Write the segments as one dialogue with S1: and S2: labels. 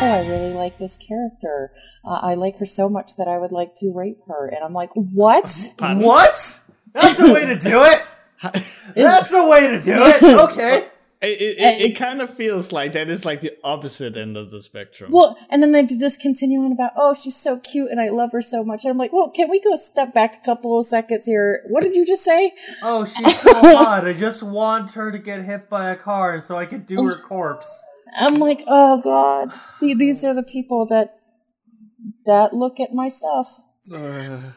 S1: oh, I really like this character. Uh, I like her so much that I would like to rape her. And I'm like, what?
S2: Pardon?
S3: What? That's a way to do it. That's a way to do it. Okay.
S2: It, it, it, it kind of feels like that is like the opposite end of the spectrum.
S1: Well, and then they just continue on about, oh, she's so cute and I love her so much. And I'm like, well, can we go step back a couple of seconds here? What did you just say?
S3: Oh, she's so hot. I just want her to get hit by a car, and so I could do her corpse.
S1: I'm like, oh god, these are the people that that look at my stuff.
S2: Uh,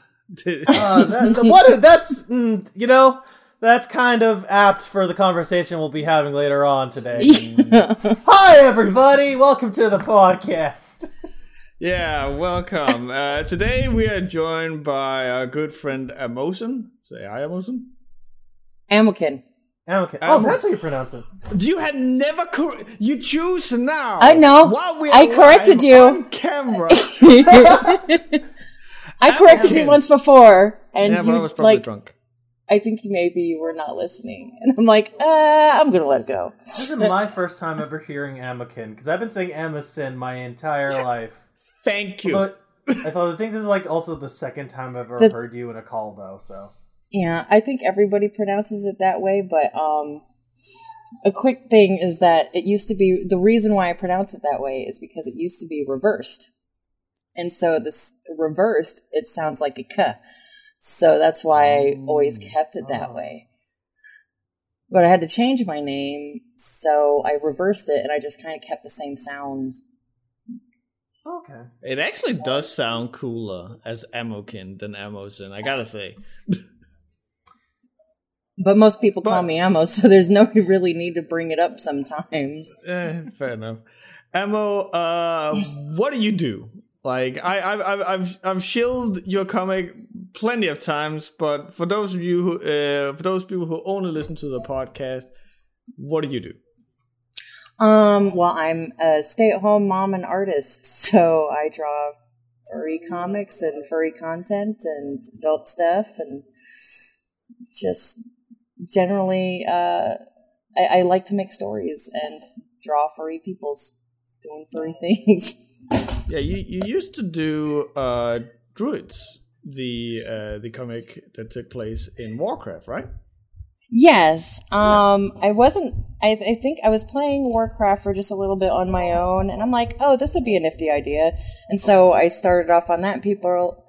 S3: Uh, that, what? That's mm, you know. That's kind of apt for the conversation we'll be having later on today. Hi, everybody. Welcome to the podcast.
S2: yeah, welcome. Uh, today we are joined by our good friend Amosen. Say hi, Amosen.
S1: Amokin.
S3: Okay. Oh, that's how you pronounce it.
S2: You had never cor- you choose now.
S1: I know.
S2: While we
S1: I
S2: are
S1: corrected you.
S2: on camera.
S1: I corrected you once before, and
S2: yeah,
S1: you
S2: I was probably
S1: like.
S2: drunk.
S1: I think maybe you were not listening, and I'm like, uh, I'm gonna let it go.
S3: This is my first time ever hearing Amakin because I've been saying Amazon my entire life.
S2: Thank you.
S3: But I thought I think this is like also the second time I've ever
S1: That's-
S3: heard you in a call though. So
S1: Yeah, I think everybody pronounces it that way, but um a quick thing is that it used to be the reason why I pronounce it that way is because it used to be reversed. And so this reversed, it sounds like a k. So that's why I always kept it that way. But I had to change my name, so I reversed it and I just kind of kept the same sounds.
S3: okay.
S2: It actually does sound cooler as Amokin than Amosen, I gotta say.
S1: But most people call me Amo, so there's no really need to bring it up sometimes.
S2: Eh, fair enough. Amo, uh, what do you do? Like, I, I, I've, I've, I've shilled your comic plenty of times, but for those of you who, uh, for those people who only listen to the podcast, what do you do?
S1: Um, well, I'm a stay-at-home mom and artist, so I draw furry comics and furry content and adult stuff, and just generally, uh, I, I like to make stories and draw furry people's doing furry things.
S2: Yeah, you, you used to do uh, Druids, the uh, the comic that took place in Warcraft, right?
S1: Yes. Um, I wasn't. I, I think I was playing Warcraft for just a little bit on my own, and I'm like, oh, this would be a nifty idea. And so I started off on that. and People,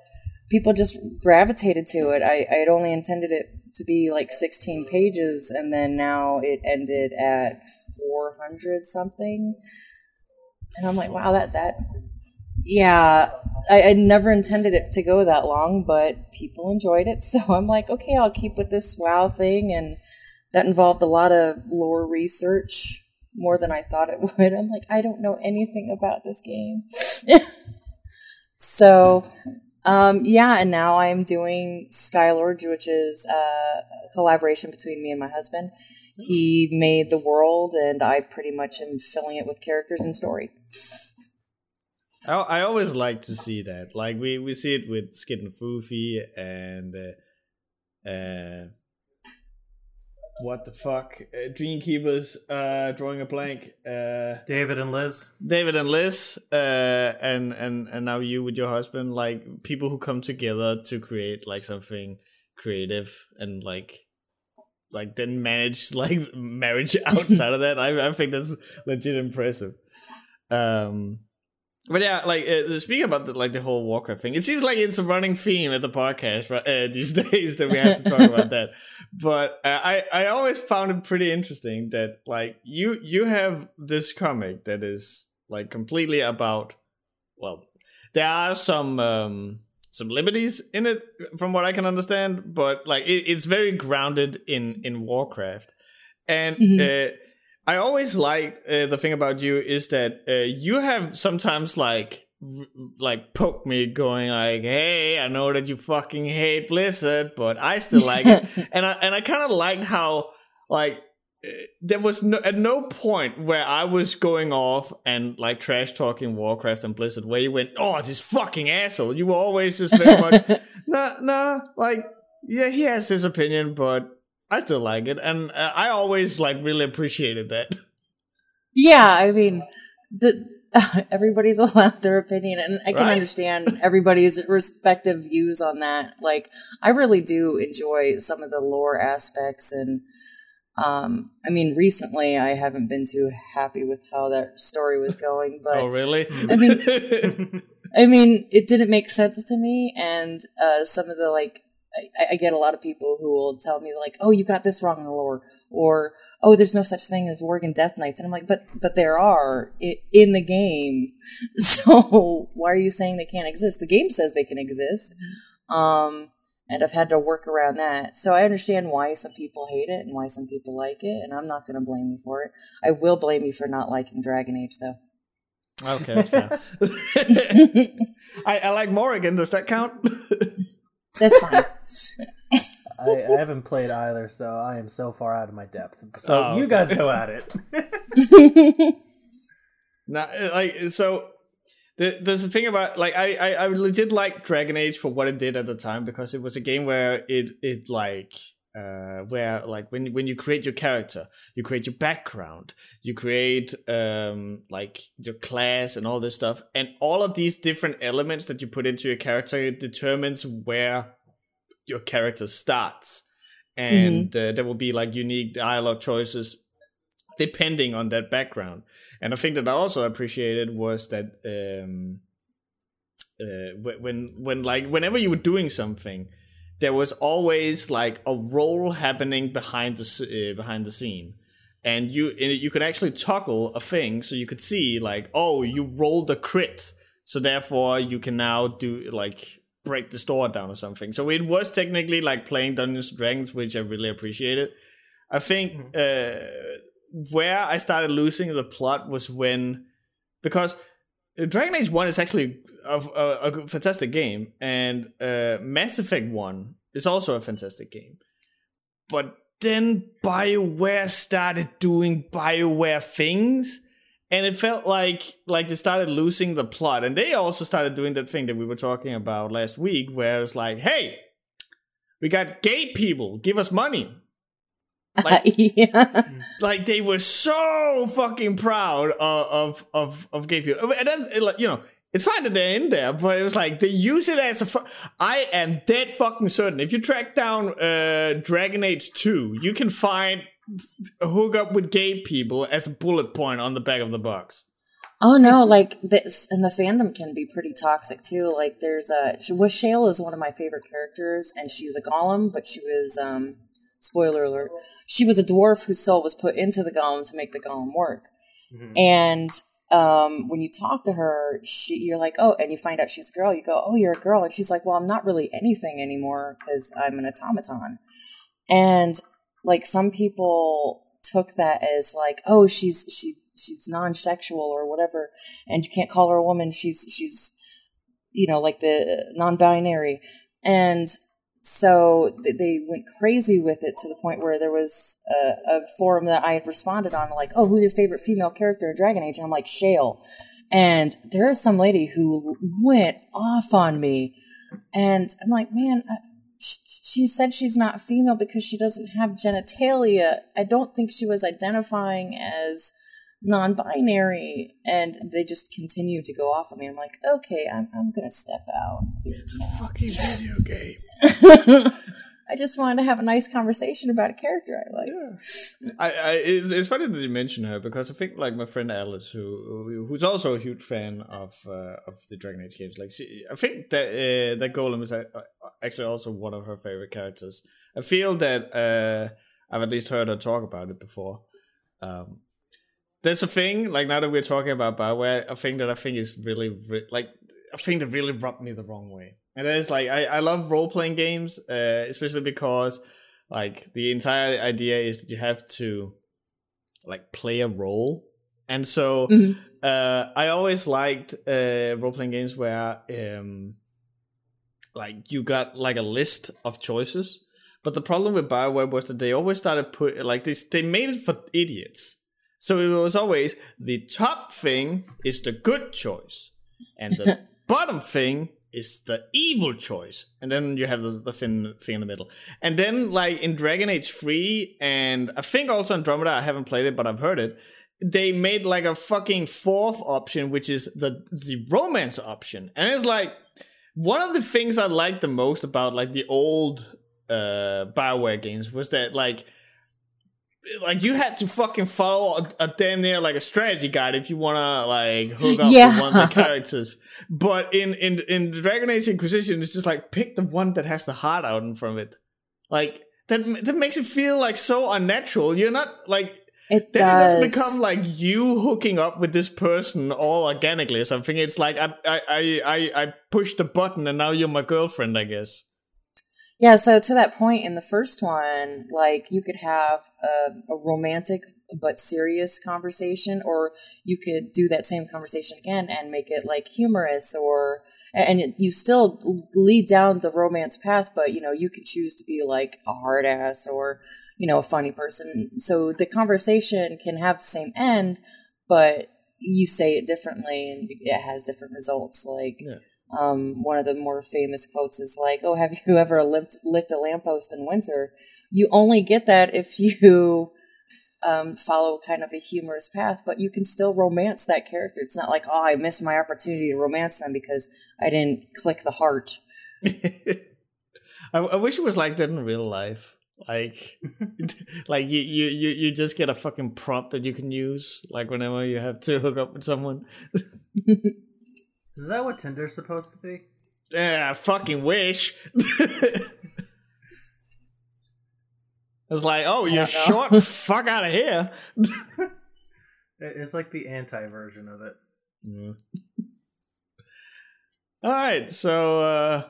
S1: people just gravitated to it. I, I had only intended it to be like 16 pages, and then now it ended at 400 something. And I'm like, wow, that that. Yeah, I, I never intended it to go that long, but people enjoyed it, so I'm like, okay, I'll keep with this WoW thing, and that involved a lot of lore research, more than I thought it would. I'm like, I don't know anything about this game, so um, yeah, and now I'm doing Skylord, which is a collaboration between me and my husband. He made the world, and I pretty much am filling it with characters and story.
S2: I, I always like to see that. Like we, we see it with Skid and Foofy and uh, uh, what the fuck, uh, Dreamkeepers uh, drawing a blank. Uh,
S3: David and Liz.
S2: David and Liz, uh, and and and now you with your husband, like people who come together to create like something creative and like like then manage like marriage outside of that. I I think that's legit impressive. Um, but yeah, like uh, speaking about the, like the whole Warcraft thing, it seems like it's a running theme at the podcast right, uh, these days that we have to talk about that. But uh, I I always found it pretty interesting that like you you have this comic that is like completely about well, there are some um some liberties in it from what I can understand, but like it, it's very grounded in in Warcraft, and.
S1: Mhm.
S2: Uh, I always like uh, the thing about you is that uh, you have sometimes like r- like poke me going like hey I know that you fucking hate Blizzard but I still like it. And I and I kind of liked how like uh, there was no, at no point where I was going off and like trash talking Warcraft and Blizzard where you went oh this fucking asshole. You were always just very much nah nah like yeah he has his opinion but I still like it, and uh, I always like really appreciated that.
S1: Yeah, I mean, the everybody's allowed their opinion and i can
S2: Right.
S1: understand everybody's respective views on that like i really do enjoy some of the lore aspects and um i mean recently i haven't been too happy with how that story was going but
S2: oh, really?
S1: I mean- I mean, it didn't make sense to me, and uh, some of the like, I, I get a lot of people who will tell me like, "Oh, you got this wrong in the lore," or "Oh, there's no such thing as Worgen Death Knights," and I'm like, "But, but there are in the game. So why are you saying they can't exist? The game says they can exist." Um, and I've had to work around that. So I understand why some people hate it and why some people like it, and I'm not going to blame you for it. I will blame you for not liking Dragon Age, though.
S2: okay, that's fine. I, I like Morrigan. Does that count?
S1: That's fine.
S3: I, I haven't played either, so I am so far out of my depth. So
S2: Oh,
S3: you guys go at it.
S2: Nah, like so. The, there's a thing about like I, I I legit like Dragon Age for what it did at the time because it was a game where it it like uh where like when when you create your character you create your background you create um like your class and all this stuff and all of these different elements that you put into your character determines where your character starts. And uh, there will be like unique dialogue choices depending on that background. And a thing that I also appreciated was that um, uh, when when like whenever you were doing something, there was always like a role happening behind the uh, behind the scene, and you and you could actually toggle a thing so you could see like oh you rolled a crit, so therefore you can now do like break the store down or something. So it was technically like playing Dungeons and Dragons, which I really appreciated. I think uh, where I started losing the plot was when because Dragon Age One is actually a, a, a fantastic game, and uh, Mass Effect One is also a fantastic game. But then Bioware started doing Bioware things, and it felt like like they started losing the plot, and they also started doing that thing that we were talking about last week, where it's like, hey, we got gay people, give us money. Like-
S1: yeah.
S2: like they were so fucking proud of of of, gay people. And then you know, it's fine that they're in there, but it was like they use it as a. Fu- I am dead fucking certain. If you track down uh, Dragon Age Two, you can find hook up with gay people as a bullet point on the back of the box.
S1: Oh no, like this, and the fandom can be pretty toxic too. Like there's a Wish Shale is one of my favorite characters, and she's a golem, but she was um spoiler alert, she was a dwarf whose soul was put into the golem to make the golem work. And um, when you talk to her, she you're like, oh, and you find out she's a girl. You go, oh, you're a girl, and she's like, well, I'm not really anything anymore because I'm an automaton. And like some people took that as like, oh, she's she's she's non-sexual or whatever, and you can't call her a woman. She's she's you know like the non-binary, and so they went crazy with it to the point where there was a, a forum that I had responded on, like, "Oh, who's your favorite female character in Dragon Age?" And I'm like, "Shale," and there is some lady who went off on me, and I'm like, "Man." I, she said she's not female because she doesn't have genitalia. I don't think she was identifying as non-binary, and they just continued to go off on me. I'm like, okay, I'm I'm gonna step out.
S2: It's a fucking video game.
S1: I just wanted to have a nice conversation about a character I liked.
S2: I, I it's, it's funny that you mention her because I think like my friend Alice, who, who who's also a huge fan of uh, of the Dragon Age games, like she, I think that uh, that Golem is uh, actually also one of her favorite characters. I feel that uh, I've at least heard her talk about it before. Um, there's a thing like now that we're talking about Bioware, a thing that I think is really like a thing that really rubbed me the wrong way, and is like I I love role playing games, uh, especially because like the entire idea is that you have to like play a role. And so
S1: Mhm.
S2: uh i always liked uh role-playing games where um like you got like a list of choices. But the problem with bioware was that they always started put like this they made it for idiots. So it was always the top thing is the good choice and the bottom thing is the evil choice. And then you have the, the thing, thing in the middle. And then like in dragon age 3 and i think also andromeda i haven't played it but i've heard it they made like a fucking fourth option, which is the the romance option, and it's like one of the things I liked the most about like the old uh Bioware games was that like like you had to fucking follow a, a damn near like a strategy guide if you want to like hook up
S1: Yeah.
S2: with one of the characters. But in in in Dragon Age Inquisition, it's just like pick the one that has the heart out in front of it. Like that that makes it feel like so unnatural. You're not like
S1: It
S2: then it
S1: does.
S2: doesn't become like you hooking up with this person all organically or something. It's like I I I I, I pushed the button and now you're my girlfriend, I guess.
S1: Yeah, so to that point in the first one, like you could have a, a romantic but serious conversation, or you could do that same conversation again and make it like humorous, or and it, you still lead down the romance path, but you know you could choose to be like a hard ass or you know a funny person. So the conversation can have the same end, but you say it differently and it has different results. Like
S2: Yeah.
S1: Um, one of the more famous quotes is like, "Oh, have you ever licked, licked a lamppost in winter?" You only get that if you um, follow kind of a humorous path, but you can still romance that character. It's not like, "Oh, I missed my opportunity to romance them because I didn't click the heart."
S2: I, I wish it was like that in real life. Like, like you, you, you, you just get a fucking prompt that you can use, like whenever you have to hook up with someone.
S3: Is that what Tinder's supposed to be?
S2: Yeah, I fucking wish. it's like, oh, you're short. Fuck out of here.
S3: It's like the anti version of it.
S2: All right, so uh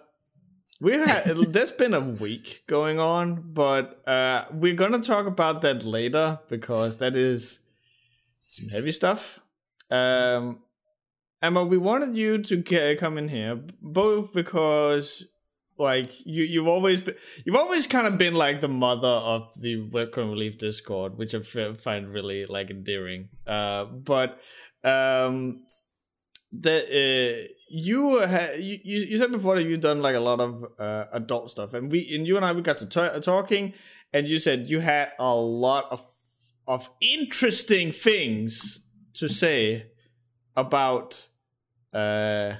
S2: we had there's been a week going on, but uh we're gonna talk about that later because that is some heavy stuff. Um Emma, we wanted you to get, come in here both because like you you've always been you've always kind of been like the mother of the webcomic relief discord which I find really like endearing. Uh but um that uh, you ha- you you you said before that you've done like a lot of uh, adult stuff and we and you and I we got to t- talking and you said you had a lot of of interesting things to say about uh,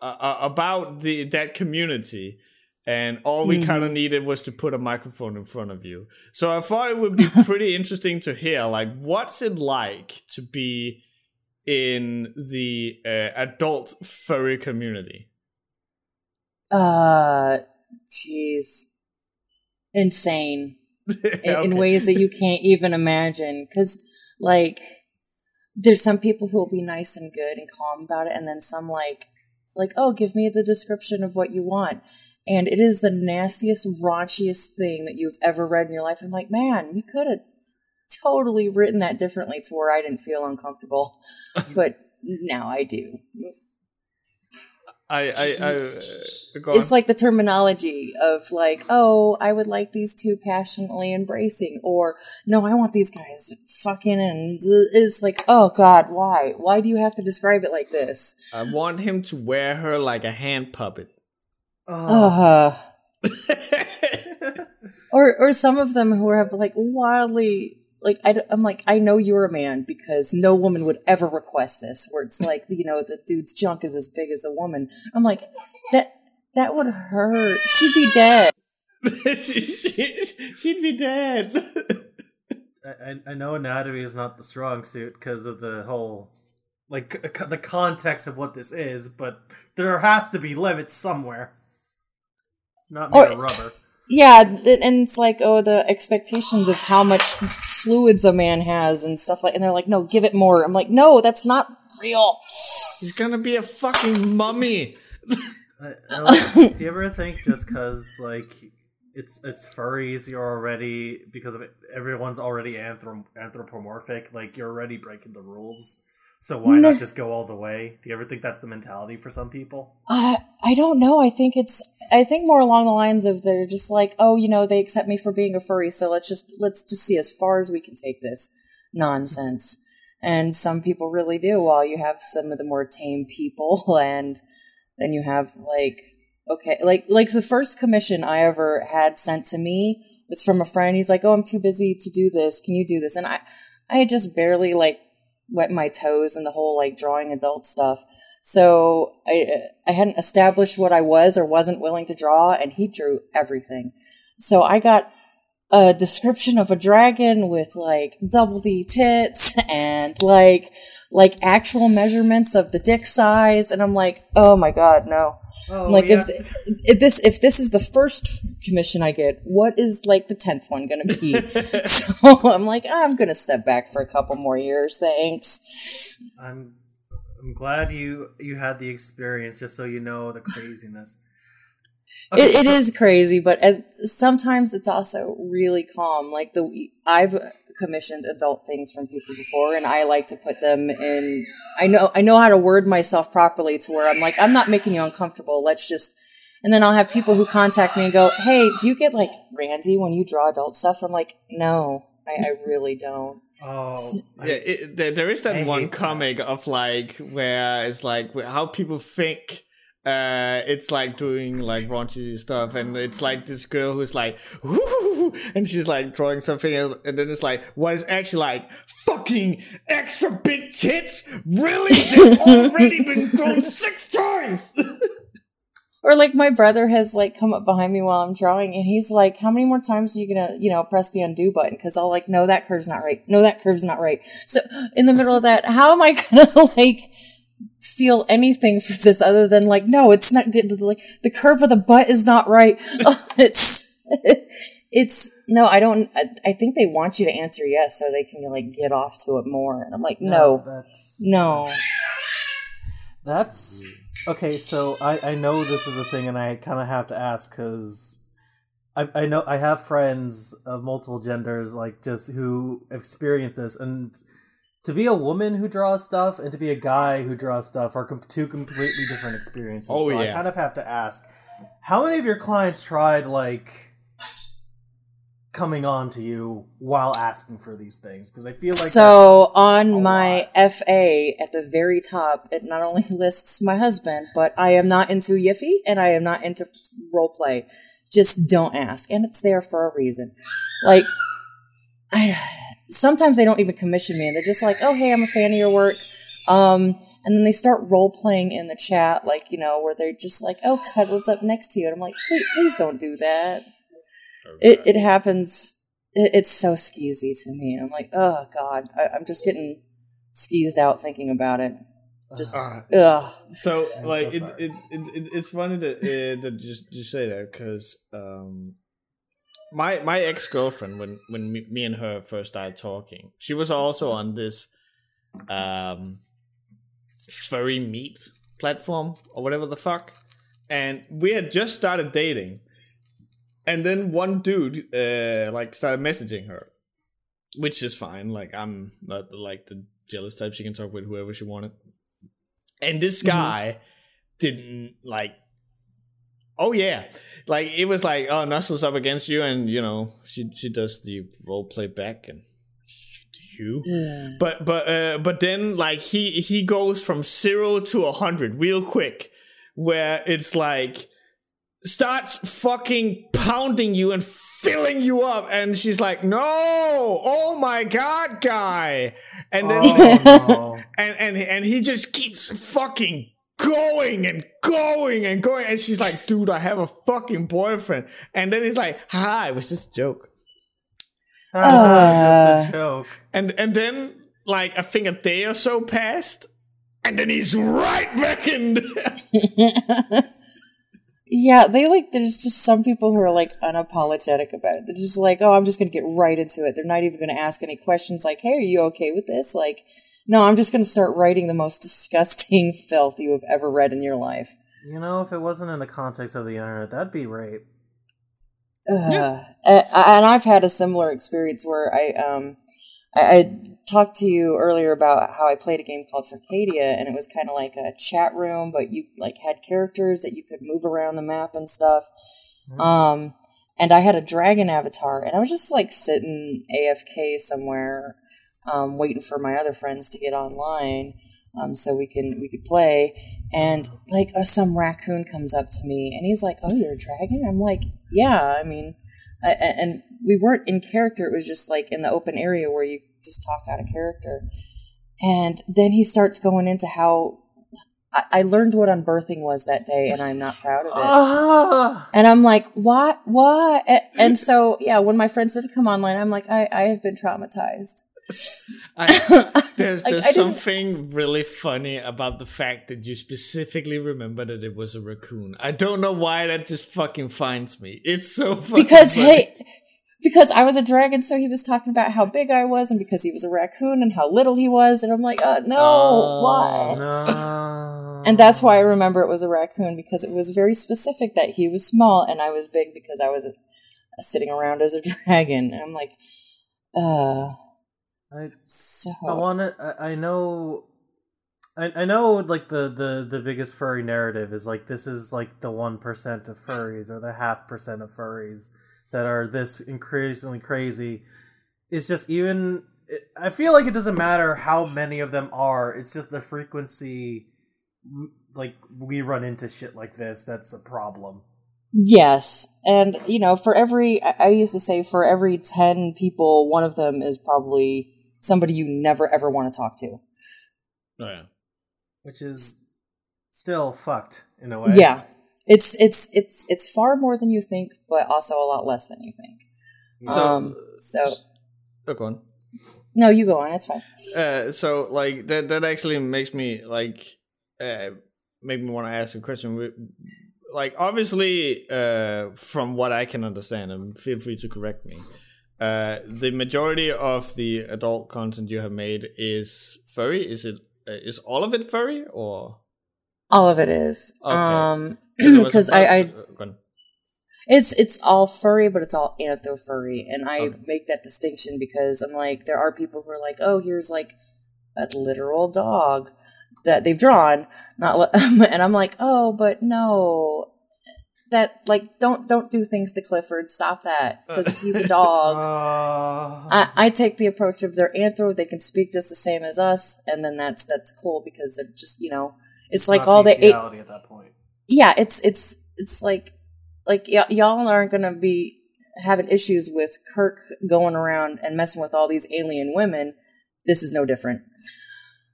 S2: uh uh, about the that community. And all we kind of needed was to put a microphone in front of you. So i thought it would be pretty interesting to hear like what's it like to be in the uh, adult furry community?
S1: Uh, jeez, insane. in, in ways that you can't even imagine. Because, like, there's some people who will be nice and good and calm about it, and then some like, like, oh, give me the description of what you want, and it is the nastiest, raunchiest thing that you've ever read in your life. I'm like, man, you could have totally written that differently to where I didn't feel uncomfortable, but now I do.
S2: I, I, I, uh.
S1: It's like the terminology of like, oh, I would like these two passionately embracing, or no, I want these guys fucking, and it's like, oh god, why? Why do you have to describe it like this?
S2: I want him to wear her like a hand puppet.
S1: Uh, or or some of them who have like wildly like I, am like I know you're a man because no woman would ever request this. Where it's like you know the dude's junk is as big as a woman. I'm like that that would hurt. She'd be dead.
S2: she, she, she'd be dead.
S3: I, I- I know anatomy is not the strong suit because of the whole, like, c- c- the context of what this is, but there has to be limits somewhere. Not made
S1: Or-
S3: of rubber.
S1: Yeah, and it's like oh the expectations of how much fluids a man has and stuff like, and they're like no, give it more. I'm like no, that's not real.
S2: He's gonna be a fucking mummy.
S3: I, I like- do you ever think just because like it's it's furries, you're already because of it, everyone's already anthrop- anthropomorphic, like you're already breaking the rules. So why
S1: No.
S3: not just go all the way? Do you ever think that's the mentality for some people?
S1: I I don't know. I think it's I think more along the lines of they're just like, oh, you know, they accept me for being a furry, so let's just let's just see as far as we can take this nonsense. And some people really do. While you have some of the more tame people, and then you have like okay, like like the first commission I ever had sent to me was from a friend. He's like, oh, I'm too busy to do this. Can you do this? And I. I just barely like wet my toes in the whole like drawing adult stuff. So I I hadn't established what I was or wasn't willing to draw, and he drew everything. So I got a description of a dragon with like double D tits and like like actual measurements of the dick size, and I'm like, oh my god, no.
S3: Oh,
S1: like
S3: yeah.
S1: if, if this if this is the first commission I get, what is like the tenth one gonna be? so I'm like, ah, I'm gonna step back for a couple more years, thanks.
S3: I'm I'm glad you you had the experience, just so you know the craziness. Okay,
S1: It, it
S3: so-
S1: is crazy, but at, sometimes it's also really calm. Like the I've commissioned adult things from people before, and I like to put them in. I know I know how to word myself properly to where I'm like, I'm not making you uncomfortable. Let's just. And then I'll have people who contact me and go, "Hey, do you get like Randy when you draw adult stuff?" I'm like, "No, I, I really don't."
S3: Oh,
S2: Yeah, it, there, there is that
S3: I
S2: one
S3: hate that.
S2: comic of like where it's like how people think uh it's like doing like raunchy stuff and it's like this girl who's like and she's like drawing something and then it's like what is actually like fucking extra big tits really they've already been drawn six times
S1: Or like my brother has like come up behind me while I'm drawing and he's like, how many more times are you gonna, you know, press the undo button? Cause I'll like, no, that curve's not right. No, that curve's not right. So in the middle of that, how am I gonna like feel anything for this other than like, no, it's not, the, the, like, the curve of the butt is not right. it's, it's, no, I don't, I, I think they want you to answer yes so they can like get off to it more. And I'm like, no,
S3: that's
S1: no.
S3: That's okay. So I I know this is a thing, and I kind of have to ask because I I know I have friends of multiple genders, like just who experience this, and to be a woman who draws stuff and to be a guy who draws stuff are com- two completely different experiences.
S2: Oh,
S3: so I kind of have to ask, how many of your clients tried like? coming on to you while asking for these things because I feel like
S1: so on my
S3: lot.
S1: FA at the very top, it not only lists my husband, but I am not into Yiffy and I am not into role play. Just don't ask, and it's there for a reason. Like, I sometimes they don't even commission me, and they're just like, "Oh, hey, I'm a fan of your work." Um, and then they start role playing in the chat, like you know, where they're just like, "Oh, Cuddle's up next to you," and I'm like, "Please, please don't do that." It it happens. It, it's so skeezy to me. I'm like, oh god, I, I'm just getting skeezed out thinking about it. Just
S2: Ah,
S1: ugh.
S2: So
S3: I'm
S2: like
S3: so
S2: it, it, it, it it's funny to, uh, that you, you say that because um my my ex girlfriend when when me, me and her first started talking she was also on this um furry meat platform or whatever the fuck. And we had just started dating. And then one dude uh like started messaging her which is fine. Like i'm not like the jealous type. She can talk with whoever she wanted. And this guy didn't like oh yeah like it was like oh Nuzzle's up against you and you know she she does the role play back and you
S1: Ugh.
S2: but but uh, but then like he he goes from zero to a hundred real quick where it's like starts fucking pounding you and filling you up and she's like no oh my god guy and then
S3: Oh, no.
S2: and and and he just keeps fucking going and going and going and she's like dude i have a fucking boyfriend and then he's like hi it was just a joke
S3: Ah, it's just a joke.
S2: and and then like i think a day or so passed and then he's right back in
S1: yeah, they like. There's just some people who are like unapologetic about it. They're just like, oh, I'm just gonna get right into it. They're not even gonna ask any questions. Like, hey, are you okay with this? Like, no, I'm just gonna start writing the most disgusting filth you have ever read in your life.
S3: You know, if it wasn't in the context of the internet, that'd be rape.
S1: Uh, and I've had a similar experience where I um I, I talked to you earlier about how I played a game called Furcadia, and it was kind of like a chat room, but you like had characters that you could move around the map and stuff. Um, and I had a dragon avatar, and I was just like sitting AFK somewhere, um, waiting for my other friends to get online, um, so we can we could play. And like uh, some raccoon comes up to me, and he's like, "Oh, you're a dragon?" I'm like, "Yeah." I mean, I, and we weren't in character. It was just like in the open area where you just talk out of character. And then he starts going into how I, I learned what unbirthing was that day, and I'm not proud of it.
S3: Ah,
S1: And I'm like, why, What? A- And so, yeah, when my friends to come online, I'm like, I, I have been traumatized.
S2: I, there's there's
S1: I
S2: something really funny about the fact that you specifically remember that it was a raccoon. I don't know why that just fucking finds me. It's so fucking
S1: Because,
S2: funny.
S1: hey, because I was a dragon, so he was talking about how big I was, and because he was a raccoon and how little he was, and I'm like, uh, no,
S2: Oh,
S1: why?
S3: no.
S1: And that's why I remember it was a raccoon because it was very specific that he was small and I was big because I was uh sitting around as a dragon. And I'm like, uh,
S3: I,
S1: so
S3: I want to. I, I know. I, I know like the, the the biggest furry narrative is like this is like the one percent of furries or the half percent of furries that are this increasingly crazy. It's just even. It, I feel like it doesn't matter how many of them are. It's just the frequency. Like we run into shit like this. That's a problem.
S1: yes, and you know, for every I, I used to say for every ten people, one of them is probably somebody you never ever want to talk to.
S2: Oh, yeah.
S3: Which is still fucked in a way.
S1: Yeah, it's it's it's it's far more than you think, but also a lot less than you think.
S2: So-
S1: um, so
S2: Oh, go on.
S1: no, you go on. It's fine.
S2: Uh, so like that that actually makes me like uh make me want to ask a question. Like obviously, uh, from what I can understand, and feel free to correct me. Uh, the majority of the adult content you have made is furry. Is it? Uh, is all of it furry or?
S1: All of it is.
S2: Okay.
S1: Um, because I, I
S2: uh.
S1: It's it's all furry, but it's all anthro furry, and I
S2: Okay.
S1: make that distinction because I'm like, there are people who are like, oh, here's like a literal dog that they've drawn, not, li- and I'm like, oh, but no, that like don't don't do things to Clifford, stop that because he's a dog.
S3: Uh,
S1: I, I take the approach of they're anthro, they can speak just the same as us, and then that's that's cool because it just you know it's like
S3: not
S1: all the eight,
S3: at that point.
S1: yeah, it's it's it's like like y- y'all aren't gonna be having issues with Kirk going around and messing with all these alien women. This is no different.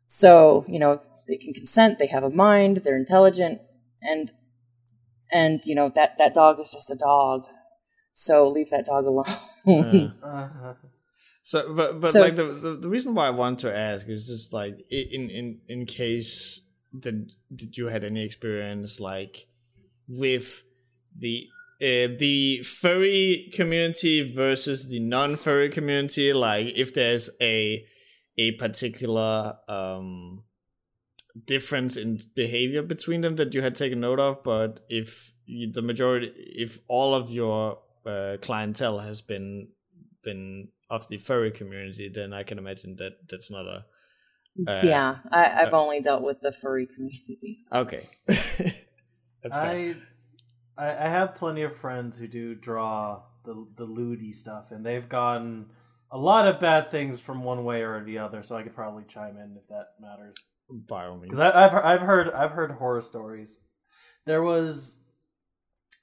S1: So you know they can consent, they have a mind, they're intelligent, and and you know that that dog is just a dog. So leave that dog alone.
S2: Yeah.
S3: Uh,
S2: So, but but
S1: So-
S2: like the, the the reason why I want to ask is just like in in in case did did you had any experience like with the uh, the furry community versus the non furry community? Like if there's a a particular um difference in behavior between them that you had taken note of, but if you, the majority, if all of your uh, clientele has been been of the furry community, then I can imagine that that's not a Uh,
S1: yeah, I, I've
S2: uh,
S1: only dealt with the furry community.
S2: okay.
S3: I, I I have plenty of friends who do draw the the lewdy stuff, and they've gotten a lot of bad things from one way or the other. So I could probably chime in if that matters.
S2: By all means.
S3: Because I've I've heard I've heard horror stories. There was,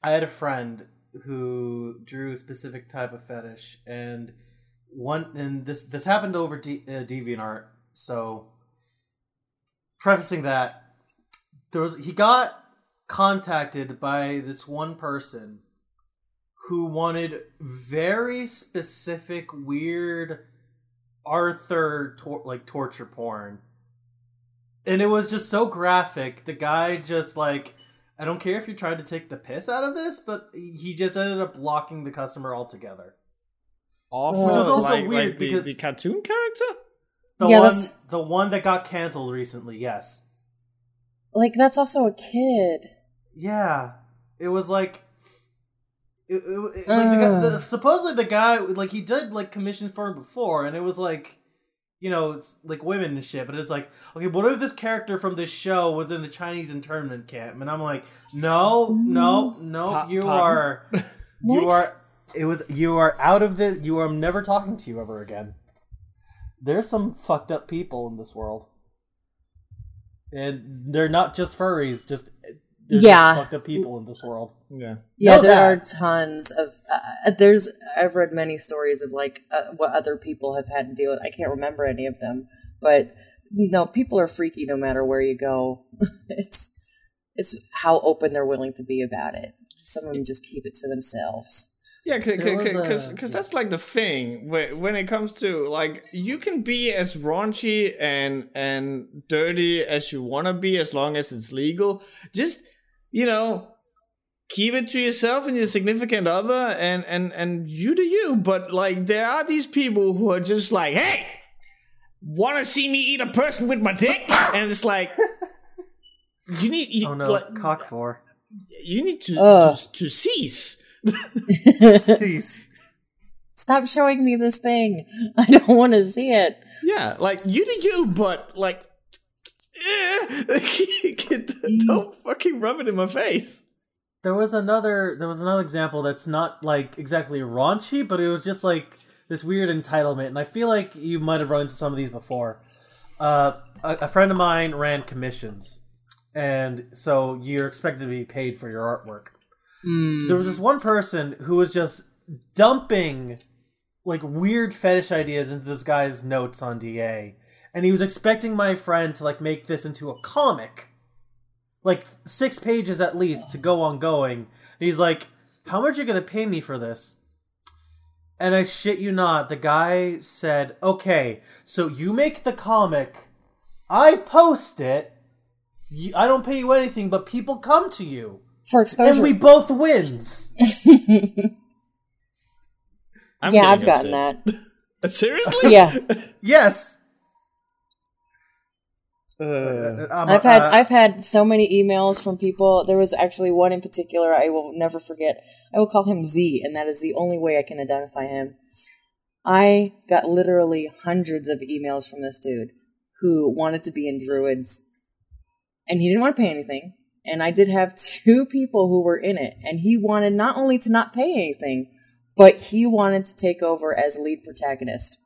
S3: I had a friend who drew a specific type of fetish, and one and this this happened over D, uh, DeviantArt. So, prefacing that, there was he got contacted by this one person who wanted very specific, weird Arthur tor- like torture porn and it was just so graphic. The guy just like, I don't care if you tried to take the piss out of this, but he just ended up blocking the customer altogether.
S2: Awful.
S1: Which was
S3: also
S2: like,
S3: weird
S2: like the,
S3: because-
S2: the cartoon character.
S3: The
S1: Yeah,
S3: one,
S1: that's-
S3: the one that got canceled recently. Yes,
S1: Like that's also a kid.
S3: yeah, it was like. It, it, it- like the guy, the, supposedly the guy like he did like commissions for him before and it was like you know it's like women and shit but it's like okay what if this character from this show was in a chinese internment camp? And i'm like no no mm-hmm. no
S2: Pa-
S3: you
S2: pardon?
S3: are you are it was you are out of this you are I'm never talking to you ever again. There's some fucked up people in this world. And they're not just furries just there's
S1: Yeah.
S3: fucked up people in this world.
S2: Yeah.
S1: Yeah,
S3: Know
S1: there
S3: that.
S1: are tons of. Uh, there's. I've read many stories of like uh, what other people have had to deal with. I can't remember any of them, but no, people are freaky no matter where you go. it's it's how open they're willing to be about it. Some of them just keep it to themselves.
S2: Yeah,
S3: There
S2: because because that's like the thing when when it comes to like you can be as raunchy and and dirty as you want to be as long as it's legal. Just you know, keep it to yourself and your significant other, and and and you do you. But like there are these people who are just like, hey, want to see me eat a person with my dick, and it's like. You need you,
S3: Oh no,
S2: like,
S3: cock for.
S2: you need to,
S1: Ugh.
S2: to to cease.
S3: Jeez.
S1: Stop showing me this thing. I don't want to see it.
S2: Yeah, like you do you, but like, eh, don't fucking rub it in my face.
S3: There was another there was another example that's not like exactly raunchy, but it was just like this weird entitlement, and I feel like you might have run into some of these before. Uh, a, a friend of mine ran commissions, and so you're expected to be paid for your artwork. There was this one person who was just dumping like weird fetish ideas into this guy's notes on DA, and he was expecting my friend to like make this into a comic like six pages at least to go on going. And he's like, How much are you gonna pay me for this? And I shit you not, the guy said, Okay, so you make the comic, I post it, you, I don't pay you anything, but people come to you.
S1: For exposure.
S3: And we both wins.
S2: I'm
S1: yeah, I've
S2: getting
S1: gotten that.
S2: Seriously?
S1: Yeah.
S3: yes.
S2: Uh,
S3: Um,
S1: I've had
S3: uh,
S1: I've had so many emails from people. There was actually one in particular I will never forget. I will call him Z, and that is the only way I can identify him. I got literally hundreds of emails from this dude who wanted to be in Druids, and he didn't want to pay anything. And I did have two people who were in it, and he wanted not only to not pay anything, but he wanted to take over as lead protagonist.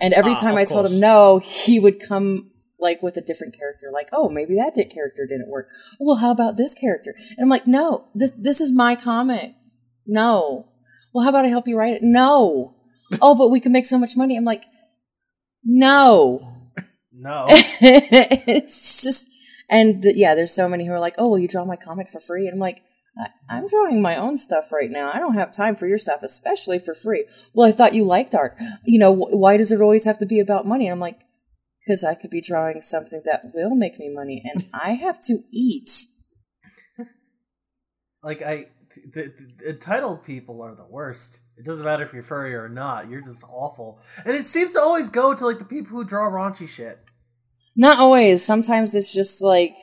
S1: And every
S2: Ah,
S1: time
S2: of
S1: I told him no, he would come like with a different character. Like, oh, maybe that character didn't work. Well, how about this character? And I'm like, no, this this is my comic. No. Well, how about I help you write it? No. oh, but we can make so much money. I'm like, no.
S3: no.
S1: it's just, and the, yeah, there's so many who are like, oh, will you draw my comic for free? And I'm like, I- I'm drawing my own stuff right now. I don't have time for your stuff, especially for free. Well, I thought you liked art. You know, wh- why does it always have to be about money? And I'm like, because I could be drawing something that will make me money, and I have to eat.
S3: like I the, the entitled people are the worst. It doesn't matter if you're furry or not. You're just awful. And it seems to always go to like the people who draw raunchy shit.
S1: Not always. Sometimes it's just like,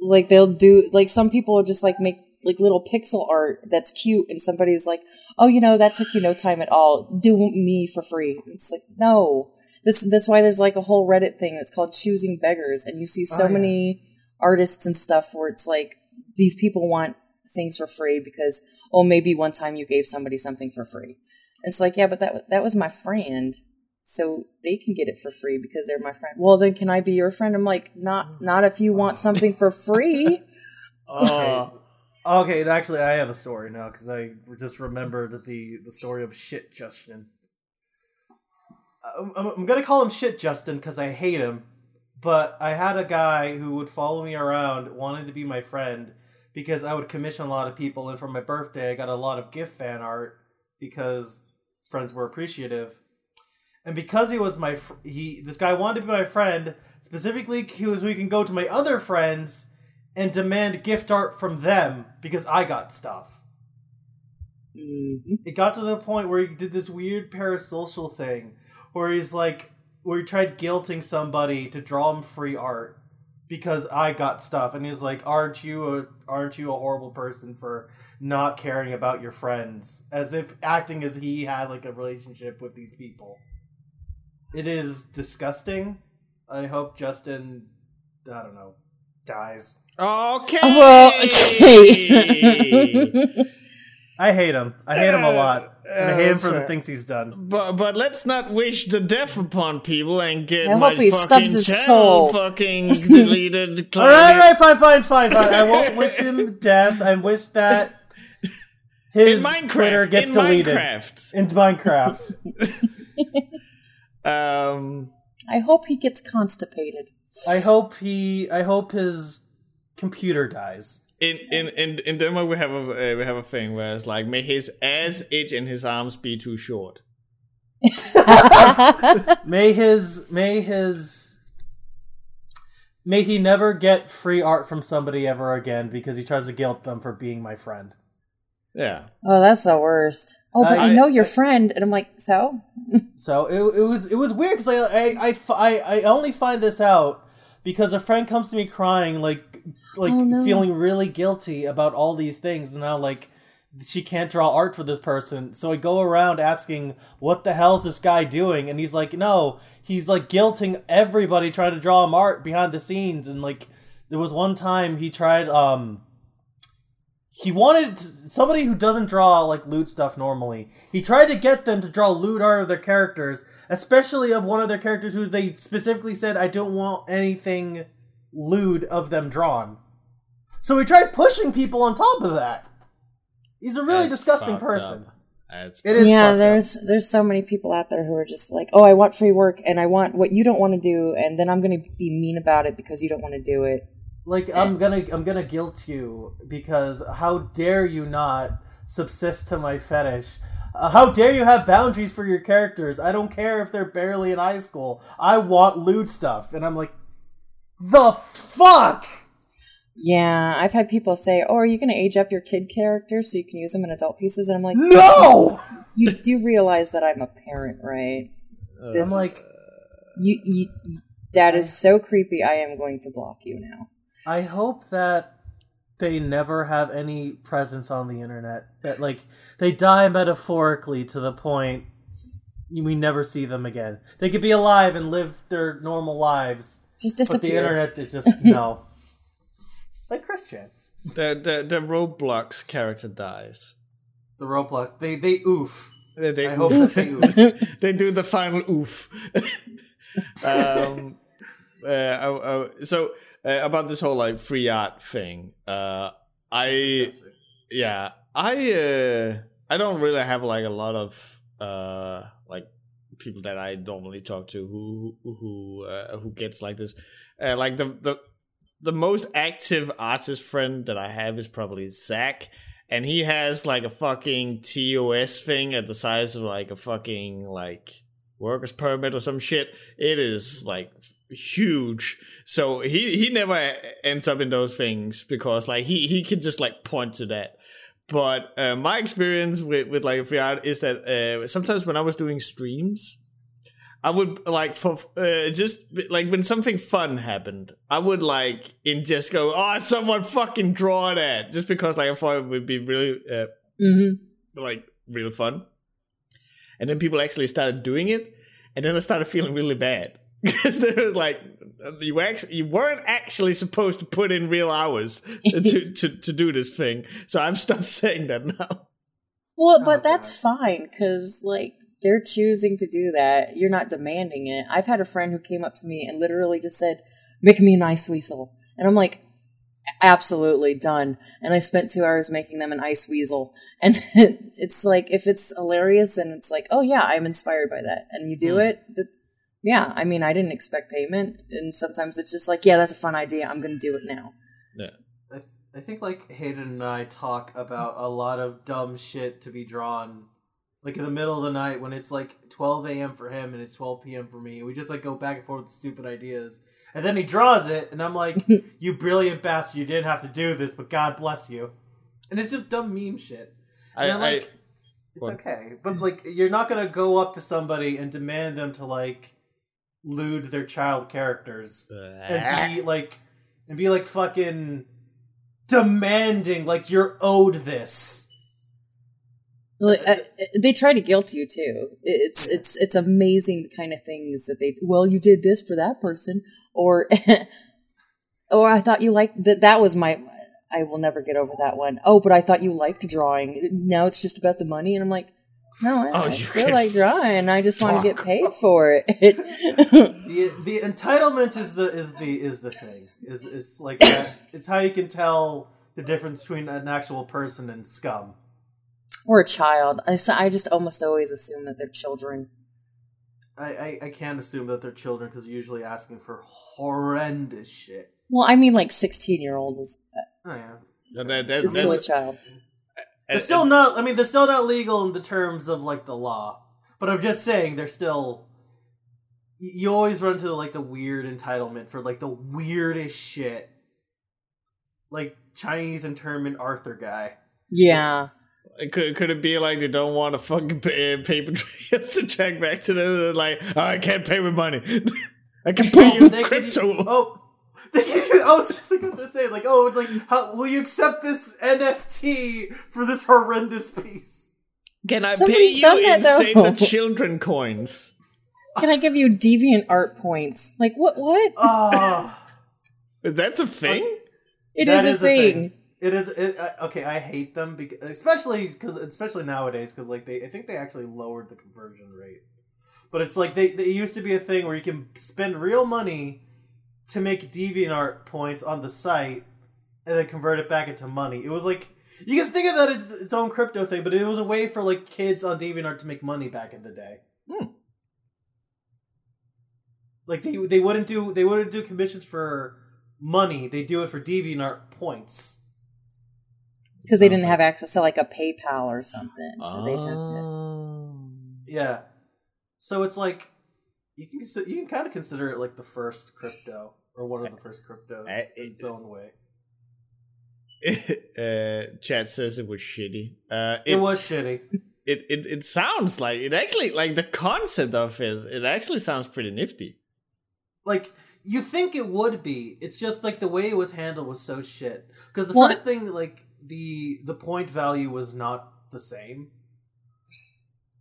S1: like they'll do like some people will just like make like little pixel art that's cute, and somebody's like, "Oh, you know, that took you no time at all. Do me for free." It's like, no. This that's why there's like a whole Reddit thing that's called choosing beggars, and you see so
S3: Oh, yeah.
S1: many artists and stuff where it's like these people want things for free because oh maybe one time you gave somebody something for free. And it's like yeah, but that that was my friend, so they can get it for free because they're my friend. Well, then can I be your friend? I'm like not mm. not if you want oh. something for free. Oh.
S3: Okay. okay, and actually, I have a story now because I just remembered the the story of shit Justin. I'm, I'm- gonna call him shit Justin because I hate him, but I had a guy who would follow me around, wanted to be my friend because I would commission a lot of people, and for my birthday, I got a lot of gift fan art because friends were appreciative. And because he was my fr- he this guy wanted to be my friend specifically because we can go to my other friends and demand gift art from them because I got stuff.
S1: Mhm.
S3: It got to the point where he did this weird parasocial thing where he's like where he tried guilting somebody to draw him free art because I got stuff and he's like aren't you a aren't you a horrible person for not caring about your friends as if acting as he had like a relationship with these people. It is disgusting. I hope Justin I don't know dies.
S2: Okay.
S1: Well, okay.
S3: I hate him. I hate him a lot. And I hate him
S2: that's
S3: for the things he's done.
S2: But but let's not wish the death upon people and get
S1: I
S2: my
S1: hope he
S2: fucking
S1: stubs his
S2: channel
S1: toe.
S2: fucking deleted.
S3: All right, all right, fine, fine, fine, fine. I won't wish him death. I wish that his
S2: In Minecraft,
S3: Twitter gets
S2: in
S3: deleted
S2: Minecraft.
S3: in Minecraft.
S2: Um,
S1: I hope he gets constipated.
S3: I hope he. I hope his computer dies.
S2: In in in in Denmark, we have a uh, we have a thing where it's like, may his ass itch and his arms be too short.
S3: May his. May his. May he never get free art from somebody ever again because he tries to guilt them for being my friend.
S2: Yeah,
S1: Oh, that's the worst. Oh, but
S3: I-
S1: you know your friend, and I'm like, so
S3: So it, it was it was weird because I, I I I only find this out because a friend comes to me crying like like
S1: Oh, no.
S3: feeling really guilty about all these things and now like she can't draw art for this person. So I go around asking what the hell is this guy doing and he's like no he's like guilting everybody trying to draw him art behind the scenes and like there was one time he tried um he wanted somebody who doesn't draw like lewd stuff normally. He tried to get them to draw lewd art of their characters, especially of one of their characters who they specifically said, "I don't want anything lewd of them drawn." So he tried pushing people on top of that. He's a really
S2: That's
S3: disgusting person.
S2: up. That's
S3: It is.
S1: yeah.
S3: fucked up.
S1: There's there's so many people out there who are just like, oh, I want free work, and I want what you don't want to do, and then I'm going to be mean about it because you don't want to do it.
S3: like I'm gonna I'm gonna guilt you because how dare you not subsist to my fetish? Uh, how dare you have boundaries for your characters? I don't care if they're barely in high school. I want lewd stuff, and I'm like, the fuck.
S1: Yeah, I've had people say, "Oh, are you going to age up your kid characters so you can use them in adult pieces?" And I'm like,
S3: No.
S1: "You do realize that I'm a parent, right? Uh, this
S3: I'm like,
S1: is- you, you, you- that is so creepy. I am going to block you now."
S3: I hope that they never have any presence on the internet. That like they die metaphorically to the point we never see them again. They could be alive and live their normal lives,
S1: Just disappear.
S3: but the internet they just no. Like Christian.
S2: the the the Roblox character dies.
S3: The Roblox. They they oof.
S2: They, they,
S3: I hope that they oof.
S2: they do the final oof. um, uh, so uh, about this whole like free art thing, uh, I yeah, I uh, I don't really have like a lot of uh like people that I normally talk to who who uh, who gets like this. Uh, like the the the most active artist friend that I have is probably Zach. And he has like a fucking TOS thing at the size of like a fucking like workers permit or some shit. It is like huge. So he he never ends up in those things because like he he can just like point to that. But uh, my experience with with like free art is that uh, sometimes when I was doing streams, I would like for uh, just like when something fun happened, I would like in just go, oh, someone fucking draw that, just because like I thought it would be really uh,
S1: hmm
S2: like real fun. And then people actually started doing it, and then I started feeling really bad because they were like, you actually you weren't actually supposed to put in real hours to, to to do this thing. So I've stopped saying that now.
S1: Well,
S3: Oh,
S1: but that's fine because like they're choosing to do that. You're not demanding it. I've had a friend who came up to me and literally just said, "Make me an ice weasel," and I'm like, "Absolutely done." And I spent two hours making them an ice weasel, and it's like if it's hilarious and it's like, "Oh yeah, I'm inspired by that," and you do
S2: Hmm.
S1: it. Th- yeah, I mean, I didn't expect payment, and sometimes it's just like, "Yeah, that's a fun idea. I'm going to do it now."
S2: Yeah.
S3: I, I think like Hayden and I talk about a lot of dumb shit to be drawn. Like in the middle of the night when it's like 12 a.m. for him and it's 12 p.m. for me. We just like go back and forth with stupid ideas. And then he draws it, and I'm like, you brilliant bastard, you didn't have to do this, but God bless you. And it's just dumb meme shit.
S2: I,
S3: And I'm
S2: I-
S3: like, it's okay. But like, you're not gonna go up to somebody and demand them to like lewd their child characters and be like and be like fucking demanding like you're owed this.
S1: Like, uh, they try to guilt you too. It's it's it's amazing the kind of things that they. Well, you did this for that person, or or I thought you liked that. That was my. I will never get over that one. Oh, but I thought you liked drawing. Now it's just about the money, and I'm like, no, I,
S2: Oh,
S1: I still
S2: can
S1: like drawing. I just want to get paid for it.
S3: The the entitlement is the is the is the thing. Is is like that, it's how you can tell the difference between an actual person and scum.
S1: or a child. I, I just almost always assume that they're children.
S3: I, I, I can't assume that they're children because they're usually asking for horrendous shit.
S1: Well, I mean, like 16 year olds is, uh,
S3: Oh yeah.
S2: So that, that,
S1: is still a child.
S3: They're still not. I mean, they're still not legal in the terms of like the law. But I'm just saying, they're still. You always run into like the weird entitlement for like the weirdest shit, like Chinese internment Arthur guy.
S1: Yeah.
S2: Could, could it be like they don't want a fucking pa- uh, paper trail to track back to them? They're like, oh, I can't pay with money. I can pay you with
S3: They could-
S2: crypto.
S3: oh, they could- I was just going to say like, oh, like, how, will you accept this NFT for this horrendous piece?
S2: Can I
S1: Somebody's
S2: pay
S1: done
S2: you
S1: that,
S2: in
S1: though.
S2: Save the Children coins?
S1: Can I give you DeviantArt points? Like, what? What?
S3: Ah.
S2: That's a thing?
S1: It
S3: That
S1: is a thing.
S3: It is it, uh, okay. I hate them because, especially because, especially nowadays, because like they, I think they actually lowered the conversion rate. But it's like they, they it used to be a thing where you can spend real money to make DeviantArt points on the site, and then convert it back into money. It was like you can think of that as its own crypto thing, but it was a way for like kids on DeviantArt to make money back in the day.
S2: Hmm.
S3: Like they they wouldn't do they wouldn't do commissions for money. They do it for DeviantArt points.
S1: Because they didn't have access to like a PayPal or something. So they had to.
S2: Oh.
S3: Yeah. So it's like you can consi- you can kind of consider it like the first crypto or one of the first cryptos
S2: I-
S3: in its own way.
S2: uh, Chad says it was shitty. Uh,
S3: It, was shitty.
S2: it, it it sounds like it actually like the concept of it. It actually sounds pretty nifty.
S3: Like you think it would be. It's just like the way it was handled was so shit. Because the
S1: Well,
S3: first thing, like the the point value was not the same.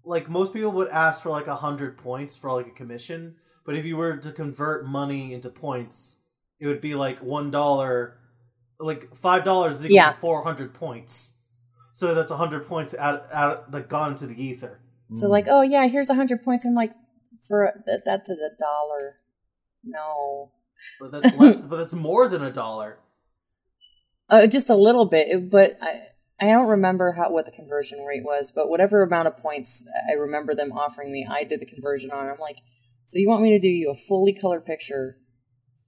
S3: Like most people would ask for like a hundred points for like a commission, but if you were to convert money into points, it would be like one dollar, like five dollars equal
S1: Yeah.
S3: four hundred points. So that's a hundred points out out like gone to the ether.
S1: So like, oh yeah, here's a hundred points. I'm like, for that, that's a dollar. No,
S3: But that's less. but that's more than a dollar.
S1: uh, just a little bit. But I, I don't remember how what the conversion rate was. But whatever amount of points I remember them offering me, I did the conversion on. I'm like, so you want me to do you a fully colored picture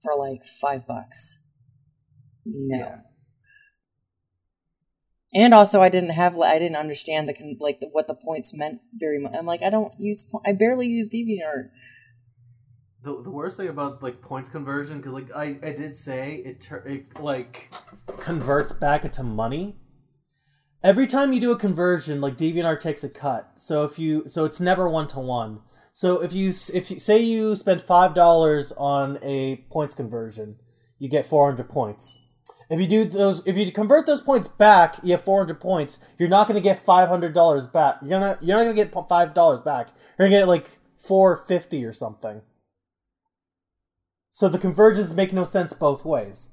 S1: for like five bucks? No.
S3: Yeah.
S1: And also, I didn't have, I didn't understand the like what the points meant very much. I'm like, I don't use, I barely use DeviantArt.
S3: The, the worst thing about like points conversion because like I, I did say it, tur- it like converts back into money. Every time you do a conversion, like DeviantArt takes a cut. So if you so it's never one to one. So if you if you say you spend five dollars on a points conversion, you get four hundred points. If you do those, if you convert those points back, you have four hundred points. You're not going to get five hundred dollars back. You're not you're not going to get five dollars back. You're going to get like four fifty or something. So the conversions make no sense both ways.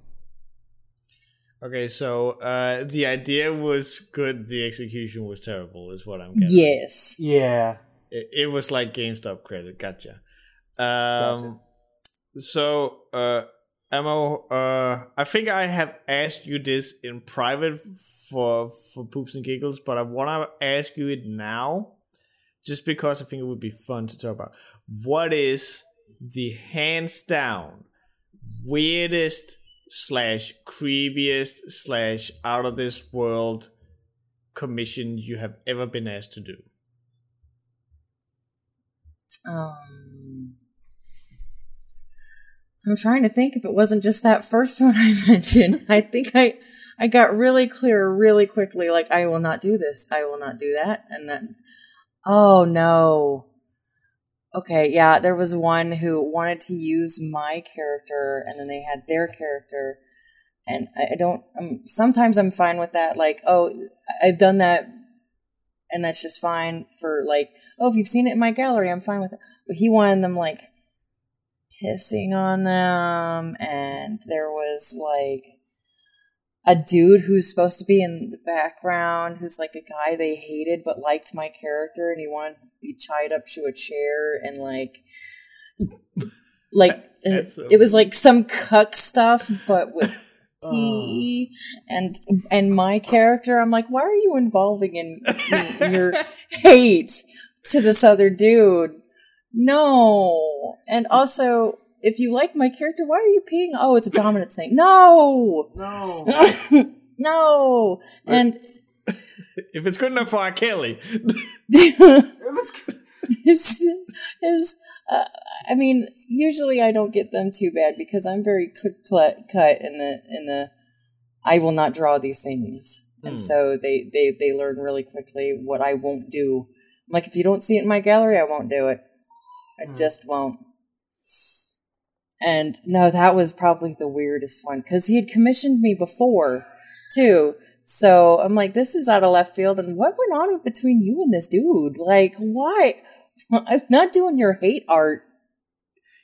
S2: Okay, so uh, the idea was good. The execution was terrible. Is what I'm getting.
S1: Yes.
S3: Yeah.
S2: It, it was like GameStop credit. Gotcha. Um, So, uh, Ammo, uh, I think I have asked you this in private for for poops and giggles, but I want to ask you it now, just because I think it would be fun to talk about. What is the hands down weirdest slash creepiest slash out of this world commission you have ever been asked to do?
S1: Um, I'm trying to think if it wasn't just that first one I mentioned. I think I I got really clear really quickly. Like I will not do this. I will not do that. And then, oh no. Okay, yeah, there was one who wanted to use my character, and then they had their character, and I don't. Um, sometimes I'm fine with that. Like, oh, I've done that, and that's just fine for like oh, if you've seen it in my gallery, I'm fine with it. But he wanted them like pissing on them, and there was like a dude who's supposed to be in the background, who's like a guy they hated but liked my character, and he wanted be tied up to a chair and like, like it,
S2: so
S1: it was like some cuck stuff, but with
S3: Oh.
S1: and and my character. I'm like, why are you involving in, in your hate to this other dude? No, and also. If you like my character, why are you peeing? Oh, it's a dominant thing. No,
S3: No.
S1: no. And
S2: If it's good enough for R. Kelly,
S1: is is uh, I mean, usually I don't get them too bad because I'm very clip clut cut in the in the I will not draw these things, and
S2: Hmm.
S1: so they they they learn really quickly what I won't do. I'm like, if you don't see it in my gallery, I won't do it. I
S3: Hmm.
S1: just won't. And no, that was probably the weirdest one because he had commissioned me before too. So I'm like, this is out of left field. And what went on between you and this dude? Like, why? I'm not doing your hate art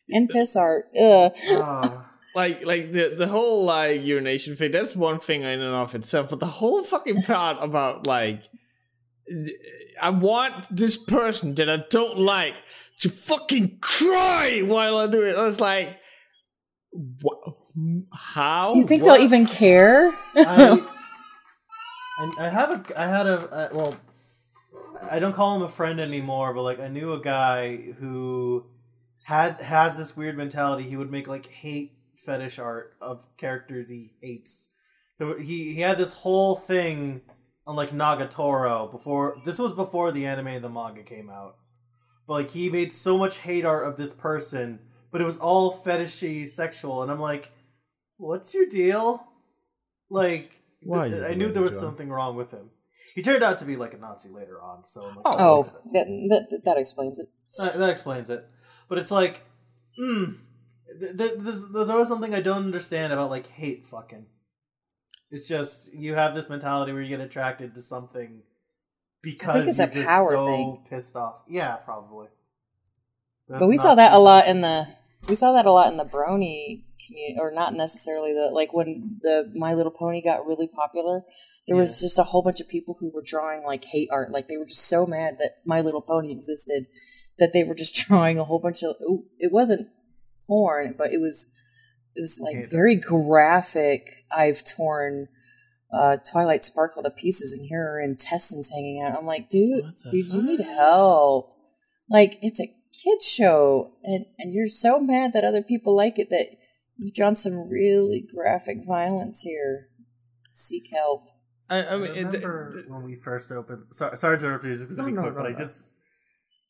S1: and piss art.
S3: Ah.
S2: like like the the whole like urination thing that's one thing in and of itself but the whole fucking part about like i want this person that i don't like to fucking cry while i do it i was like what how
S1: Do you think
S2: What?
S1: they'll even care?
S3: I, I have a, I had a, uh, well, I don't call him a friend anymore, but like I knew a guy who had has this weird mentality. He would make like hate fetish art of characters he hates. He he had this whole thing on like Nagatoro before. This was before the anime and the manga came out. But like he made so much hate art of this person, but it was all fetishy, sexual, and I'm like, what's your deal? Like,
S2: Why
S3: th- I knew there was
S2: that, John?
S3: something wrong with him. He turned out to be like a Nazi later on, so I'm like,
S1: Oh, that, that, that explains it.
S3: that, that explains it. But it's like, mm, th- th- there's, there's always something I don't understand about like hate fucking. It's just you have this mentality where you get attracted to something because
S1: it's
S3: you're
S1: a
S3: just
S1: power
S3: so
S1: thing.
S3: pissed off. Yeah, probably.
S1: But we saw that a lot in the we saw that a lot in the brony community, or not necessarily the like when the My Little Pony got really popular. There was just a whole bunch of people who were drawing like hate art, like they were just so mad that My Little Pony existed that they were just drawing a whole bunch of. It wasn't porn, but it was it was like very graphic. I've torn uh, Twilight Sparkle to pieces, and here are intestines hanging out. I'm like, dude, dude, you need help. Like, it's a kids show, and and you're so mad that other people like it that you've drawn some really graphic violence here. Seek help.
S2: I, I
S3: I
S2: mean, it-
S3: remember when we first opened. Sorry, sorry to interrupt you, just because
S2: No,
S3: be
S2: no,
S3: quick,
S2: no,
S3: but I just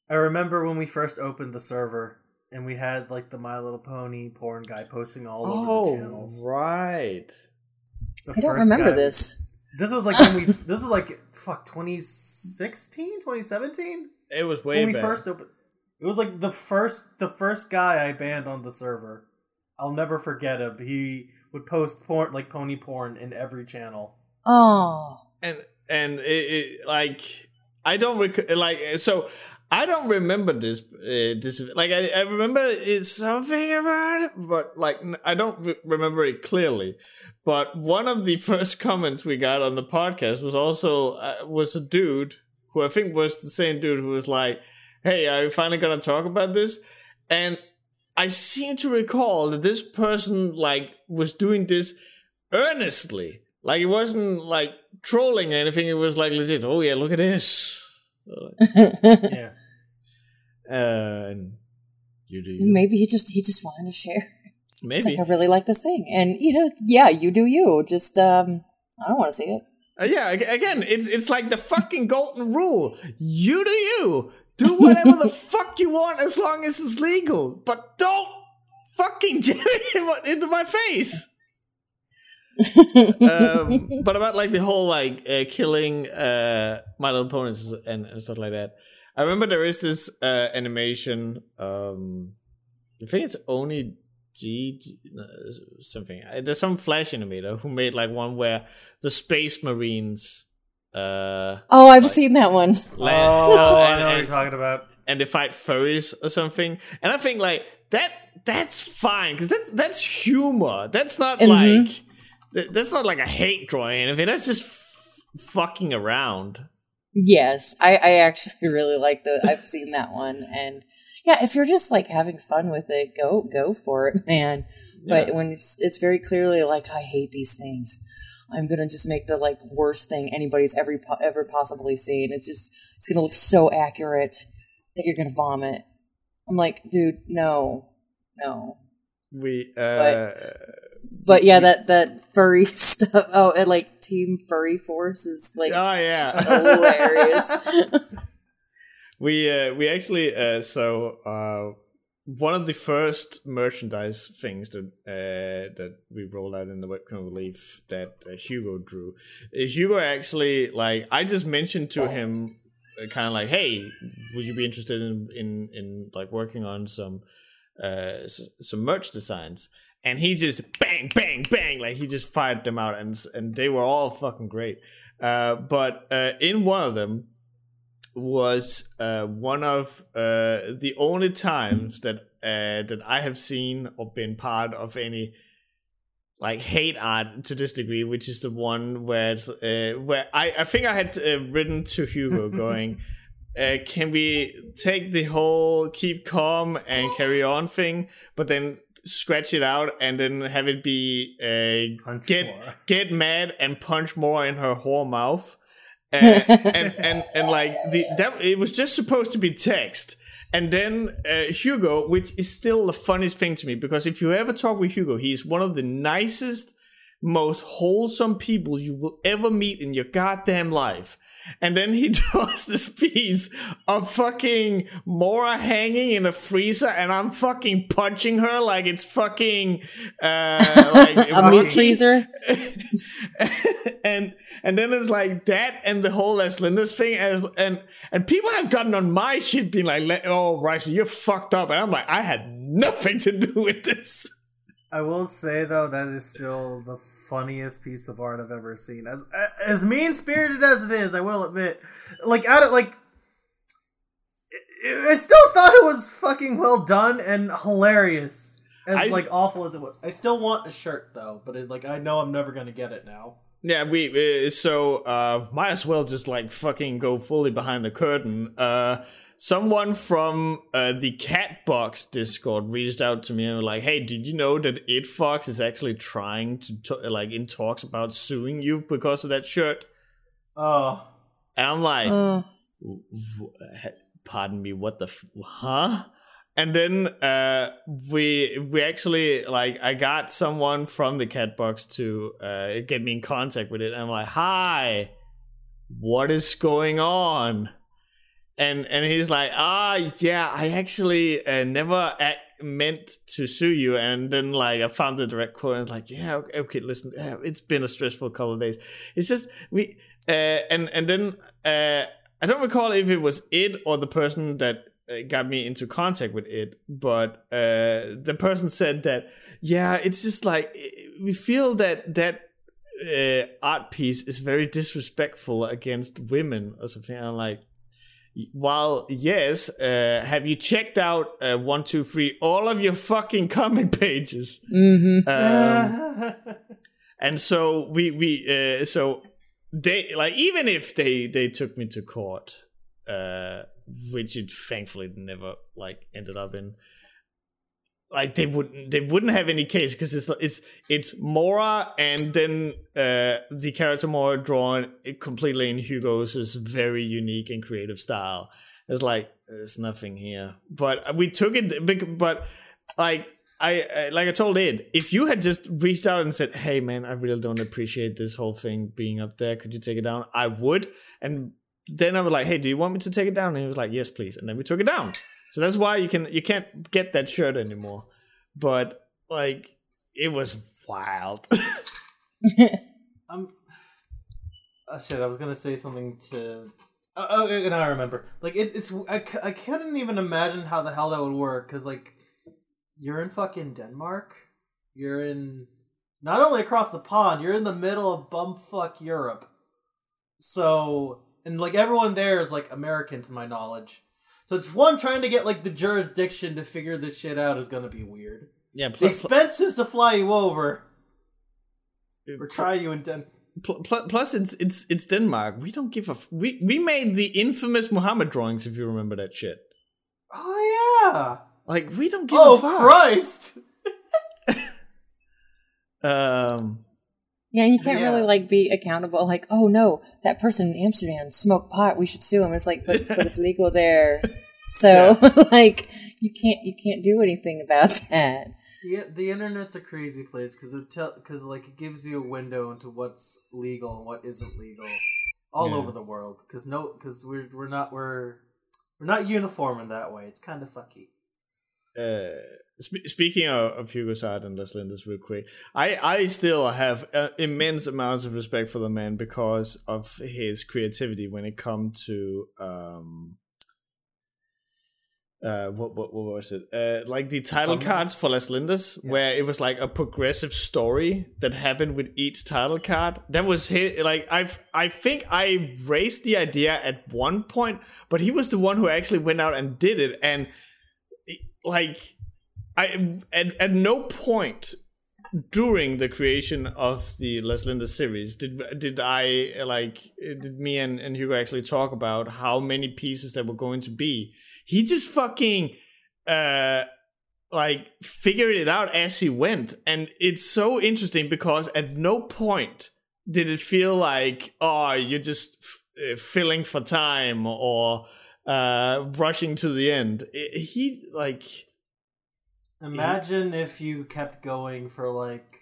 S3: I remember when we first opened the server and we had like the My Little Pony porn guy posting all over the
S2: oh
S3: channels.
S2: right
S3: The
S1: I don't remember
S3: guy-
S1: this.
S3: This was like when we. this was like fuck 2016, 2017
S2: it was way
S3: when we
S2: back.
S3: first opened. It was like the first the first guy I banned on the server. I'll never forget him. He would post porn like pony porn in every channel.
S1: Oh,
S2: and and it, it like I don't rec- like so I don't remember this uh, this like I, I remember it's something about it but like I don't re- remember it clearly but one of the first comments we got on the podcast was also uh, was a dude who I think was the same dude who was like hey are you finally gonna talk about this and I seem to recall that this person like was doing this earnestly. Like it wasn't like trolling or anything. It was like legit. Oh yeah, look at this.
S3: Yeah.
S2: Uh, and you do you.
S1: maybe he just he just wanted to share. It's
S2: maybe.
S1: like I really like this thing, and you know, yeah, you do you. Just um, I don't want to see it.
S2: Uh, yeah. Again, it's it's like the fucking golden rule. You do you. Do whatever the fuck you want as long as it's legal, but don't fucking jam it into my face. um, but about like the whole like uh, killing uh, My Little Ponies and, and stuff like that. I remember there is this uh, animation. Um, I think it's only G, G something. Uh, There's some Flash animator who made like one where the Space Marines uh,
S1: Oh, I've seen that one.
S2: land,
S3: Oh,
S2: uh,
S3: I
S2: and,
S3: know what you're talking about.
S2: and they fight furries or something. And I think like that that's fine because that's that's humor. That's not
S1: Mhm.
S2: like th- that's not like a hate drawing or anything. That's just f- fucking around.
S1: Yes, I, I actually really like the. I've seen that one, and yeah, if you're just like having fun with it, go go for it, man. But
S2: Yeah.
S1: when it's it's very clearly like I hate these things, I'm gonna just make the like worst thing anybody's ever ever possibly seen. It's just it's gonna look so accurate that you're gonna vomit. I'm like, dude, no, no.
S2: We uh,
S1: But yeah, that that furry stuff. Oh, and like Team Furry Force is like
S2: oh yeah,
S1: hilarious.
S2: we uh, we actually uh, so uh, one of the first merchandise things that uh, that we rolled out in the webcomic relief that uh, Hugo drew. Uh, Hugo actually like I just mentioned to him kind of like, hey, would you be interested in in in like working on some uh s- some merch designs? And he just bang bang bang like he just fired them out and and they were all fucking great. Uh, but uh, in one of them was uh, one of uh, the only times that uh, that I have seen or been part of any like hate art to this degree, which is the one where it's, uh, where I, I think I had uh, written to Hugo going, uh, can we take the whole keep calm and carry on thing, but then scratch it out and then have it be uh,
S3: Punch
S2: get
S3: more.
S2: get mad and punch more in her whore mouth. Uh, and and and like the that it was just supposed to be text. And then uh, Hugo, which is still the funniest thing to me, because if you ever talk with Hugo, he's one of the nicest, most wholesome people you will ever meet in your goddamn life. And then he draws this piece of fucking Mora hanging in a freezer, and I'm fucking punching her like it's fucking uh, like
S1: a meat freezer.
S2: and and then it's like that and the whole Les Lindas thing as and and people have gotten on my shit being like "Le- oh Rice you're fucked up and I'm like I had nothing to do with this
S3: I will say though that is still the funniest piece of art I've ever seen. As as mean spirited as it is, I will admit. Like out of like, I I still thought it was fucking well done and hilarious. As
S2: I-
S3: like awful as it was, I still want a shirt though. But it, like I know I'm never gonna get it now.
S2: yeah we uh, so uh might as well just like fucking go fully behind the curtain uh someone from uh, the cat box discord reached out to me and were like hey did you know that it fox is actually trying to t- like in talks about suing you because of that shirt?
S3: Oh,
S2: and i'm like
S1: Uh,
S2: w- w- pardon me what the f- huh? And then uh we we actually like i got someone from the cat box to uh get me in contact with it. And i'm like hi what is going on and and he's like ah yeah i actually uh, never ac- meant to sue you. And then like i found the direct quote and like yeah okay, okay listen uh, it's been a stressful couple of days. It's just we uh and and then uh i don't recall if it was it or the person that uh, got me into contact with it but uh the person said that yeah it's just like we feel that that uh, art piece is very disrespectful against women or something. I'm like while yes, uh, have you checked out uh, one, two, three, all of your fucking comic pages?
S1: mm-hmm.
S2: Um, and so we we uh, so they like even if they they took me to court, uh, which it thankfully never like ended up in. Like they wouldn't, they wouldn't have any case because it's it's it's Mora and then uh, the character Mora drawn completely in Hugo's very unique and creative style. It's like there's nothing here, but we took it. But like I like I told Ed, if you had just reached out and said, "Hey man, I really don't appreciate this whole thing being up there. Could you take it down?" I would, and then I was like, "Hey, do you want me to take it down?" And he was like, "Yes, please." And then we took it down. So that's why you can you can't get that shirt anymore. But like it was wild.
S3: I'm. Um, oh, shit, I was gonna say something to. Oh, oh okay, now I remember. Like it's it's I, I couldn't even imagine how the hell that would work because like you're in fucking Denmark, you're in not only across the pond, you're in the middle of bumfuck Europe. So and like everyone there is like American to my knowledge. So it's one trying to get like the jurisdiction to figure this shit out is gonna be weird.
S2: yeah,
S3: The expenses to fly you over. Or try you in Den.
S2: Pl- pl- plus, it's it's it's Denmark. We don't give a. F- we we made the infamous Muhammad drawings. If you remember that shit.
S3: Oh yeah.
S2: Like we don't give
S3: Oh
S2: a fuck.
S3: Christ.
S2: Um.
S1: Yeah, and you can't
S3: Yeah.
S1: really like be accountable. Like, oh no, that person in Amsterdam smoked pot. We should sue him. It's like, but, but it's legal there. So like, you can't you can't do anything about that.
S3: The, the internet's a crazy place because it tell because like it gives you a window into what's legal and what isn't legal all
S2: Yeah.
S3: over the world. Because no, because we're we're not we're we're not uniform in that way. It's kind of fucky.
S2: uh, sp- speaking of, of Hugo Sard and Les Lindes real quick, I, I still have uh, immense amounts of respect for the man because of his creativity when it comes to um uh what what, what was it? Uh like the title cards for Les Lindes
S3: Yeah.
S2: where it was like a progressive story that happened with each title card. That was his like I've I think I raised the idea at one point but he was the one who actually went out and did it. And like I at, at no point during the creation of the Les Linda series did did I like did me and, and Hugo actually talk about how many pieces there were going to be. He just fucking uh like figured it out as he went and it's so interesting because at no point did it feel like oh you're just f- uh, filling for time or uh rushing to the end I- he like
S3: Imagine if you kept going for like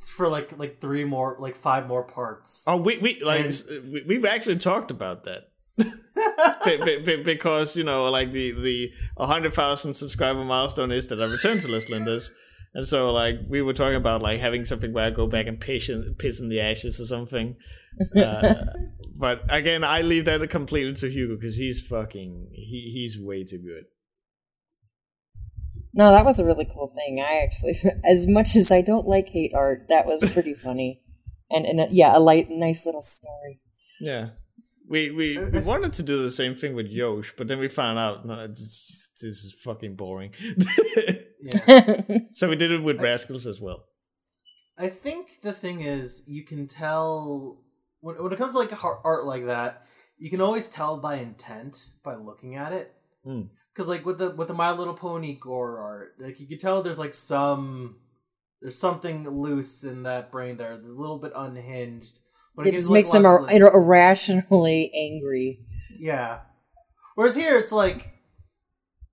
S3: for like like three more like five more parts.
S2: oh we we like
S3: And-
S2: we, we've actually talked about that. Be- be- be- because you know like the the 100,000 subscriber milestone is that I return to Les Lindas. And so like we were talking about like having something where I go back and piss in, piss in the ashes or something. Uh, but again I leave that completely to Hugo because he's fucking he he's way too good
S1: No, that was a really cool thing. I actually, as much as I don't like hate art, that was pretty funny, and and a, yeah, a light, nice little story.
S2: Yeah. We, we we wanted to do the same thing with Yosh, but then we found out no, it's this is fucking boring.
S3: yeah.
S2: so we did it with Rascals as well.
S3: I think the thing is, you can tell when when it comes to like art like that, you can always tell by intent by looking at it.
S2: Mm.
S3: Because like with the with the My Little Pony gore art, like you can tell there's like some there's something loose in that brain there, a little bit unhinged. When
S1: it
S3: gets,
S1: just makes them
S3: lost
S1: ir-
S3: in the-
S1: ir- irrationally angry.
S3: Yeah. Whereas here, it's like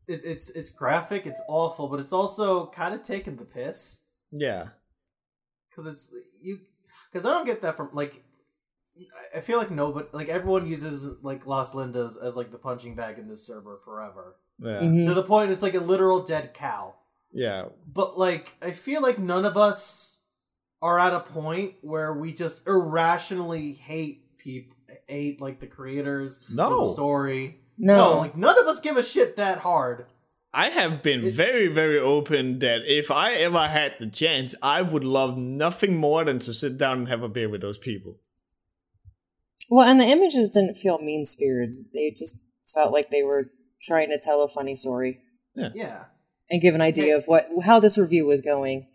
S3: it, it's it's graphic, it's awful, but it's also kind of taking the piss
S2: Yeah.
S3: because it's you because I don't get that from like I- I feel like nobody like everyone uses like Las Lindas as like the punching bag in this server forever
S2: Yeah.
S1: Mhm.
S3: to the point it's like a literal dead cow.
S2: Yeah.
S3: But like I feel like none of us are at a point where we just irrationally hate people hate like the creators
S2: No.
S3: the story.
S1: No,
S3: like none of us give a shit that hard.
S2: I have been
S3: It-
S2: very, very open that if I ever had the chance, I would love nothing more than to sit down and have a beer with those people.
S1: well, and the images didn't feel mean spirited. They just felt like they were trying to tell a funny story
S3: Yeah.
S1: and give an idea of what how this review was going.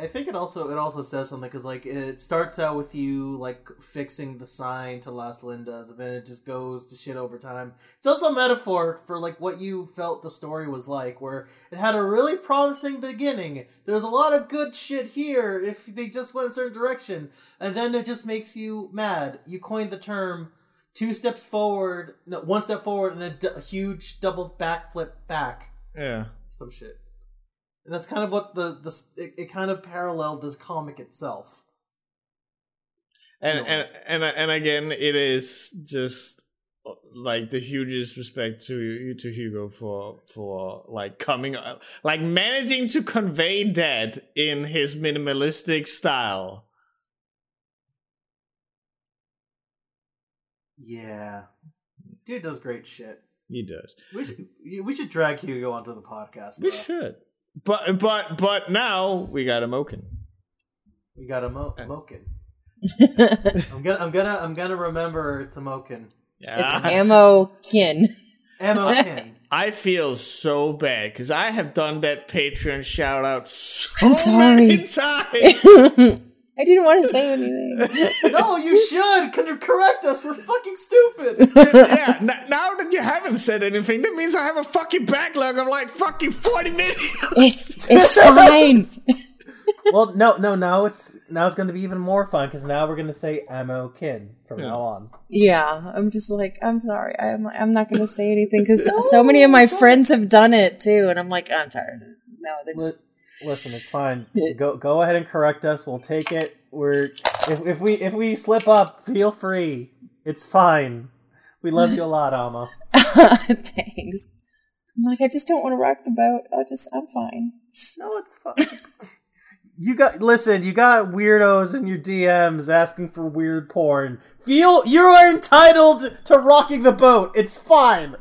S3: I think it also it also says something because like it starts out with you like fixing the sign to Las Lindas, and then it just goes to shit over time. It's also a metaphor for like what you felt the story was like, where it had a really promising beginning. There's a lot of good shit here if they just went a certain direction, and then it just makes you mad. You coined the term two steps forward, no, one step forward, and a, d- huge double backflip back
S2: Yeah.
S3: some shit. And that's kind of what the the it, it kind of paralleled this comic itself.
S2: And and and and again, it is just uh, like the hugest respect to to Hugo for for like coming uh, like managing to convey that in his minimalistic style.
S3: Yeah, dude does great shit.
S2: He does.
S3: We should we should drag Hugo onto the podcast.
S2: We
S3: bro.
S2: should. But but but now we got a Moken.
S3: We got a mo-
S2: Uh.
S3: Moken. I'm gonna I'm gonna I'm gonna remember it's a Moken.
S2: Yeah.
S1: It's ammo kin.
S3: Moken.
S2: I feel so bad because I have done that Patreon shout out so
S1: I'm sorry.
S2: man, time.
S1: I didn't want to say anything.
S3: no, you should Con- correct us. We're fucking stupid.
S2: yeah, n- now that you haven't said anything, that means I have a fucking backlog of like fucking 40 minutes.
S1: It's it's fine.
S3: well, no, no. Now it's now it's going to be even more fun because now we're going to say "mo kid" from now on.
S1: Yeah, I'm just like I'm sorry. I'm I'm not going to say anything because so, so many of my friends have done it too, and I'm like oh, I'm tired. No, they're
S3: Li-
S1: just
S3: Listen, it's fine. Go go ahead and correct us. We'll take it. We're if if we if we slip up, feel free. It's fine. We love you a lot, Alma.
S1: thanks. I'm like I just don't want to rock the boat. I'll just I'm fine.
S3: No, it's fine. you got listen. You got weirdos in your DMs asking for weird porn. Feel you are entitled to rocking the boat. It's fine.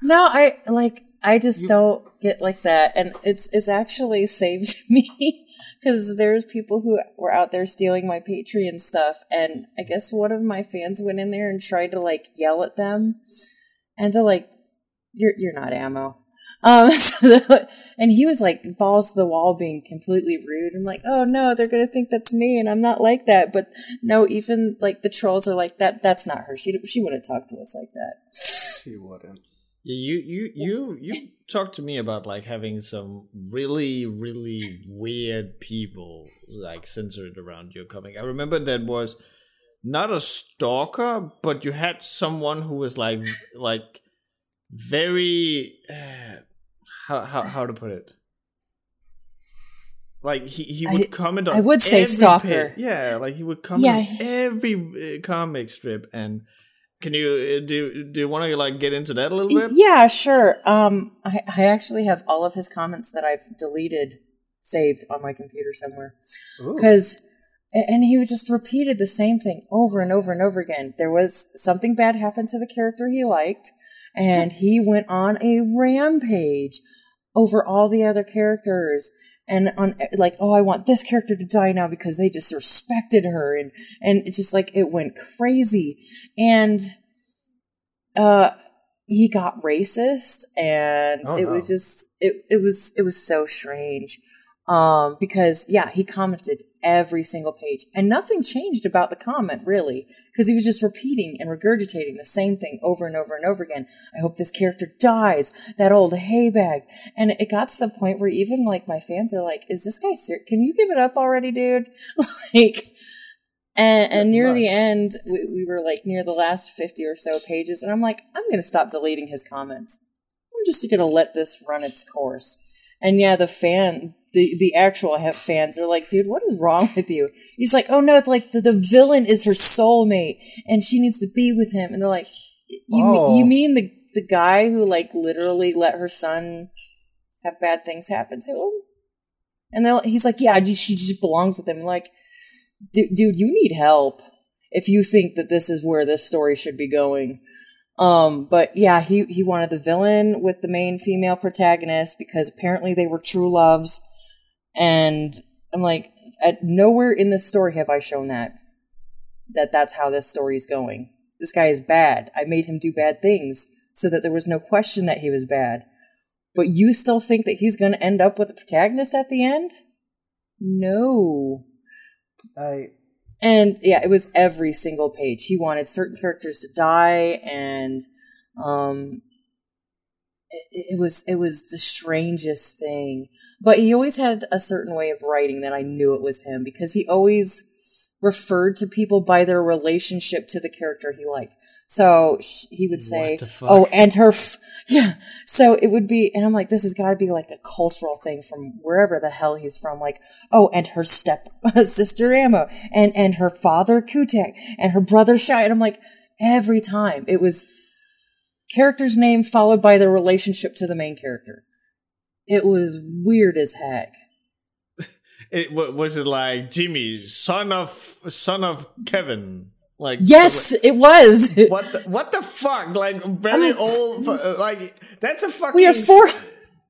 S1: No, I like I just don't get like that, and it's it's actually saved me because there's people who were out there stealing my Patreon stuff, and I guess one of my fans went in there and tried to like yell at them, and they're like, "You're you're not ammo." Um, so the- and he was like balls to the wall, being completely rude. I'm like, "Oh no, they're gonna think that's me, and I'm not like that." But no, even like the trolls are like that. That's not her. She she wouldn't talk to us like that.
S3: She wouldn't.
S2: Yeah, you you you you talked to me about like having some really really weird people like censored around your comic. I remember that was not a stalker, but you had someone who was like like very uh, how how how to put it. Like he, he would
S1: I-
S2: comment on
S1: I would say stalker.
S2: yeah, like he would comment
S1: Yeah.
S2: on every uh, comic strip and can you uh, do do you want to like get into that a little bit?
S1: Yeah, sure. Um, I, I actually have all of his comments that I've deleted saved on my computer somewhere because, and he would just repeated the same thing over and over and over again. There was something bad happened to the character he liked, and he went on a rampage over all the other characters. And on like, oh, I want this character to die now because they disrespected her, and and it just like it went crazy. And uh he got racist and
S3: Oh,
S1: it
S3: no.
S1: was just it, it was it was so strange um because yeah he commented every single page and nothing changed about the comment really because he was just repeating and regurgitating the same thing over and over and over again i hope this character dies that old hay bag and it got to the point where even like my fans are like is this guy serious can you give it up already dude like and, and near the end, we, we were like near the last 50 or so pages, and I'm like, I'm going to stop deleting his comments. I'm just going to let this run its course. And yeah, the fan, the, the actual fans are like, dude, what is wrong with you? He's like, oh no, it's like the, the villain is her soulmate, and she needs to be with him. And they're like, you,
S3: Oh.
S1: you mean the, the guy who like literally let her son have bad things happen to him? And they're, he's like, yeah, she just belongs with him. Like, dude, dude, you need help if you think that this is where this story should be going. Um, but yeah, he, he wanted the villain with the main female protagonist because apparently they were true loves. And I'm like, at nowhere in this story have I shown that, that that's how this story is going. This guy is bad. I made him do bad things so that there was no question that he was bad. But you still think that he's going to end up with the protagonist at the end? No.
S3: I
S1: And yeah, it was every single page. He wanted certain characters to die, and um, it, it was it was the strangest thing. But he always had a certain way of writing that I knew it was him because he always referred to people by their relationship to the character he liked. So he would say, "Oh, and her, f-. yeah." So it would be, and I'm like, "This has got to be like a cultural thing from wherever the hell he's from." Like, "Oh, and her step sister Ammo, and and her father Kutek, and her brother Shy." and I'm like, every time it was character's name followed by their relationship to the main character. It was weird as heck.
S2: It was it like Jimmy, son of son of Kevin, like
S1: Yes, it was.
S2: What the, what the fuck? Like very old. Like that's a fucking.
S1: We have four.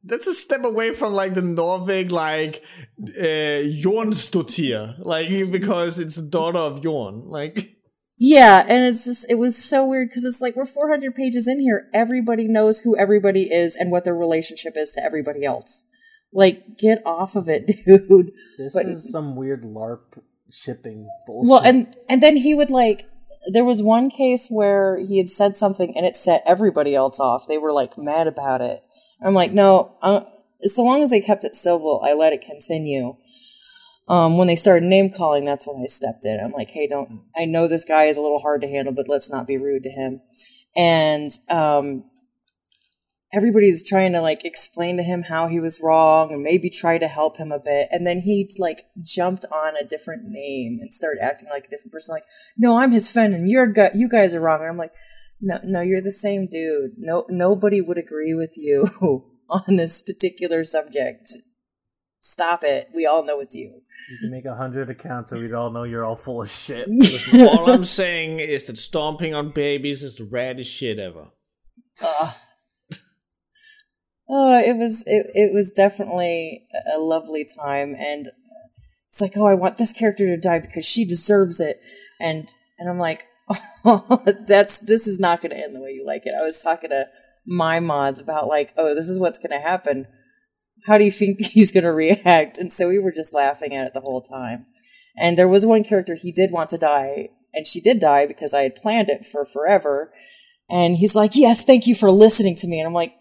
S2: That's a step away from like the Norvig, like uh, Jornstotir, like because it's the daughter of Jorn. Like
S1: Yeah, and it's just it was so weird because it's like we're 400 pages in here. Everybody knows who everybody is and what their relationship is to everybody else. Like, get off of it, dude.
S3: This
S1: But-
S3: is some weird LARP shipping bullshit.
S1: Well, and and then he would like. There was one case where he had said something and it set everybody else off. They were like mad about it. I'm like, no. Uh, so long as they kept it civil, I let it continue. Um, when they started name calling, that's when I stepped in. I'm like, hey, don't. I know this guy is a little hard to handle, but let's not be rude to him. And um, everybody's trying to like explain to him how he was wrong and maybe try to help him a bit and then he like jumped on a different name and started acting like a different person like no i'm his friend and you're gu- you guys are wrong and i'm like no no you're the same dude no nobody would agree with you on this particular subject stop it we all know it's you
S3: you can make a hundred accounts so we'd all know you're all full of shit.
S2: Listen, all I'm saying is that stomping on babies is the raddest shit ever.
S1: Ugh. Oh, it was it, it was definitely a lovely time, and it's like, oh, I want this character to die because she deserves it, and and I'm like, oh, that's this is not going to end the way you like it. I was talking to my mods about like, oh, this is what's going to happen. How do you think he's going to react? And so we were just laughing at it the whole time. And there was one character he did want to die, and she did die because I had planned it for forever. And he's like, Yes, thank you for listening to me. And I'm like,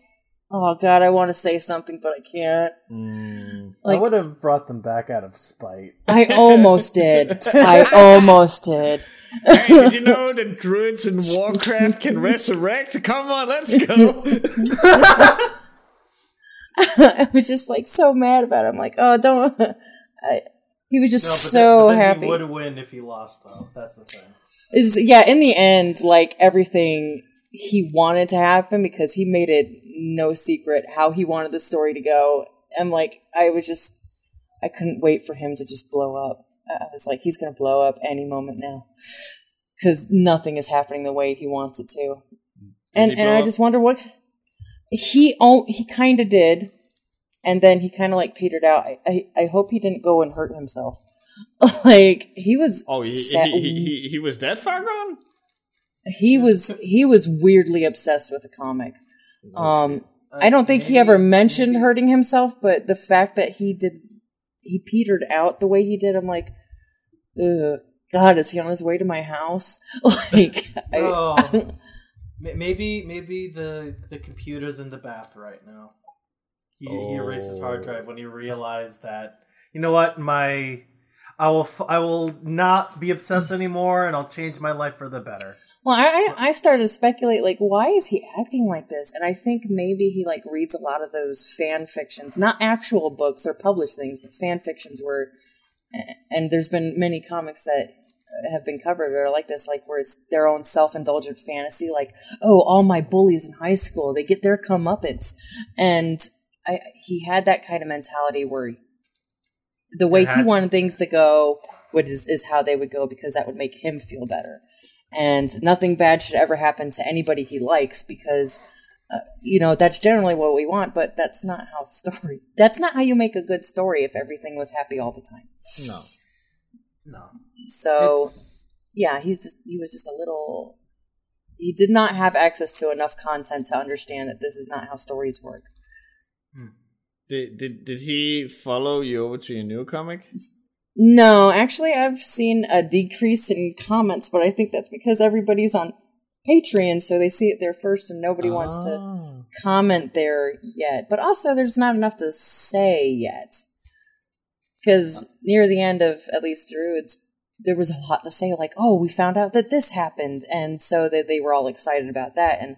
S1: Oh God, I want to say something, but I can't.
S2: Mm.
S3: I would have brought them back out of spite.
S1: I almost did. I almost did.
S2: Hey, did you know that druids in Warcraft can resurrect? Come on, let's go.
S1: I was just like so mad about it. I'm like, Oh, don't. I, he was just
S3: No, but
S1: so
S3: then- but then
S1: happy.
S3: He would win if he lost, though. That's the thing.
S1: is yeah in the end like everything he wanted to happen because he made it no secret how he wanted the story to go and like i was just i couldn't wait for him to just blow up i was like he's gonna blow up any moment now because nothing is happening the way he wants it to and and
S2: blow
S1: i
S2: up?
S1: just wonder what he oh he kind of did and then he kind of like petered out I, I i hope he didn't go and hurt himself like he was
S2: Oh, he,
S1: sad-
S2: he, he, he, he was that far gone?
S1: he was he was weirdly obsessed with the comic. Um, I don't think he ever mentioned hurting himself, but the fact that he did he petered out the way he did, I'm like, Ugh, God, is he on his way to my house? like, I,
S3: Oh. Ma- maybe maybe the the computer's in the bath right now. He, he erased his hard oh. drive when he realized that you know what my I will f- I will not be obsessed anymore and I'll change my life for the better.
S1: well, I I I started to speculate like, why is he acting like this? And I think maybe he like reads a lot of those fan fictions, not actual books or published things, but fan fictions where, and there's been many comics that have been covered or like this, like where it's their own self-indulgent fantasy, like, oh, all my bullies in high school, they get their comeuppance. And I, he had that kind of mentality where the way he wanted things to go would is, is how they would go because that would make him feel better. And nothing bad should ever happen to anybody he likes because, uh, you know, that's generally what we want, but that's not how story, that's not how you make a good story if everything was happy all the time.
S2: No.
S3: No.
S1: So,
S3: It's-
S1: yeah, he's just he was just a little he did not have access to enough content to understand that this is not how stories work.
S2: Did, did did he follow you over to your new comic?
S1: No, actually I've seen a decrease in comments, but I think that's because everybody's on Patreon so they see it there first and nobody wants to
S2: Ah.
S1: comment there yet. But also there's not enough to say yet. Cuz near the end of at least Druids there was a lot to say like, "Oh, we found out that this happened." And so that they were all excited about that and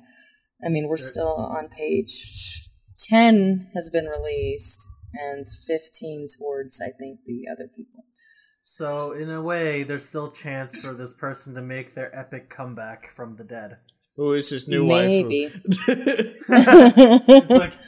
S1: I mean, we're still on page 10 has been released and 15 towards I think the other people.
S3: So in a way, there's still chance for this person to make their epic comeback from the dead.
S2: Who is his new
S1: Maybe.
S2: wife?
S3: It's like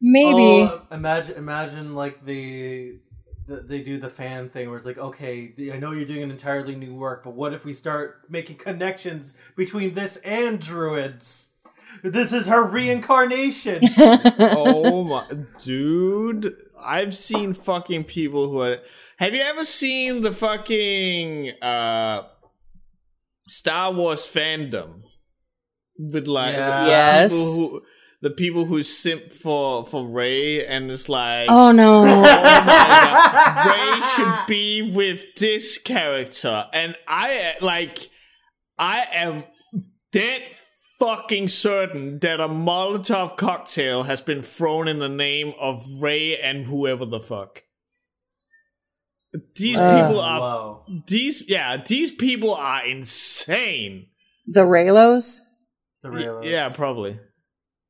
S1: Maybe.
S3: Oh, imagine, imagine like the, the they do the fan thing where it's like, okay, I know you're doing an entirely new work, but what if we start making connections between this and druids? This is her reincarnation.
S2: oh my dude i've seen fucking people who are have you ever seen the fucking uh star wars fandom with like
S3: Yeah.
S1: Yes.
S2: people who the people who simp for for Rey and it's like
S1: Oh no.
S2: oh my God, Rey should be with this character, and I like I am dead fucking certain that a Molotov cocktail has been thrown in the name of Rey and whoever the fuck. These
S1: Uh,
S2: people are
S3: Low.
S2: these yeah these people are insane.
S1: the Reylos,
S3: The
S2: Y- yeah, probably.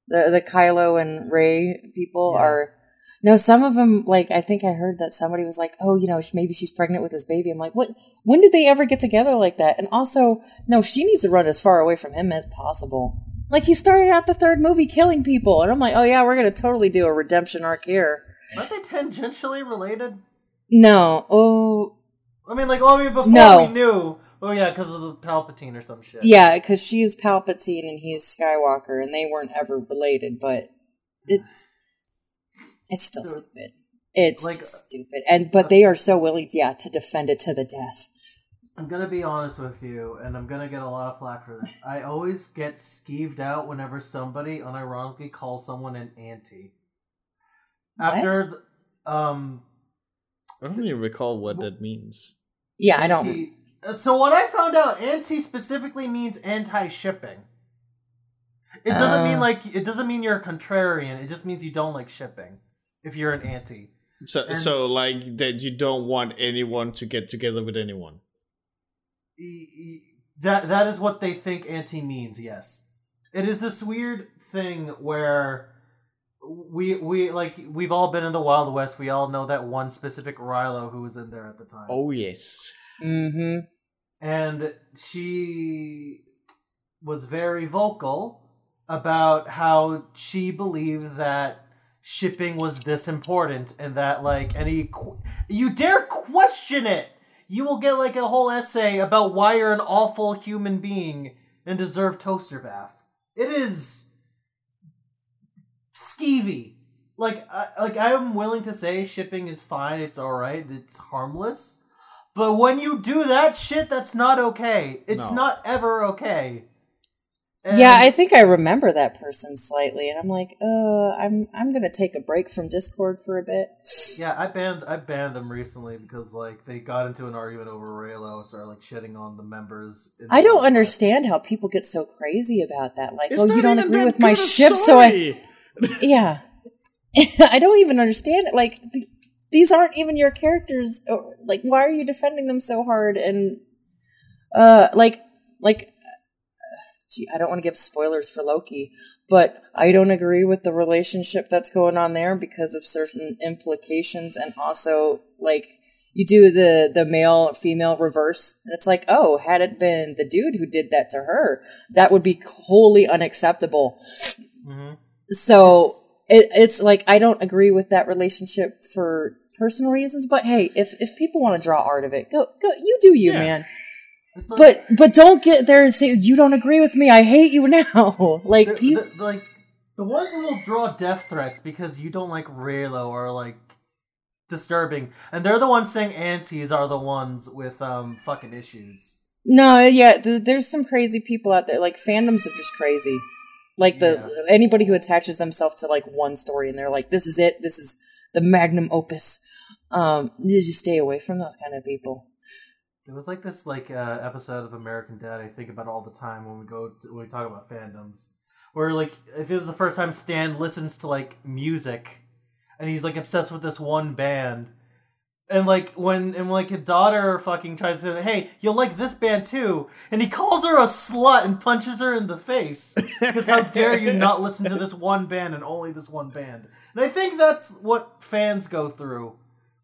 S1: The the Kylo and Rey people
S3: Yeah.
S1: are. No, some of them like I think I heard that somebody was like, "Oh, you know, maybe she's pregnant with his baby." I'm like, "What? When did they ever get together like that?" And also, no, she needs to run as far away from him as possible. Like he started out the third movie killing people, and I'm like, "Oh yeah, we're gonna totally do a redemption arc here."
S3: Aren't they tangentially related?
S1: No, oh
S3: I mean, like, oh, I mean, before
S1: No.
S3: we knew. Oh yeah, because of the Palpatine or some shit.
S1: yeah, because she's Palpatine and he's Skywalker, and they weren't ever related, but it's it's still
S3: Dude.
S1: stupid. It's
S3: Like,
S1: just stupid, and but they are so willing, yeah, to defend it to the death.
S3: I'm gonna be honest with you, and I'm gonna get a lot of flack for this. I always get skeeved out whenever somebody unironically calls someone an anti. After, the, um,
S2: I don't even recall what that means.
S1: Yeah, I don't.
S3: Anti- So what I found out, anti specifically means anti-shipping. It doesn't mean
S1: Uh.
S3: like it doesn't mean you're a contrarian. It just means you don't like shipping. If you're an anti,
S2: So
S3: And-
S2: so like that you don't want anyone to get together with anyone.
S3: E- e- that that is what they think anti means. Yes, it is this weird thing where we we like we've all been in the Wild West. We all know that one specific Reylo who was in there at the time.
S2: Oh yes.
S1: Mm-hmm.
S3: And she was very vocal about how she believed that shipping was this important and that like any qu- you dare question it! You will get like a whole essay about why you're an awful human being and deserve toaster bath. It is skeevy. Like I, like i'm willing to say shipping is fine it's all right it's harmless but when you do that shit, that's not okay. It's
S2: No.
S3: not ever okay.
S1: yeah, I think I remember that person slightly, and I'm like, uh, I'm I'm gonna take a break from Discord for a bit.
S3: yeah, I banned I banned them recently because like they got into an argument over Reylo and started like shitting on the members. in
S1: I don't understand how people get so crazy about that. Like,
S2: It's
S1: oh, you don't agree with my
S2: good a
S1: ship, so I yeah. I don't even understand it. Like th- these aren't even your characters. Or, like, why are you defending them so hard? And uh, like, like, gee, I don't want to give spoilers for Loki, but I don't agree with the relationship that's going on there because of certain implications, and also like you do the the male female reverse, and it's like, oh, had it been the dude who did that to her, that would be wholly unacceptable.
S3: Mhm.
S1: So it, it's like I don't agree with that relationship for personal reasons, but hey, if if people want to draw art of it, go go you do you,
S2: Yeah.
S1: man.
S3: Like,
S1: But but don't get there and say you don't agree with me. I hate you now. like
S3: the,
S1: people,
S3: the- like the ones who will draw death threats because you don't like Reylo are like disturbing, and they're the ones saying antis are the ones with um fucking issues.
S1: no, yeah, th- there's some crazy people out there. Like fandoms are just crazy. Like the anybody who attaches themselves to like one story and they're like, this is it. This is the magnum opus. Um, you just stay away from those kind of people.
S3: It was like this like uh, episode of American Dad I think about all the time when we go to, when we talk about fandoms, where like if it was the first time Stan listens to like music, and he's like obsessed with this one band, and like when and like a daughter fucking tries to say, hey, you'll like this band too, and he calls her a slut and punches her in the face because how dare you not listen to this one band and only this one band, and I think that's what fans go through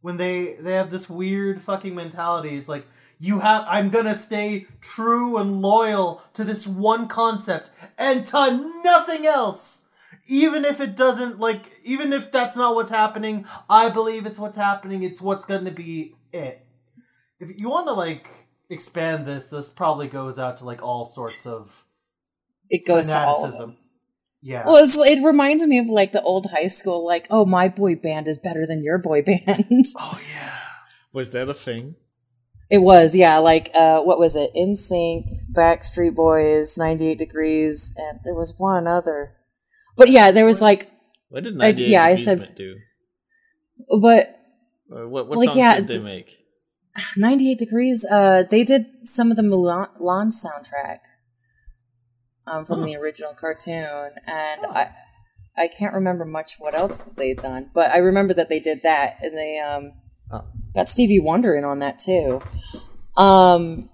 S3: when they they have this weird fucking mentality. It's like you have I'm gonna stay true and loyal to this one concept and to nothing else. Even if it doesn't like even if that's not what's happening, I believe it's what's happening, it's what's gonna be it. If you wanna like expand this, this probably goes out to like all sorts of
S1: It goes to all of them.
S3: fanaticism. Yeah.
S1: Well, it's, it reminds me of like the old high school, like, oh, my boy band is better than your boy band.
S3: oh yeah.
S2: Was that a thing?
S1: it was, yeah, like, uh, what was it? NSYNC, Backstreet Boys, 98 Degrees, and there was one other. But yeah, there was like,
S2: What did
S1: I-
S2: 98
S1: yeah, I said-
S2: do?
S1: but
S2: Or what what
S1: Like,
S2: songs
S1: yeah,
S2: did they
S1: th-
S2: make?
S1: 98 Degrees, uh, they did some of the Mulan, soundtrack um, from
S2: Huh.
S1: the original cartoon, and I I can't remember much what else that they'd done, but I remember that they did that, and they um,
S2: Oh.
S1: got Stevie Wonder in on that too. Um,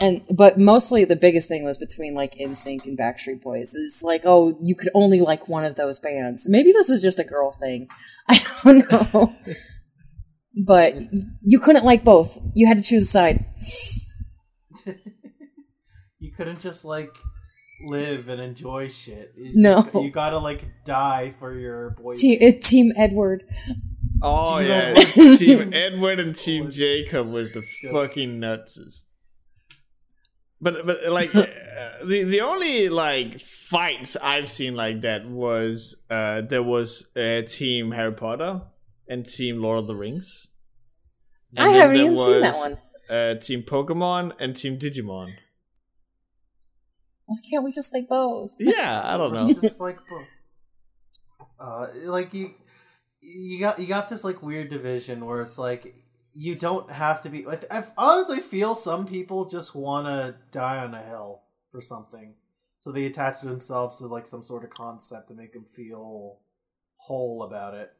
S1: and but mostly the biggest thing was between like NSYNC and Backstreet Boys. It's like, oh, you could only like one of those bands. Maybe this is just a girl thing. I don't know. but you couldn't like both. You had to choose a side.
S3: You couldn't just like live and enjoy shit. You
S1: No.
S3: you gotta like die for your boy.
S1: Team, Team Edward.
S2: Oh
S3: Team
S2: yeah,
S3: Edward.
S2: Team Edward and Team Jacob was the fucking nutsest. But but like uh, the the only like fights I've seen like that was uh there was uh, Team Harry Potter and Team Lord of the Rings. And
S1: I haven't
S2: there
S1: even seen that one.
S2: Uh, Team Pokemon and Team Digimon.
S1: Why can't we just like both?
S2: Yeah, I don't know.
S3: Just like, both. uh, like you, you got you got this like weird division where it's like you don't have to be. Like, I honestly feel some people just want to die on a hill for something, so they attach themselves to like some sort of concept to make them feel whole about it.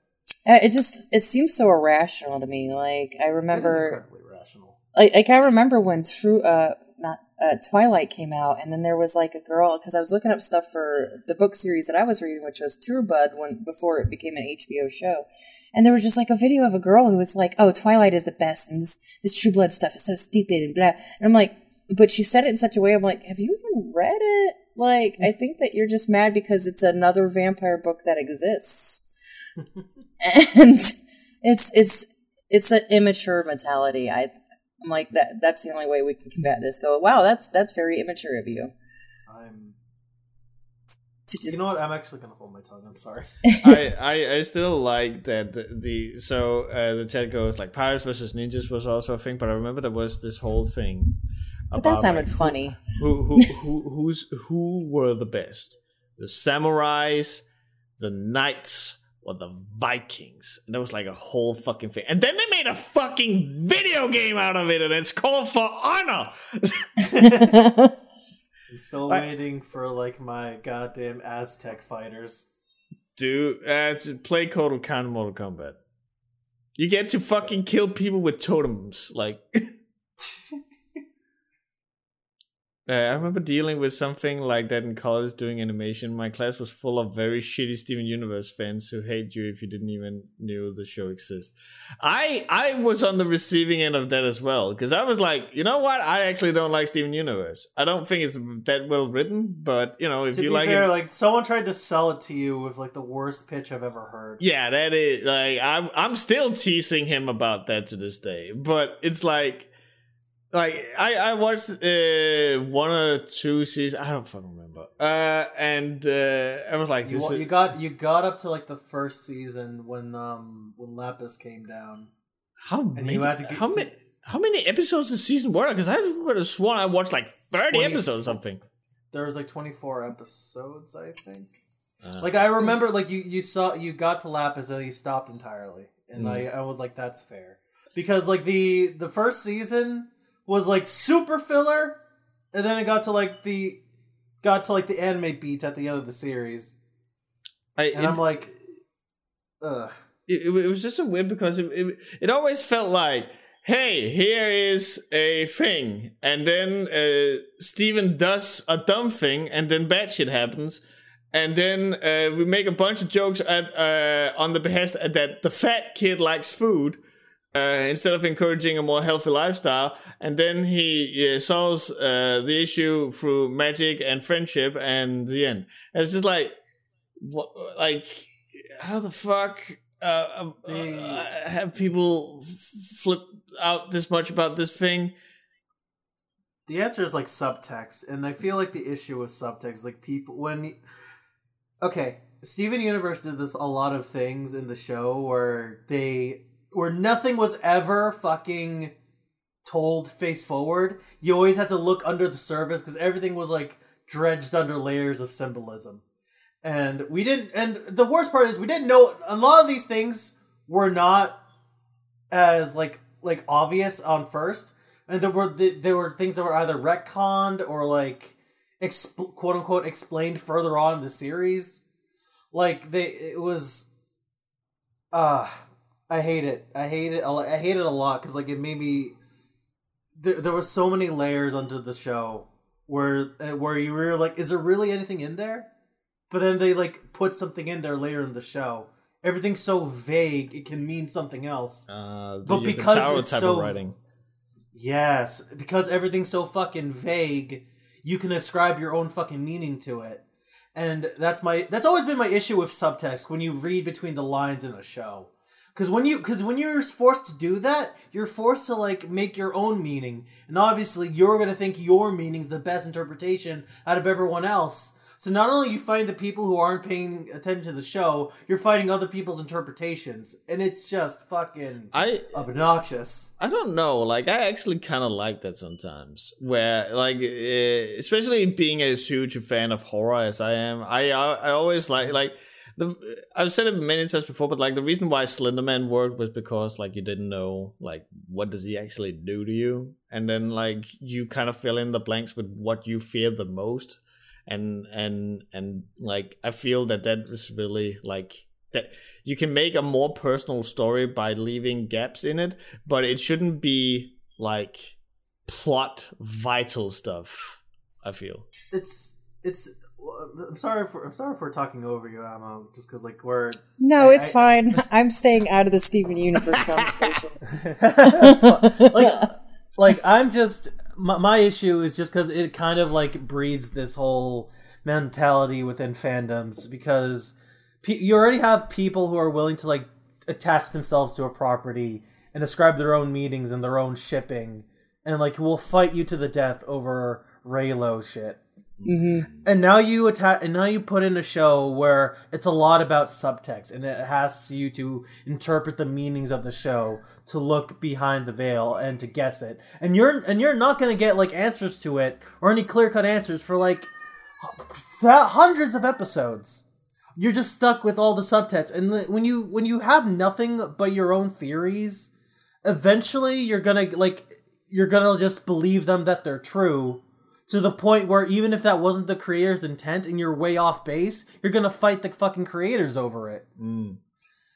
S1: Uh, it just it seems so irrational to me. Like I remember,
S3: incredibly rational.
S1: like, like I remember when True, uh, not uh, Twilight came out, and then there was like a girl because I was looking up stuff for the book series that I was reading, which was True Blood, when before it became an HBO show. And there was just like a video of a girl who was like, "Oh, Twilight is the best, and this this True Blood stuff is so stupid and blah." And I'm like, but she said it in such a way. I'm like, have you even read it? Like, I think that you're just mad because it's another vampire book that exists, and it's it's it's an immature mentality. I I'm like that. That's the only way we can combat this. Go, wow, that's that's very immature of you
S3: I'm.
S1: To just
S3: You know what? I'm actually gonna hold my tongue. I'm sorry.
S2: I, I I still like that the, the so uh, the chat goes like pirates versus ninjas was also a thing, but I remember there was this whole thing.
S1: But that sounded
S2: like,
S1: funny.
S2: Who who who who's who were the best? The samurais, the knights, or the Vikings? And that was like a whole fucking thing. And then they made a fucking video game out of it, and it's called For Honor.
S3: I'm still
S2: I-
S3: waiting for like my goddamn Aztec fighters.
S2: Dude, uh, play Kotal Khan Mortal Kombat. You get to fucking kill people with totems, like. Uh, I remember dealing with something like that in college doing animation. My class was full of very shitty Steven Universe fans who hate you if you didn't even knew the show exists. I I was on the receiving end of that as well because I was like, you know what? I actually don't like Steven Universe. I don't think it's that well written, but you know, if
S3: to
S2: you like
S3: fair,
S2: it,
S3: like someone tried to sell it to you with like the worst pitch I've ever heard.
S2: yeah, that is like I'm I'm still teasing him about that to this day. But it's like like I I watched uh one or two seasons. I don't fucking remember. Uh, and uh, I was like,
S3: You,
S2: this
S3: wa-
S2: is
S3: you got you got up to like the first season when um when Lapis came down.
S2: how many
S3: you had to get
S2: how many how many episodes a season were? Because I could have sworn I watched like thirty
S3: 20
S2: episodes or something.
S3: There was like twenty four episodes, I think.
S2: Uh,
S3: Like I remember, like you you saw you got to Lapis and you stopped entirely, and
S2: Mm.
S3: I I was like, that's fair because like the the first season was like super filler, and then it got to like the got to like the anime beat at the end of the series,
S2: I,
S3: and
S2: it-
S3: I'm like, ugh.
S2: it, it was just a weird because it, it, it always felt like hey here is a thing and then uh, steven does a dumb thing and then bad shit happens and then uh, we make a bunch of jokes at uh, on the behest that the fat kid likes food uh, instead of encouraging a more healthy lifestyle and then he uh, solves uh, the issue through magic and friendship and the end And it's just like what, like how the fuck uh, uh, uh, have people flip out this much about this thing?
S3: The answer is like subtext, and I feel like the issue with subtext is like people when. Okay, Steven Universe did this a lot of things in the show where they where nothing was ever fucking told face forward. You always had to look under the surface because everything was like dredged under layers of symbolism. and we didn't. And the worst part is we didn't know a lot of these things were not as like like obvious on first, and there were there were things that were either retconned or like exp- quote unquote explained further on in the series. Like they, it was. Uh I hate it. I hate it. I hate it a lot because like it made me. There, there were so many layers onto the show where uh, where you were like, is there really anything in there? But then they like put something in there later in the show. Everything's so vague; it can mean something else.
S2: Uh,
S3: But because it's
S2: type
S3: so-
S2: of writing.
S3: Yes, because everything's so fucking vague, you can ascribe your own fucking meaning to it. And that's my that's always been my issue with subtext when you read between the lines in a show. Cuz when you cuz when you're forced to do that, you're forced to like make your own meaning. And obviously you're going to think your meaning's the best interpretation out of everyone else. So not only you find the people who aren't paying attention to the show, you're fighting other people's interpretations, and it's just fucking
S2: I
S3: obnoxious.
S2: I don't know. Like I actually kind of like that sometimes. Where like, uh, especially being as huge a fan of horror as I am, I I, I always like like the. I've said it many times before, but like the reason why Slenderman worked was because like you didn't know like what does he actually do to you, and then like you kind of fill in the blanks with what you fear the most, and and and like I feel that that was really like that you can make a more personal story by leaving gaps in it, but it shouldn't be like plot vital stuff. I feel.
S3: it's it's I'm sorry for I'm sorry for talking over you, Emma, just because like we're
S1: No,
S3: I-
S1: it's
S3: I-
S1: fine. I'm staying out of the Steven Universe conversation.
S3: Like like I'm just my, my issue is just because it kind of like breeds this whole mentality within fandoms because pe- you already have people who are willing to like attach themselves to a property and ascribe their own meanings and their own shipping and like will fight you to the death over Reylo shit.
S1: Hmm
S3: And now you attack, and now you put in a show where it's a lot about subtext, and it asks you to interpret the meanings of the show, to look behind the veil, and to guess it. And you're and you're not gonna get like answers to it or any clear cut answers for like th- hundreds of episodes. You're just stuck with all the subtext, and when you when you have nothing but your own theories, eventually you're gonna like you're gonna just believe them that they're true to the point where even if that wasn't the creator's intent and you're way off base, you're gonna fight the fucking creators over it.
S2: Mm.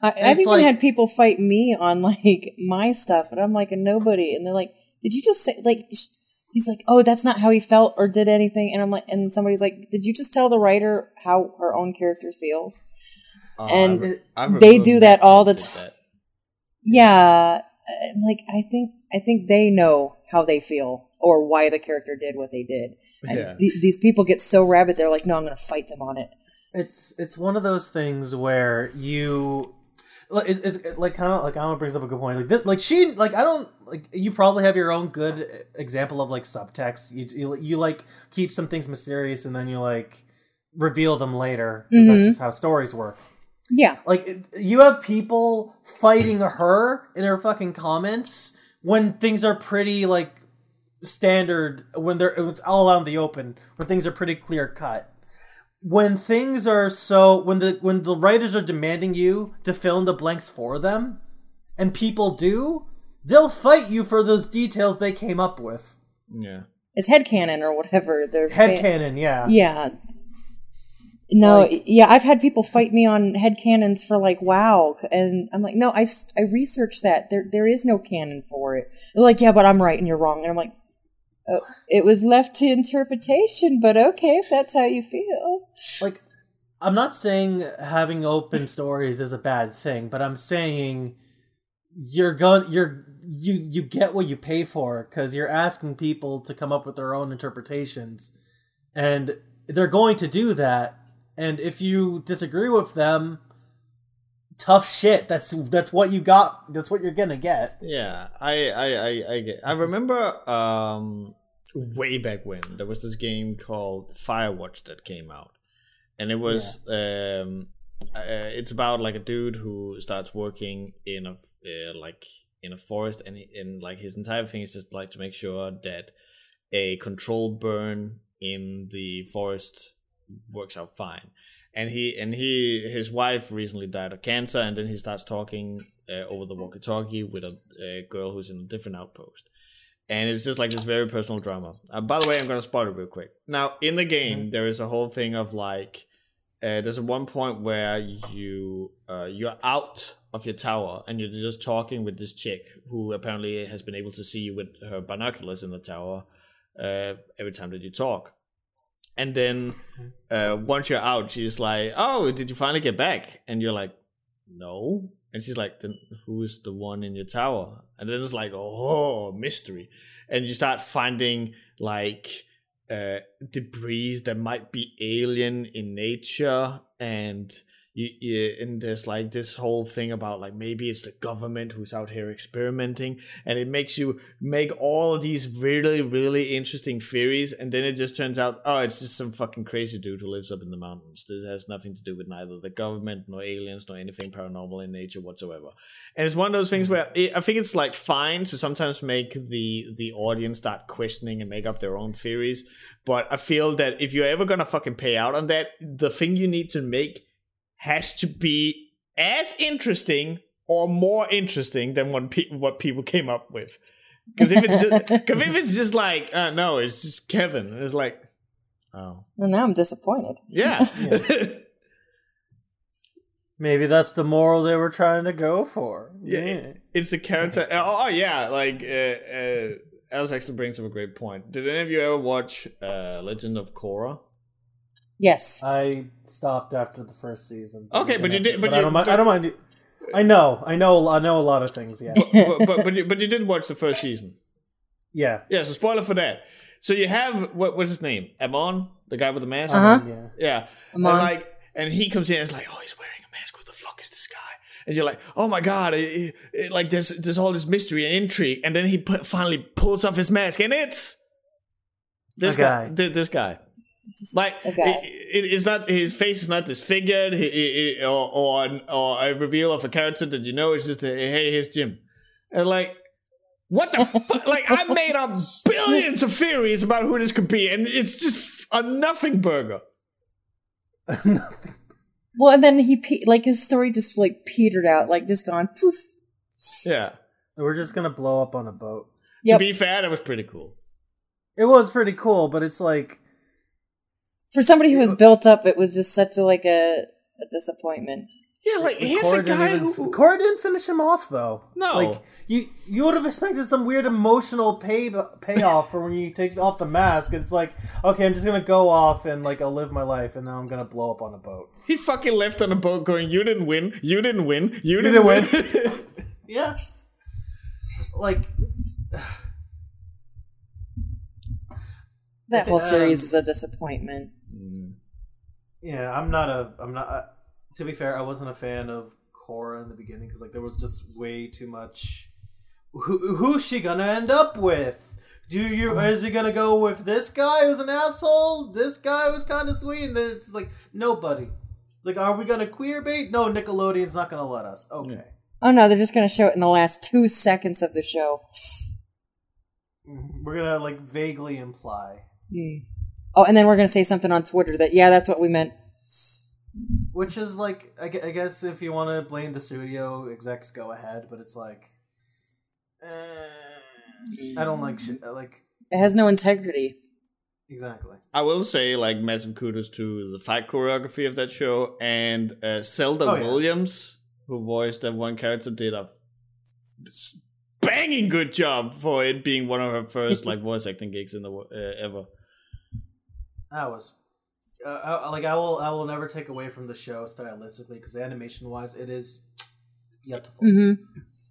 S1: I, I've even
S3: like-
S1: had people fight me on like my stuff, and I'm like a nobody, and they're like, "Did you just say like?" sh- He's like, "Oh, that's not how he felt or did anything," and I'm like, and somebody's like, "Did you just tell the writer how her own character feels?"
S2: Oh,
S1: And
S2: I re- I
S1: they do
S2: Matt
S1: that all the time. Yeah, like I think I think they know how they feel or why the character did what they did. And
S2: Yeah.
S1: the- these people get so rabid, they're like, "No, I'm going to fight them on it."
S3: It's it's one of those things where you like it's, it's like kind of like Alma brings up a good point. Like this, like she like I don't like you probably have your own good example of like subtext. You you, you like keep some things mysterious and then you like reveal them later. That's
S1: Mhm.
S3: just how stories work.
S1: Yeah,
S3: Like it- you have people fighting her in her fucking comments when things are pretty like standard when they're it's all out in the open when things are pretty clear cut. When things are so when the when the writers are demanding you to fill in the blanks for them and people do, they'll fight you for those details they came up with.
S2: Yeah.
S1: it's headcanon or whatever. They're fan-
S3: Headcanon, yeah.
S1: Yeah. No,
S3: Like-
S1: yeah, I've had people fight me on head canons for like wow, and I'm like, no, i i researched that. There there is no canon for it. They're like, yeah, but I'm right and you're wrong, and I'm like, oh, it was left to interpretation, but okay, if that's how you feel.
S3: like I'm not saying having open stories is a bad thing, but I'm saying you're going you're you you get what you pay for because you're asking people to come up with their own interpretations, and they're going to do that. And if you disagree with them, tough shit. That's that's what you got. That's what you're gonna get.
S2: Yeah, I I I I, get, I remember um way back when there was this game called Firewatch that came out, and it was um uh, it's about like a dude who starts working in a uh, like in a forest, and and like his entire thing is just like to make sure that a controlled burn in the forest works out fine. And he and he his wife recently died of cancer, and then he starts talking uh, over the walkie-talkie with a, a girl who's in a different outpost, and it's just like this very personal drama. Uh, by the way, I'm gonna spoil it real quick. Now, in the game, there is a whole thing of like, uh, there's a one point where you uh, you're out of your tower and you're just talking with this chick who apparently has been able to see you with her binoculars in the tower uh, every time that you talk. And then uh, once you're out, she's like, "Oh, did you finally get back?" And you're like, "No." And she's like, "Then who is the one in your tower?" And then it's like, "Oh, mystery." And you start finding like uh, debris that might be alien in nature, and you, you and there's like this whole thing about like maybe it's the government who's out here experimenting and it makes you make all of these really really interesting theories and then it just turns out oh it's just some fucking crazy dude who lives up in the mountains. This has nothing to do with neither the government nor aliens nor anything paranormal in nature whatsoever. And it's one of those things mm-hmm. where it, i think it's like fine to sometimes make the the audience start questioning and make up their own theories but i feel that if you're ever gonna fucking pay out on that the thing you need to make has to be as interesting or more interesting than what, pe- what people came up with. Because if it's just, cause if it's just like, uh, no, it's just Kevin, it's like, oh,
S1: Well, now I'm disappointed.
S2: yeah,
S3: Maybe that's the moral they were trying to go for.
S2: Yeah. it's the character. Oh, oh, yeah, like uh, uh, Alice actually brings up a great point. Did any of you ever watch uh, Legend of Korra?
S1: Yes.
S3: I stopped after the first season.
S2: Okay, but you did- but
S3: I
S2: you-
S3: don't mind.
S2: but-
S3: I don't mind. I know. I know. I know a lot of things. Yeah.
S2: but, but, but, you, but you did watch the first season.
S3: yeah.
S2: Yeah, so spoiler for that. So you have what was his name? Amon, the guy with the mask.
S1: Uh-huh.
S3: Yeah.
S2: Yeah,
S1: Amon.
S2: and like, and he comes in and it's like, oh, he's wearing a mask. Who the fuck is this guy? And you're like, oh my god, it, it- it- like there's there's all this mystery and intrigue, and then he pu- finally pulls off his mask, and it's this
S3: A
S2: guy.
S3: guy.
S2: thi- this guy. Like
S1: a guy.
S2: it- it- it's not his face is not disfigured, he- he- he- or or or a reveal of a character that you know. It's just a, hey, here's Jim, and like. What the fuck? Like, I made up billions of theories about who this could be, and it's just a nothing burger.
S3: Nothing.
S1: Well, and then he pe- like his story just like petered out, like just gone poof.
S2: Yeah.
S3: We're just gonna blow up on a boat.
S1: Yep.
S2: To be fair, that was pretty cool.
S3: It was pretty cool, but it's like
S1: For somebody who was built up, it was just such a like a, a disappointment.
S2: Yeah, like here's
S3: Korra
S2: a
S3: didn't
S2: guy
S3: even-
S2: who.
S3: Korra didn't finish him off though.
S2: No.
S3: like you you would have expected some weird emotional pay payoff for when he takes off the mask. It's like okay, I'm just gonna go off and like I'll live my life, and now I'm gonna blow up on a boat.
S2: He fucking left on a boat going, "You didn't win. You didn't win. You,
S3: didn't
S2: didn't,
S3: win."
S2: win."
S3: Yeah, like
S1: That
S3: If it-
S1: whole series
S3: um,
S1: is a disappointment.
S3: Yeah, I'm not a I'm not. Uh, to be fair, I wasn't a fan of Korra in the beginning because like there was just way too much. Who who's she gonna end up with? Do you is he gonna go with this guy who's an asshole? This guy who's kind of sweet, and then it's just like nobody. Like, are we gonna queer bait? No, Nickelodeon's not gonna let us. Okay,
S1: Oh no, they're just going to show it in the last two seconds of the show.
S3: we're gonna like vaguely imply,
S1: Hmm. Oh, and then we're going to say something on Twitter that yeah, that's what we meant.
S3: which is like I guess if you want to blame the studio execs, go ahead, but it's like. eh, I don't like shit. Like
S1: It has no integrity.
S3: exactly.
S2: I will say, like, massive kudos to the fight choreography of that show and uh, Zelda
S3: Oh, yeah.
S2: Williams, who voiced that one character, did a banging good job for it being one of her first like voice acting gigs in the wo- uh, ever.
S3: That was uh, I, like I will I will never take away from the show stylistically because animation wise it is beautiful.
S1: hmm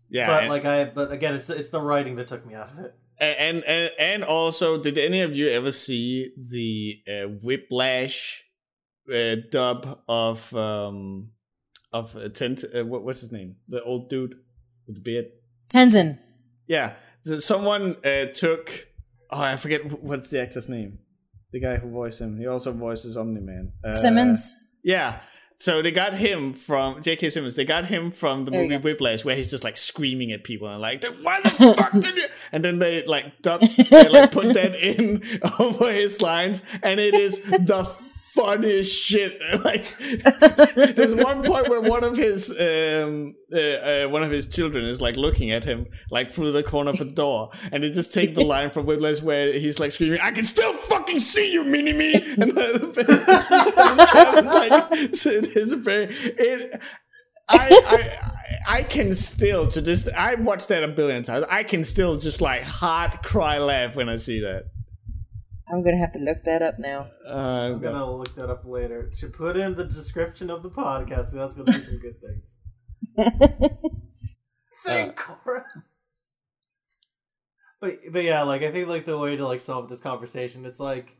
S2: Yeah,
S3: But
S2: and,
S3: like I but again it's it's the writing that took me out of it.
S2: and and and also, did any of you ever see the uh, Whiplash uh, dub of um of uh, Tent? Uh, what, what's his name? The old dude with the beard.
S1: Tenzin.
S2: Yeah, so someone uh, took. Oh, I forget what's the actor's name. The guy who voiced him. He also voices Omni Man. Uh,
S1: Simmons.
S2: Yeah. So they got him from J.K. Simmons. They got him from the
S1: There
S2: movie. Whiplash, where he's just like screaming at people and like, "Why the fuck did you?" And then they like they like put that in over his lines, and it is the funniest shit. Like, there's one point where one of his um uh, uh, one of his children is like looking at him like through the corner of the door, and they just take the line from Whiplash where he's like screaming, "I can still fucking see you, mini me!" And the like, it is very it. I, I I can still to this I watched that a billion times. I can still just like hard cry laugh when I see that.
S1: I'm gonna have to look that up now.
S2: Uh,
S3: I'm gonna look that up later. Should put in the description of the podcast. So that's gonna be some good things. Thank Cora. But but yeah, like I think like the way to like solve this conversation, it's like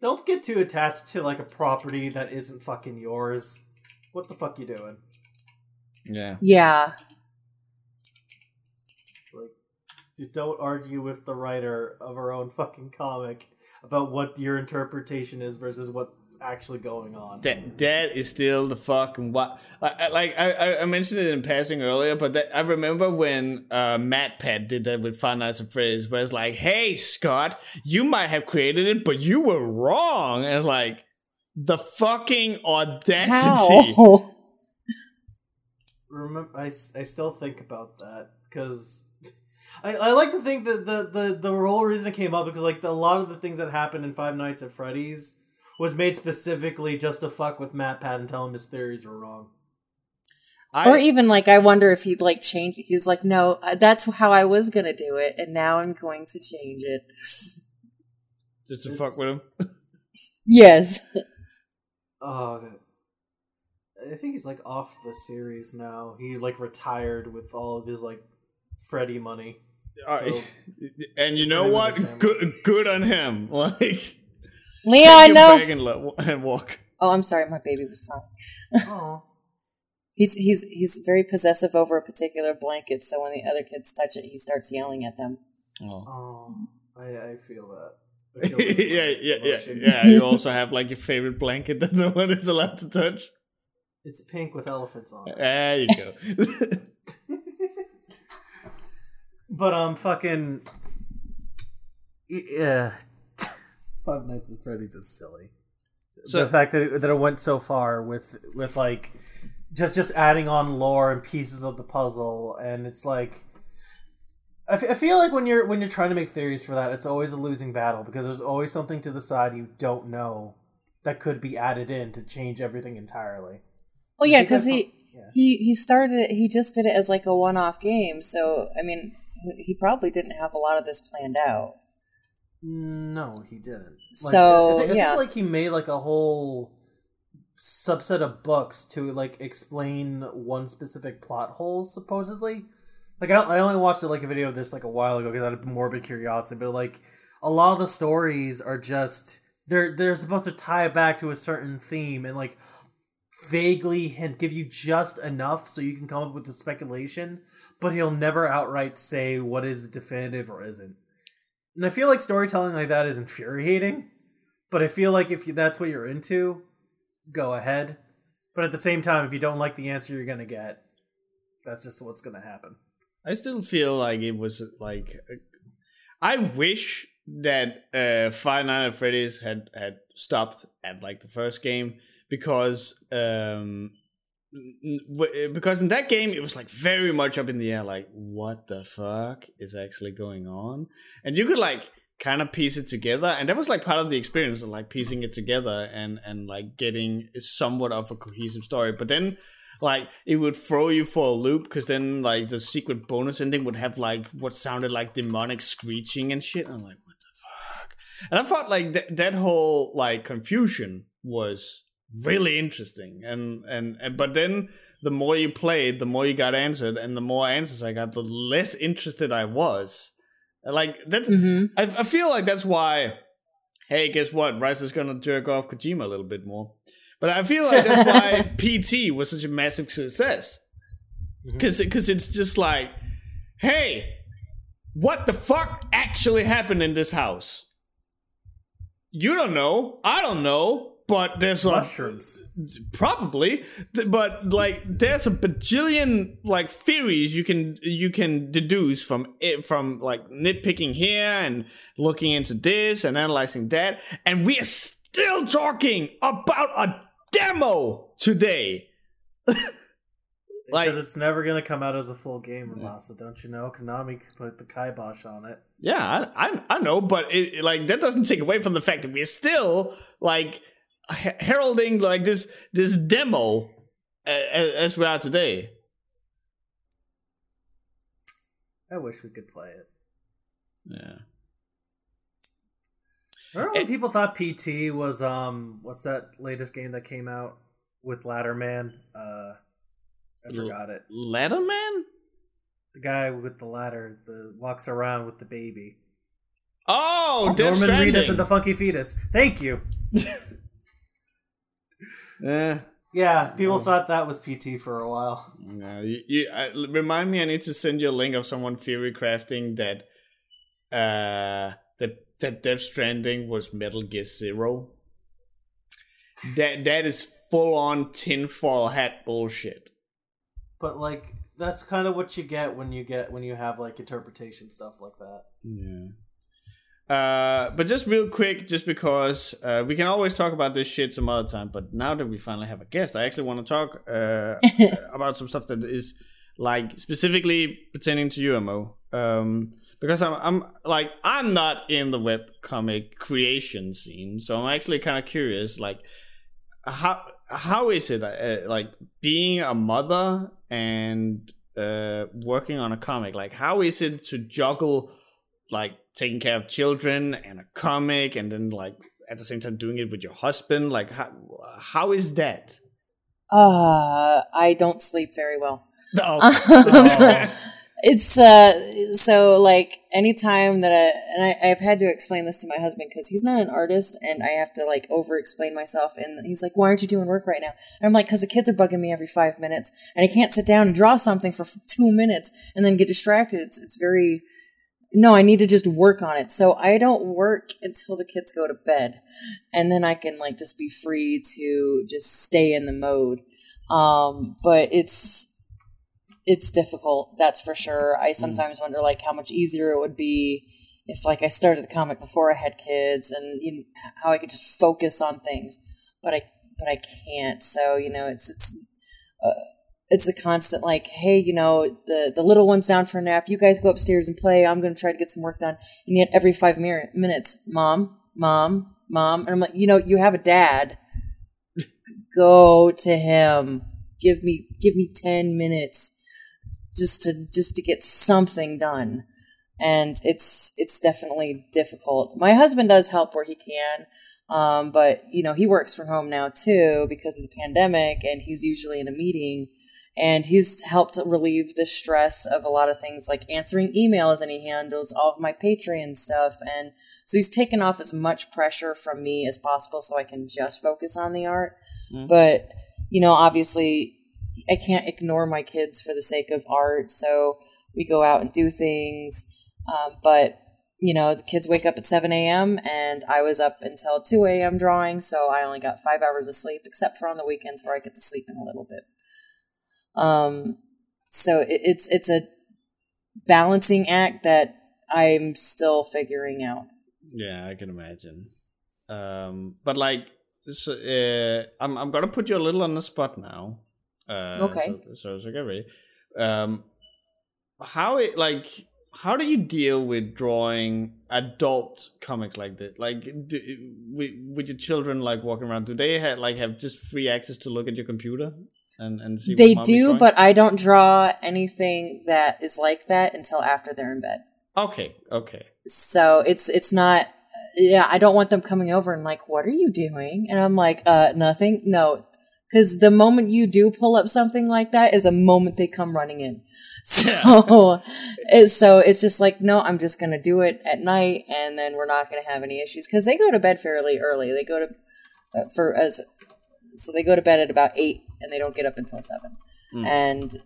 S3: don't get too attached to like a property that isn't fucking yours. What the fuck you doing?
S2: yeah.
S1: Yeah.
S3: It's like don't argue with the writer of our own fucking comic about what your interpretation is versus what's actually going on.
S2: That that is still the fucking what. Like, like I, I- I mentioned it in passing earlier, but that, I remember when uh, MatPat did that with Five Nights at Freddy's, where it's like, "Hey Scott, you might have created it, but you were wrong." And it's like the fucking audacity.
S1: How?
S3: remember I, s- I still think about that because I, I like to think that the, the the whole reason it came up because like the, a lot of the things that happened in Five Nights at Freddy's was made specifically just to fuck with MatPat and tell him his theories were wrong.
S2: I,
S1: or even like, I wonder if he'd like change it. He's like, no, uh, that's how I was gonna do it, and now I'm going to change it.
S2: just to fuck with him.
S1: Yes.
S3: Oh, I think he's like off the series now. He like retired with all of his like Freddy money.
S2: Uh,
S3: So-
S2: and you know what? Good, good on him. Like, take
S1: Leon,
S2: your
S1: no.
S2: and, lo- and walk.
S1: Oh, I'm sorry, my baby was crying.
S3: Oh,
S1: He's he's he's very possessive over a particular blanket, so when the other kids touch it, he starts yelling at them.
S2: Oh.
S3: oh, I, I feel that. I feel that
S2: yeah, yeah, yeah, yeah. You also have like your favorite blanket that no one is allowed to touch.
S3: It's pink with elephants on it.
S2: There you go.
S3: But um, fucking yeah. Five Nights at Freddy's is silly.
S2: So-
S3: the fact that it, that it went so far with with like just just adding on lore and pieces of the puzzle, and it's like I, f- I feel like when you're when you're trying to make theories for that, it's always a losing battle because there's always something to the side you don't know that could be added in to change everything entirely.
S1: Well, yeah, because he
S3: yeah.
S1: he he started it. He just did it as like a one-off game. So I mean, he probably didn't have a lot of this planned out.
S3: No, he didn't. Like,
S1: So,
S3: I, thi- I
S1: yeah.
S3: like he made like a whole subset of books to like explain one specific plot hole, supposedly. Like I, I only watched like a video of this like a while ago because I had morbid curiosity, but like a lot of the stories are just they're they're supposed to tie back to a certain theme and like vaguely hint give you just enough so you can come up with a speculation, but he'll never outright say what is definitive or isn't. And I feel like storytelling like that is infuriating, but I feel like if you, that's what you're into, go ahead. But at the same time, if you don't like the answer you're gonna get, that's just what's gonna happen.
S2: I still feel like it was like I wish that uh Five Nights at Freddy's had had stopped at like the first game because um because in that game it was like very much up in the air like what the fuck is actually going on? And you could like kind of piece it together and that was like part of the experience of like piecing it together and and like getting somewhat of a cohesive story. But then like it would throw you for a loop because then like the secret bonus ending would have like what sounded like demonic screeching and shit. And i'm like what the fuck? And i thought like th- that whole like confusion was really interesting and, and and but then the more you played the more you got answered and the more answers i got the less interested i was like that's
S1: Mm-hmm.
S2: I, I feel like that's why. Hey, guess what? Rice is gonna jerk off Kojima a little bit more. But I feel like that's why PT was such a massive success. Because because it's just like, hey, what the fuck actually happened in this house? You don't know. I don't know. But there's a
S3: Mushrooms.
S2: probably but like there's a bajillion like theories you can you can deduce from it from like nitpicking here and looking into this and analyzing that and we are still talking about a demo today.
S3: like it's never gonna come out as a full game, Masa. Don't you know? Konami put the kibosh on it.
S2: Yeah, I I, I know, but it, like that doesn't take away from the fact that we're still like heralding like this this demo as, as we are today.
S3: I wish we could play it.
S2: Yeah.
S3: Remember when people thought PT was um what's that latest game that came out with Ladderman? Uh I forgot it.
S2: Ladderman?
S3: The guy with the ladder, the walks around with the baby.
S2: Oh, oh
S3: Norman Reedus and the Funky Fetus. Thank you.
S2: yeah.
S3: Yeah, people thought that was PT for a while.
S2: Yeah, you, you uh, remind me. I need to send you a link of someone theory crafting that uh that that Death Stranding was Metal Gear Zero. That that is full on tinfoil hat bullshit.
S3: But like that's kind of what you get when you get when you have like interpretation stuff like that.
S2: Yeah. Uh, but just real quick, just because uh, we can always talk about this shit some other time, but now that we finally have a guest, I actually want to talk uh, about some stuff that is like specifically pertaining to UMO. Um, because I'm, I'm like, I'm not in the web comic creation scene, so I'm actually kind of curious, like, how how is it uh, like being a mother and uh, working on a comic? Like, how is it to juggle? Like taking care of children and a comic and then like at the same time doing it with your husband like how how is that
S1: uh i don't sleep very well
S2: oh. oh.
S1: it's uh so like anytime that i and I, i've had to explain this to my husband because he's not an artist and i have to like over explain myself and he's like why aren't you doing work right now and i'm like because the kids are bugging me every five minutes and i can't sit down and draw something for two minutes and then get distracted it's it's very no, I need to just work on it. So I don't work until the kids go to bed. And then I can like just be free to just stay in the mode. Um, but it's it's difficult, that's for sure. I mm. sometimes wonder like how much easier it would be if like I started the comic before I had kids and you know, how I could just focus on things. But I but I can't. So, you know, it's it's uh, it's a constant like, hey, you know, the the little one's down for a nap. You guys go upstairs and play. I'm going to try to get some work done. And yet, every five mir- minutes, mom, mom, mom, and I'm like, you know, you have a dad. go to him. Give me give me ten minutes just to just to get something done. And it's it's definitely difficult. My husband does help where he can. Um, but you know he works from home now too because of the pandemic, and he's usually in a meeting and he's helped relieve the stress of a lot of things like answering emails and he handles all of my patreon stuff. And so he's taken off as much pressure from me as possible so i can just focus on the art. Mm-hmm. but you know obviously i can't ignore my kids for the sake of art. So we go out and do things. Um, but you know the kids wake up at 7 a.m and i was up until 2 a.m drawing. So i only got five hours of sleep except for on the weekends where i get to sleep in a little bit um, so it, it's it's a balancing act that I'm still figuring out.
S2: Yeah, I can imagine. Um, but like, so, uh, I'm I'm gonna put you a little on the spot now. Uh,
S1: okay.
S2: So, so, so get ready. Um, how it like how do you deal with drawing adult comics like this? Like, do, with, with your children like walking around, do they have like have just free access to look at your computer? And and see.
S1: They do, but I don't draw anything that is like that until after they're in bed.
S2: Okay, okay.
S1: So it's it's not. Yeah, I don't want them coming over and like, what are you doing? And I'm like, uh, nothing. No, because the moment you do pull up something like that is a moment they come running in. So, it's, so it's just like, no, I'm just gonna do it at night, and then we're not gonna have any issues because they go to bed fairly early. They go to uh, for as so they go to bed at about eight and they don't get up until seven. Mm. And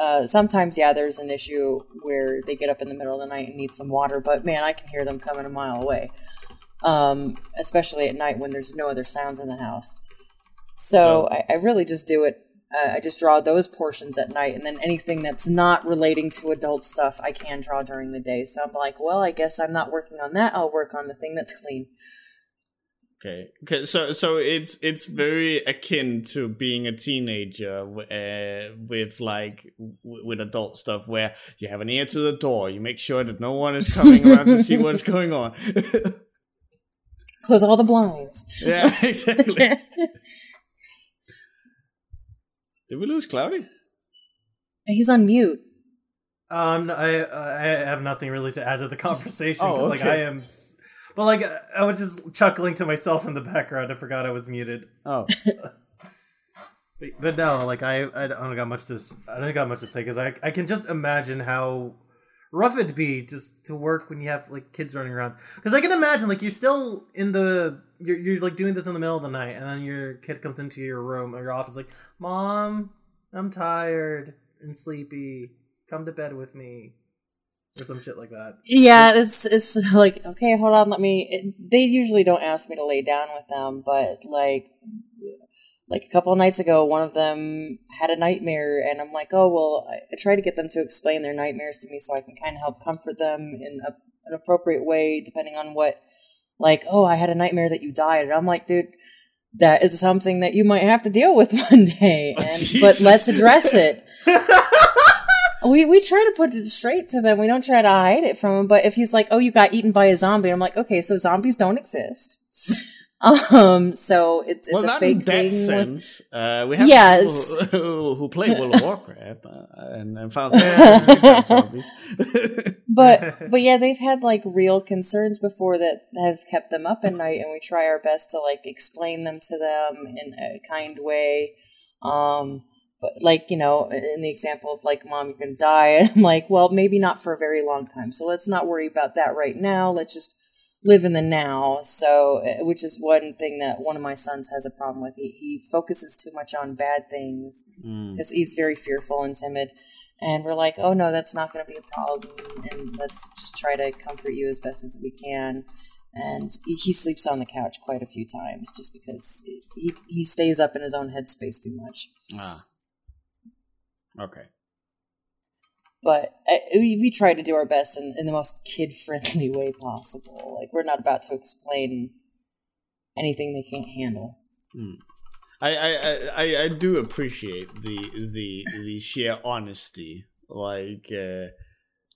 S1: uh, sometimes, yeah, there's an issue where they get up in the middle of the night and need some water, but man, I can hear them coming a mile away. Um, especially at night when there's no other sounds in the house. So, so I, I, really just do it. Uh, I just draw those portions at night, and then anything that's not relating to adult stuff, I can draw during the day. So I'm like, well, I guess I'm not working on that. I'll work on the thing that's clean.
S2: Okay. Okay. So so it's it's very akin to being a teenager uh, with like w- with adult stuff where you have an ear to the door, you make sure that no one is coming around to see what's going on.
S1: Close all the blinds.
S2: yeah, exactly. Did we lose Cloudy?
S1: He's on mute.
S3: Um, I I have nothing really to add to the conversation
S2: Oh,
S3: because like. I am, s- but like I was just chuckling to myself in the background. I forgot I was muted.
S2: Oh,
S3: But, but no, like I I don't got much to I don't got much to say because I I can just imagine how rough it'd be just to work when you have like kids running around. Because I can imagine like you're still in the you're you're like doing this in the middle of the night and then your kid comes into your room or your office like, Mom, I'm tired and sleepy. Come to bed with me. Or some shit like that.
S1: Yeah, it's it's like okay, hold on, let me. It, they usually don't ask me to lay down with them, but like like a couple of nights ago, one of them had a nightmare, and I'm like, oh well, I, I try to get them to explain their nightmares to me so I can kind of help comfort them in a, an appropriate way, depending on what. Like, oh, I had a nightmare that you died, and I'm like, dude. That is something that you might have to deal with one day, and, but let's address it. We we try to put it straight to them. We don't try to hide it from him. But if he's like, "Oh, you got eaten by a zombie," I'm like, "Okay, so zombies don't exist." um, so it's it's
S2: well,
S1: a fake thing.
S2: sense. Uh, we have
S1: Yes.
S2: people who, who play World of Warcraft uh, and, and found found zombies.
S1: But but yeah, they've had like real concerns before that have kept them up at night, and we try our best to like explain them to them in a kind way. Um, but like you know, in the example of like, "Mom, you're gonna die," I'm like, "Well, maybe not for a very long time. So let's not worry about that right now. Let's just." live in the now so uh, which is one thing that one of my sons has a problem with he, he focuses too much on bad things
S2: Mm.
S1: because he's very fearful and timid and we're like oh no that's not going to be a problem and let's just try to comfort you as best as we can and he, he sleeps on the couch quite a few times just because he, he stays up in his own headspace too much
S2: Ah. Okay.
S1: but uh, we, we try to do our best in, in the most kid friendly way possible like we're not about to explain anything they can't handle
S2: I, I, I- I, I do appreciate the the the sheer honesty, like uh,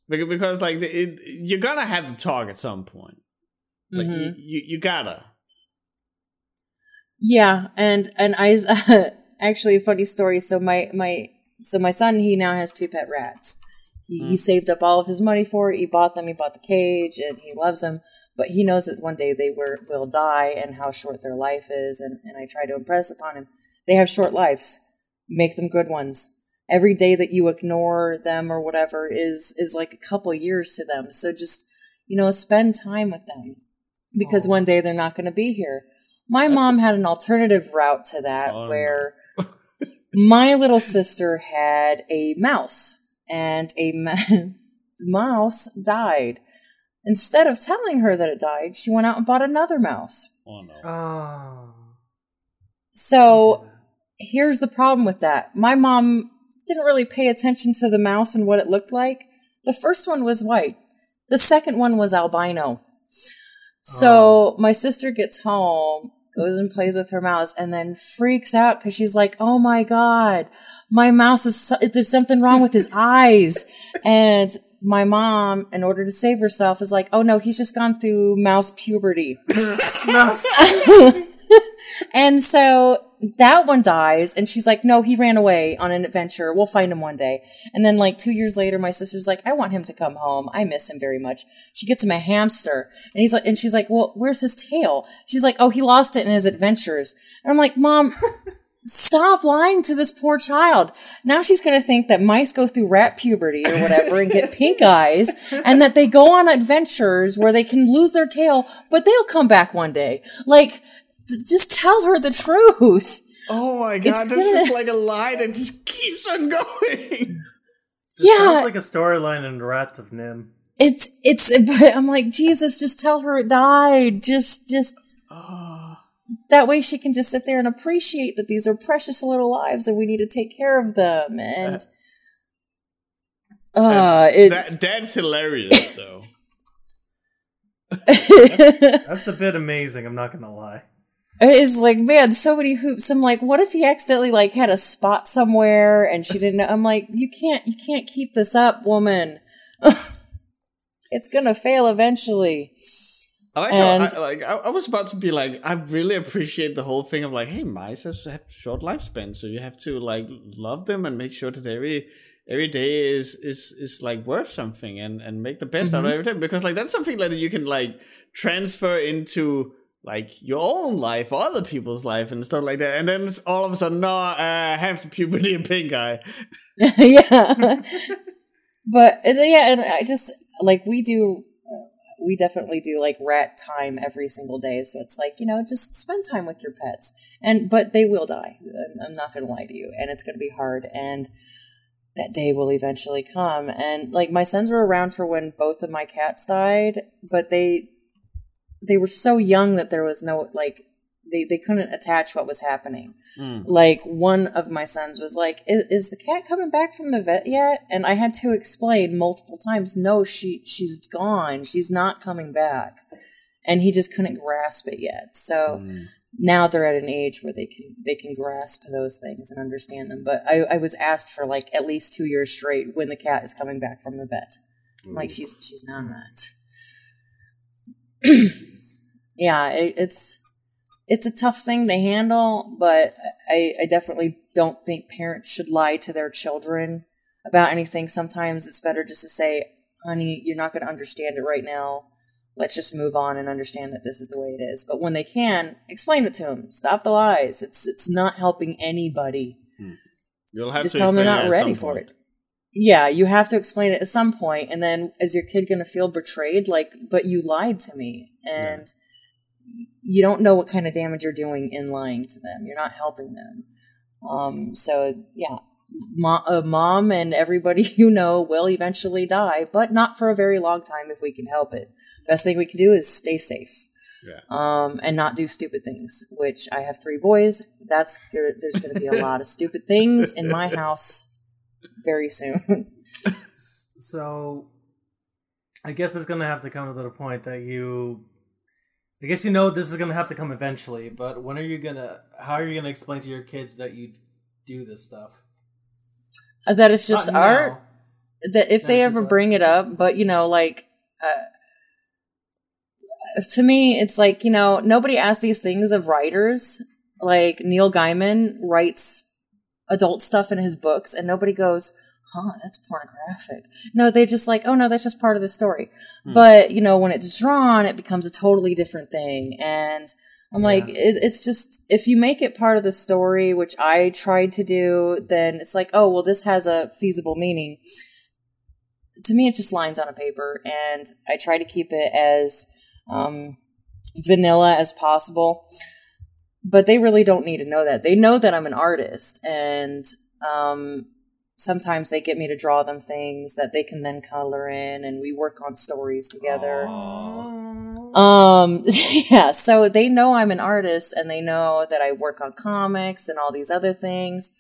S2: because, like the, it, you're gonna have to talk at some point. Like
S1: Mhm.
S2: you, you, you gotta.
S1: Yeah, and and I actually a funny story. So my my so my son he now has two pet rats. He, he hmm. saved up all of his money for it. He bought them. He bought the cage, and he loves them. But he knows that one day they were, will die, and how short their life is. And and I try to impress upon him they have short lives. Make them good ones. Every day that you ignore them or whatever is is like a couple years to them. So just you know spend time with them because
S3: Aw.
S1: one day they're not going to be here. My mom had an alternative route to that
S2: Oh,
S1: where my little sister had a mouse and a ma- mouse died. Instead of telling her that it died, she went out and bought another mouse.
S2: Oh no.
S3: Oh.
S1: So here's the problem with that. My mom didn't really pay attention to the mouse and what it looked like. The first one was white. The second one was albino. So oh. my sister gets home, goes and plays with her mouse, and then freaks out because she's like, "Oh my god, my mouse is so- there's something wrong with his eyes." And my mom, in order to save herself, is like, "Oh no, he's just gone through mouse puberty."
S3: Mouse.
S1: And so that one dies, and she's like, "No, he ran away on an adventure. We'll find him one day." And then, like two years later, my sister's like, "I want him to come home. I miss him very much." She gets him a hamster, and he's like, and she's like, "Well, where's his tail?" She's like, "Oh, he lost it in his adventures." And I'm like, "Mom." Stop lying to this poor child. Now she's going to think that mice go through rat puberty or whatever and get pink eyes and that they go on adventures where they can lose their tail, but they'll come back one day. Like, just tell her the truth.
S2: Oh my god, this
S1: gonna-
S2: is like a lie that just keeps on going.
S1: Yeah.
S3: Sounds like a storyline in Rats of NIMH.
S1: It's, it's, I'm like, Jesus, just tell her it died. Just, just,
S2: Oh.
S1: that way she can just sit there and appreciate that these are precious little lives and we need to take care of them. And, uh, it,
S2: that, that's hilarious though.
S3: That's a bit amazing. I'm not gonna lie.
S1: It's like, man, so many hoops. I'm like, what if he accidentally like had a spot somewhere and she didn't know? I'm like, you can't, you can't keep this up, woman. it's gonna fail eventually.
S2: I like,
S1: And-
S2: how, I, like I, I was about to be like, I really appreciate the whole thing of like, hey, mice have short lifespan, so you have to like love them and make sure that every every day is is is like worth something and and make the best out mm-hmm. of every day because like that's something that you can like transfer into like your own life other people's life and stuff like that and then it's all of a sudden no uh, the puberty and pink eye
S1: yeah. but yeah, and I just like we do. We definitely do like rat time every single day. So it's like you know, just spend time with your pets, and but they will die. I'm not going to lie to you, and it's going to be hard. And that day will eventually come. And like my sons were around for when both of my cats died, but they they were so young that there was no like they they couldn't attach what was happening. Hmm. Like one of my sons was like is, is the cat coming back from the vet yet? And i had to explain multiple times no she she's gone. She's not coming back. And he just couldn't grasp it yet. So hmm. now they're at an age where they can they can grasp those things and understand them. But i, I was asked for like at least two years straight when the cat is coming back from the vet. Like she's she's not yeah it, it's it's a tough thing to handle, but I, I definitely don't think parents should lie to their children about anything. Sometimes it's better just to say, honey, you're not going to understand it right now. Let's just move on and understand that this is the way it is. But when they can, explain it to them. Stop the lies. It's it's not helping anybody. Hmm.
S2: you'll have
S1: just
S2: to
S1: tell them they're not ready for it. Yeah, you have to explain it at some point, and then is your kid going to feel betrayed? Like, but you lied to me, and you don't know what kind of damage you're doing in lying to them. You're not helping them. Um, so yeah, Mo- uh, mom and everybody you know will eventually die, but not for a very long time if we can help it. Best thing we can do is stay safe.
S2: Yeah.
S1: Um, and not do stupid things. Which I have three boys. That's there's going to be a lot of stupid things in my house very soon.
S3: So, I guess it's gonna have to come to the point that you. I guess you know this is gonna have to come eventually, but when are you gonna? How are you gonna explain to your kids that you do this stuff?
S1: that it's just
S3: Not
S1: art.
S3: now.
S1: that if they ever bring it up, but you know, like uh, to me, it's like you know, nobody asks these things of writers. Like Neil Gaiman writes adult stuff in his books, and nobody goes, "Huh, that's pornographic." No, they just like, "Oh no, that's just part of the story." But you know, when it's drawn, it becomes a totally different thing, and I'm like, it, it's just if you make it part of the story, which I tried to do, then it's like, oh well, this has a feasible meaning to me it's just lines on a paper and i try to keep it as um, vanilla as possible but they really don't need to know that. They know that i'm an artist and um, sometimes they get me to draw them things that they can then color in and we work on stories together. Um yeah so they know i'm an artist and they know that i work on comics and all these other things.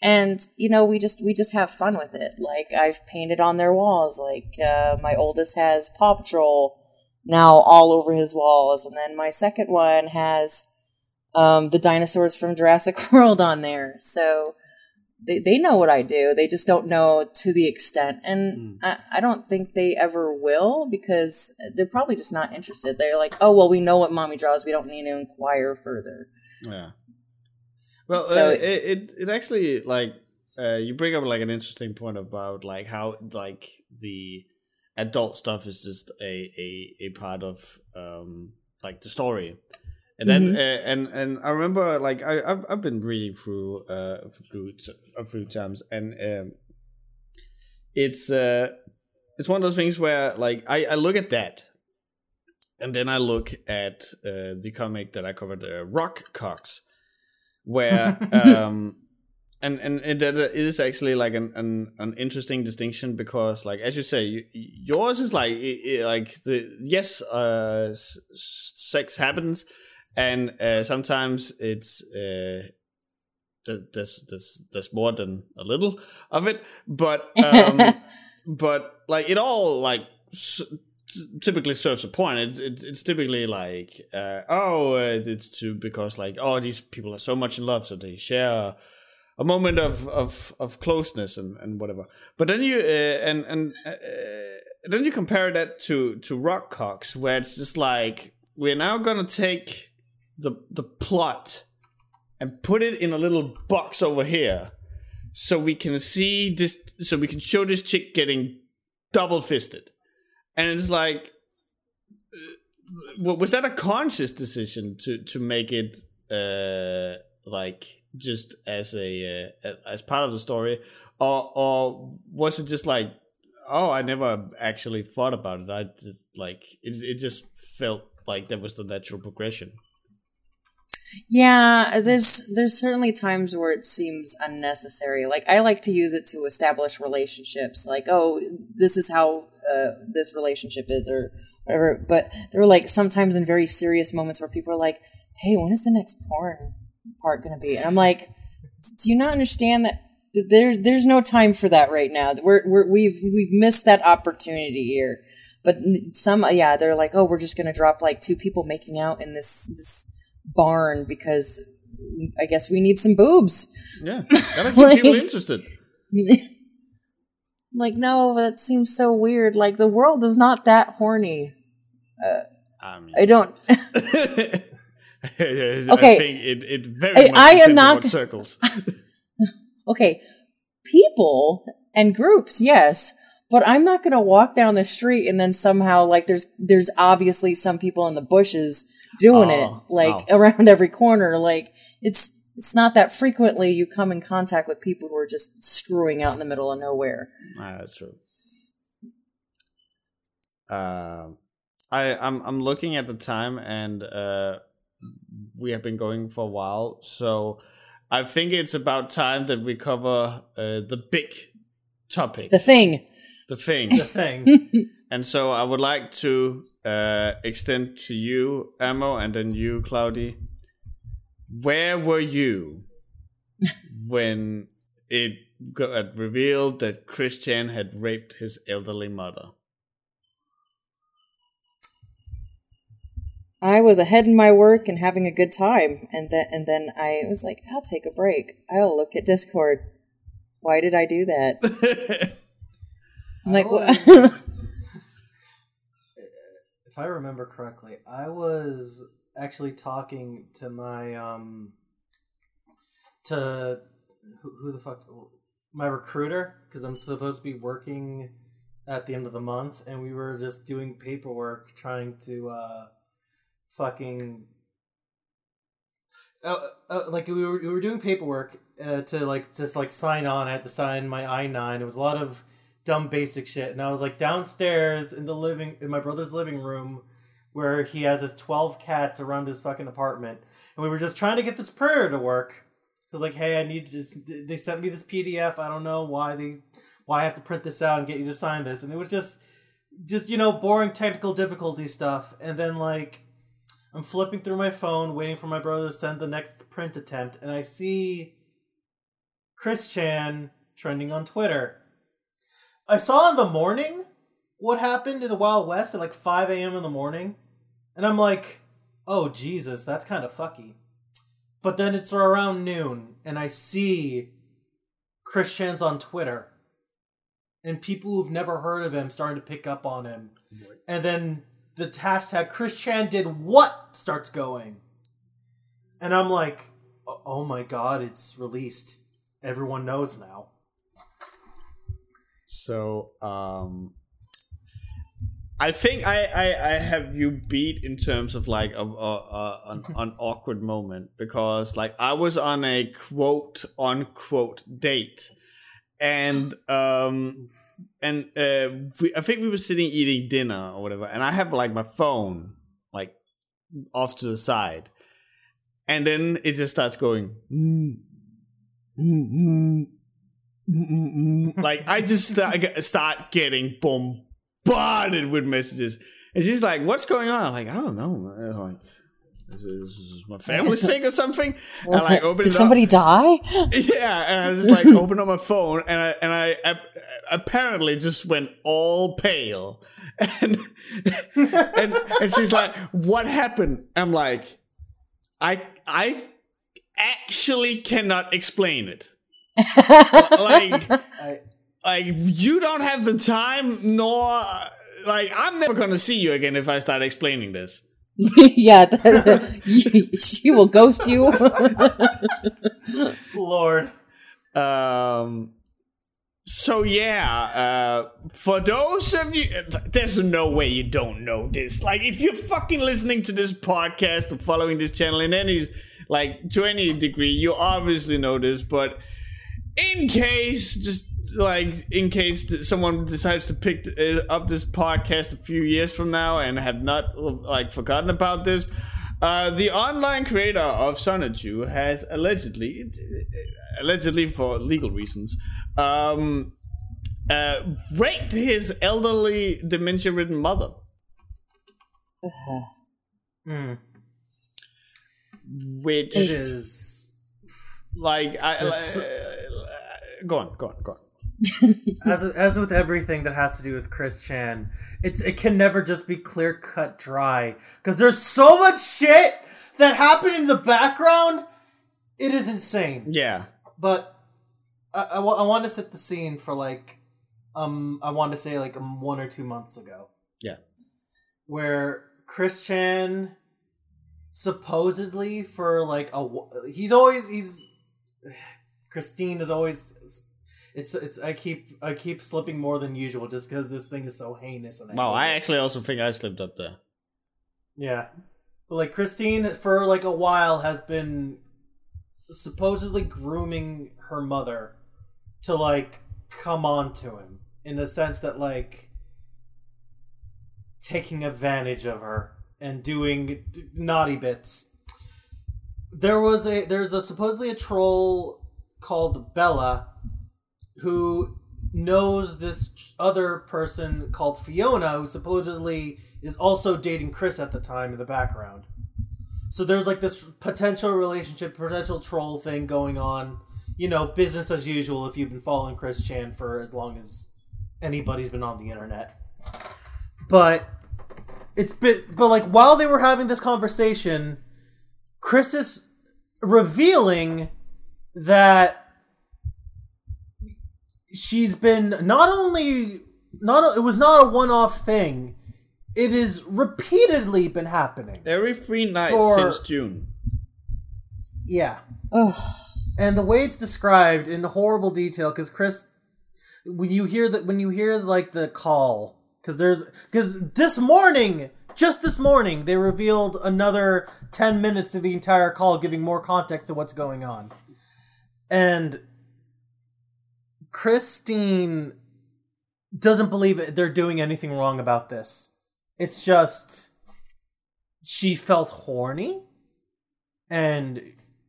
S1: And you know we just we just have fun with it. Like i've painted on their walls like uh, my oldest has paw patrol now all over his walls and then my second one has um, the dinosaurs from jurassic world on there. So they, they know what i do. They just don't know to the extent. And I, I don't think they ever will because they're probably just not interested. They're like oh well we know what mommy draws. We don't need to inquire further.
S2: Yeah. Well,
S1: So-
S2: uh, it, it it actually like uh, you bring up like an interesting point about like how like the adult stuff is just a a, a part of um like the story. And then
S1: Mm-hmm.
S2: uh, and and I remember like I I've, I've been reading through uh through a few times and um it's uh it's one of those things where like I I look at that and then I look at uh, the comic that I covered, uh, Rock Cocks, where um, and and it, it is actually like an, an an interesting distinction because, like as you say, you, yours is like i i like the yes, uh, s- sex happens, and uh, sometimes it's. Uh, th- there's there's there's more than a little of it, but um, but like it all like s- typically serves a point. It's it's, it's typically like uh, oh it's to because like oh these people are so much in love so they share a, a moment of, of of closeness and, and whatever. But then you uh, and and uh, then you compare that to to Rock Cocks where it's just like we're now gonna take the the plot and put it in a little box over here so we can see this so we can show this chick getting double fisted and it's like uh, was that a conscious decision to to make it uh like just as a uh, as part of the story? Or or was it just like oh i never actually thought about it. I just like it, it just felt like that was the natural progression
S1: yeah, there's there's certainly times where it seems unnecessary. Like I like to use it to establish relationships. Like, oh, this is how uh, this relationship is, or whatever. But there were like sometimes in very serious moments where people are like, "Hey, when is the next porn part going to be?" And I'm like, "Do you not understand that there's there's no time for that right now. We're, we're we've we've missed that opportunity here." But some, yeah, they're like, "Oh, we're just going to drop like two people making out in this this." Barn because I guess we need some boobs.
S2: Yeah, gotta keep like, people interested.
S1: like, no, that seems so weird. Like, the world is not that horny. Uh, I, mean, I don't.
S2: okay, I think it, it very I,
S1: I am not
S2: circles.
S1: okay, people and groups, yes, but I'm not going to walk down the street and then somehow like there's there's obviously some people in the bushes doing it oh, like oh. around every corner. Like it's it's not that frequently you come in contact with people who are just screwing out in the middle of nowhere.
S2: Ah, that's true. Uh, I I'm I'm looking at the time and uh, we have been going for a while, so I think it's about time that we cover uh, the big topic.
S1: The thing.
S2: The thing.
S3: the thing.
S2: and so I would like to uh, extend to you, Amo, and then you, Cloudy. Where were you when it got revealed that Christian had raped his elderly mother?
S1: I was ahead in my work and having a good time, and then and then I was like, "I'll take a break. I'll look at Discord. Why did I do that?" I'm like, what?
S3: if I remember correctly, I was actually talking to my um to who, who the fuck my recruiter because I'm supposed to be working at the end of the month, and we were just doing paperwork trying to uh fucking uh, uh, like we were we were doing paperwork uh, to like just like sign on. I had to sign my I nine. It was a lot of dumb basic shit. And I was like downstairs in the living in my brother's living room where he has his 12 cats around his fucking apartment. And we were just trying to get this prayer to work. Was like, "Hey, I need to they sent me this PDF. I don't know why they why I have to print this out and get you to sign this." And it was just just you know, boring technical difficulty stuff. And then like I'm flipping through my phone waiting for my brother to send the next print attempt and I see Chris Chan trending on Twitter I saw in the morning what happened in the Wild West at like 5 a.m. in the morning, and I'm like, oh, Jesus, that's kind of fucky. But then it's around noon, and I see Chris Chan's on Twitter, and people who've never heard of him starting to pick up on him. And then the hashtag Chris Chan did what starts going. And I'm like, oh my god, it's released. Everyone knows now.
S2: So um I think I, I, I have you beat in terms of like a, a, a an, an awkward moment because like I was on a quote unquote date and um and uh we, I think we were sitting eating dinner or whatever and I have like my phone like off to the side and then it just starts going mm, mm, mm, like I just start getting bombarded with messages. And she's like, "What's going on?" I'm like, "I don't know." Like, Is, is, my family sick or something? And I like open
S1: Did somebody die?
S2: Yeah, and I just like open up my phone, and I and I, I apparently just went all pale, and and and she's like, "What happened?" I'm like, "I I actually cannot explain it." Like
S3: I,
S2: like you don't have the time nor like i'm never gonna see you again if i start explaining this
S1: yeah, she will ghost you.
S3: Lord.
S2: um so yeah uh for those of you there's no way you don't know this like if you're fucking listening to this podcast or following this channel in any like to any degree you obviously know this but in case just like in case someone decides to pick uh, up this podcast a few years from now and have not like forgotten about this uh, the online creator of Sonichu has allegedly allegedly for legal reasons um uh raped his elderly dementia ridden mother
S3: Mm.
S2: which
S3: It is.
S2: Like I,
S3: There's-
S2: uh, go on go on go on.
S3: As with, as with everything that has to do with Chris Chan, it's it can never just be clear cut dry. Because there's so much shit that happened in the background. It is insane.
S2: yeah.
S3: But I, I, want to set the scene for like um I want to say like um, one or two months ago.
S2: Yeah.
S3: Where Chris Chan supposedly for like a he's always he's Christine is always it's it's I keep I keep slipping more than usual just because this thing is so heinous and
S2: wow i
S3: it.
S2: actually also think i slipped up there
S3: yeah but like Christine for like a while has been supposedly grooming her mother to like come on to him in the sense that like taking advantage of her and doing d- naughty bits. There was a there's a supposedly a troll called Bella who knows this other person called Fiona who supposedly is also dating Chris at the time in the background. So there's like this potential relationship, potential troll thing going on. You know, business as usual if you've been following Chris Chan for as long as anybody's been on the internet. But it's been but like while they were having this conversation, Chris is revealing that she's been not only not it was not a one-off thing. It has repeatedly been happening.
S2: every three nights
S3: For-
S2: since june
S3: Yeah.
S1: Ugh.
S3: and the way it's described in horrible detail because chris when you hear that when you hear like the call because there's because this morning just this morning they revealed another 10 minutes to the entire call giving more context to what's going on. And christine doesn't believe it, they're doing anything wrong about this. It's just she felt horny and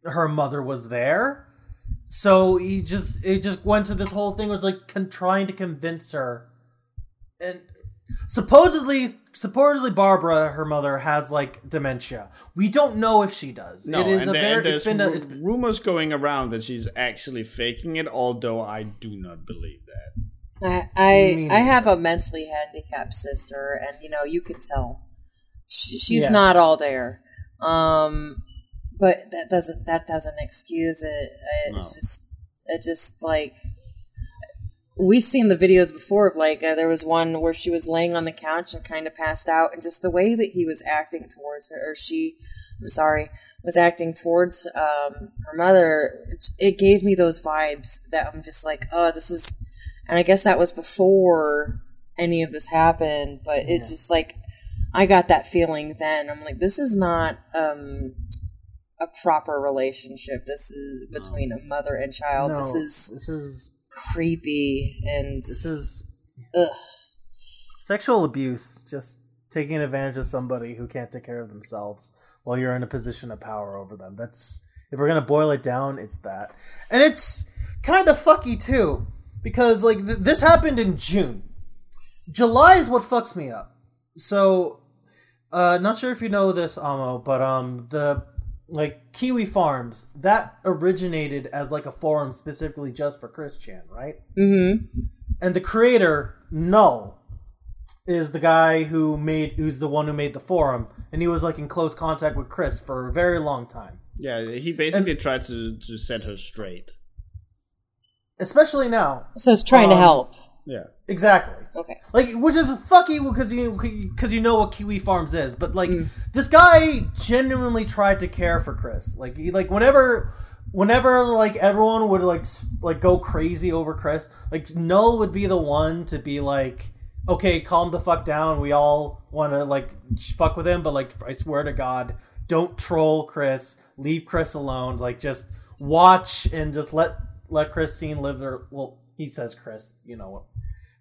S3: her mother was there. So he just it just went to this whole thing was like con- trying to convince her, and supposedly supposedly Barbara, her mother, has like dementia. We don't know if she does.
S2: No,
S3: it is
S2: and,
S3: a
S2: there-
S3: very
S2: and
S3: it's
S2: there's
S3: been a,
S2: ru-
S3: it's
S2: rumors going around that she's actually faking it, although I do not believe that.
S1: I I, I have a mentally handicapped sister, and you know you can tell she, she's
S3: Yeah.
S1: not all there. Um, but that doesn't that doesn't excuse it. It's
S2: No.
S1: just it just like we've seen the videos before of like uh, there was one where she was laying on the couch and kind of passed out, and just the way that he was acting towards her, or she, I'm sorry, was acting towards um, her mother. It, it gave me those vibes that I'm just like, oh, this is, and I guess that was before any of this happened, but it's just like I got that feeling then. I'm like, this is not um, a proper relationship. This is between a mother and child.
S3: no,
S1: This is
S3: this is
S1: creepy and
S3: this is
S1: ugh.
S3: sexual abuse. Just taking advantage of somebody who can't take care of themselves while you're in a position of power over them. That's if we're gonna boil it down, it's that, and it's kind of fucky too because like th- this happened in June. July is what fucks me up. So Uh, not sure if you know this, Amo, but um, the like Kiwi Farms that originated as like a forum specifically just for Chris Chan, right?
S1: Mm-hmm.
S3: And the creator Null is the guy who made who's the one who made the forum, and he was like in close contact with Chris for a very long time.
S2: Yeah, he basically tried to to set her straight.
S3: Especially now,
S1: So he's trying to
S3: Um,
S1: help.
S3: Exactly. Exactly.
S1: Okay.
S3: Like, which is fucky because you because you know what Kiwi Farms is, but like mm. this guy genuinely tried to care for Chris. Like he like whenever whenever like everyone would like like go crazy over Chris, like Null would be the one to be like, okay, calm the fuck down. We all want to like fuck with him, but like I swear to God, don't troll Chris. Leave Chris alone. Like just watch and just let let Christine live their well. He says Chris, you know what.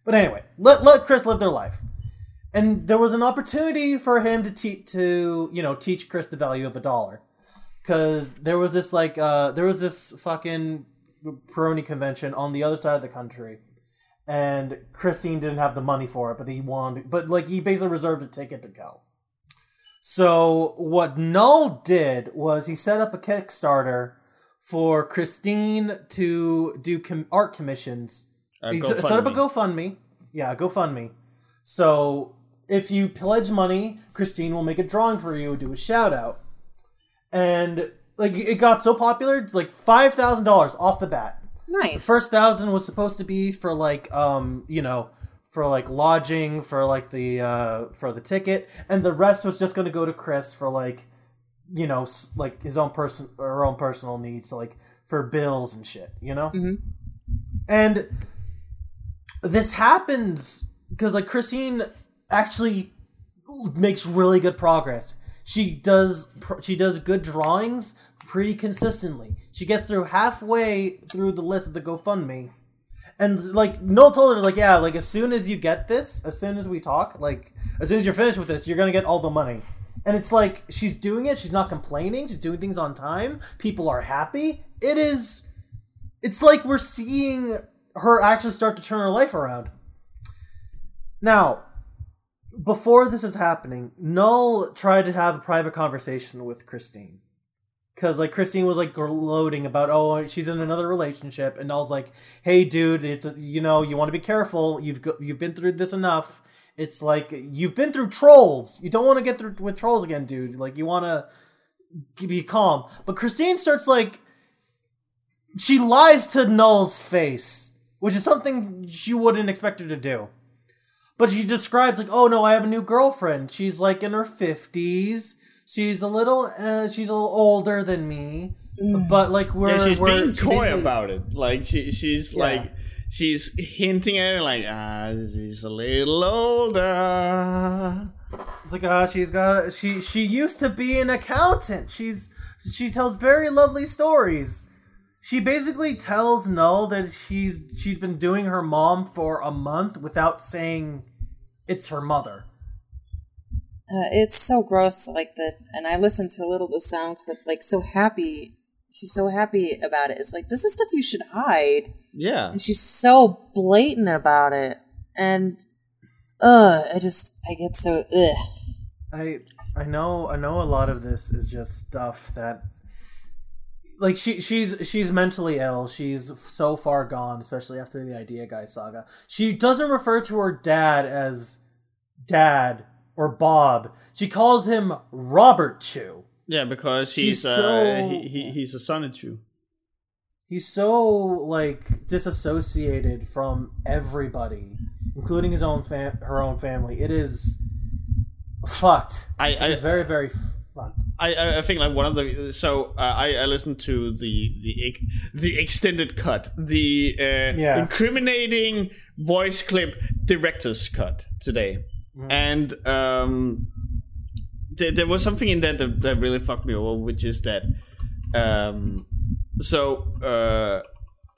S3: But anyway, let let Chris live their life. And there was an opportunity for him to teach to you know teach Chris the value of a dollar, because there was this like uh there was this fucking Peroni convention on the other side of the country, and Christine didn't have the money for it, but he wanted, but like he basically reserved a ticket to go. So what Null did was he set up a Kickstarter for Christine to do com- art commissions
S2: Uh,
S3: he set set up a
S2: GoFundMe.
S3: GoFundMe. Yeah, GoFundMe. So if you pledge money, Christine will make a drawing for you, do a shout out. And like it got so popular, it's like five thousand dollars off the bat.
S1: Nice.
S3: First thousand was supposed to be for like um, you know, for like lodging, for like the uh for the ticket, and the rest was just gonna go to Chris for like you know, like his own person her own personal needs, so like for bills and shit, you know?
S1: Mhm.
S3: And this happens because like Christine actually makes really good progress. She does pr- she does good drawings pretty consistently. She gets through halfway through the list of the GoFundMe. And like Null told her like yeah, like as soon as you get this, as soon as we talk, like as soon as you're finished with this, you're going to get all the money. And it's like she's doing it, she's not complaining, she's doing things on time. People are happy. It is it's like we're seeing her actually start to turn her life around. Now, before this is happening, Null tried to have a private conversation with Christine. Cause like Christine was like gloating about oh she's in another relationship and Null's like hey dude it's you know you want to be careful you've you've been through this enough it's like you've been through trolls you don't want to get through with trolls again dude like you want to be calm but Christine starts like she lies to Null's face, which is something she wouldn't expect her to do. But she describes like, "Oh no, I have a new girlfriend. She's like in her fifties. She's a little, uh, she's a little older than me, but like we're
S2: Yeah, she's
S3: we're
S2: being coy about it. Like she, she's
S3: Yeah.
S2: like, she's hinting at it, like, ah, she's a little older.
S3: It's like uh, she's got she she used to be an accountant. She's she tells very lovely stories. She basically tells Null that she's she's been doing her mom for a month without saying it's her mother.
S1: Uh, it's so gross, like that. And I listened to a little bit of sound clip, like so happy. She's so happy about it. It's like this is stuff you should hide,
S2: Yeah,
S1: and she's so blatant about it. And uh, I just I get so ugh.
S3: I I know I know a lot of this is just stuff that like she she's she's mentally ill. She's so far gone, especially after the Idea Guy saga. She doesn't refer to her dad as dad or Bob. She calls him Robert Chew.
S2: Yeah, because
S3: She's
S2: he's uh,
S3: so-
S2: he, he, he's a Sonichu.
S3: He's so like disassociated from everybody, including his own fam- her own family. It is fucked.
S2: I,
S3: It is
S2: I,
S3: very very fucked.
S2: I, I- think like one of the so uh, I I listened to the the the extended cut, the uh,
S3: Yeah.
S2: incriminating voice clip director's cut today, and um, there, there was something in that, that that really fucked me over, which is that um, so uh,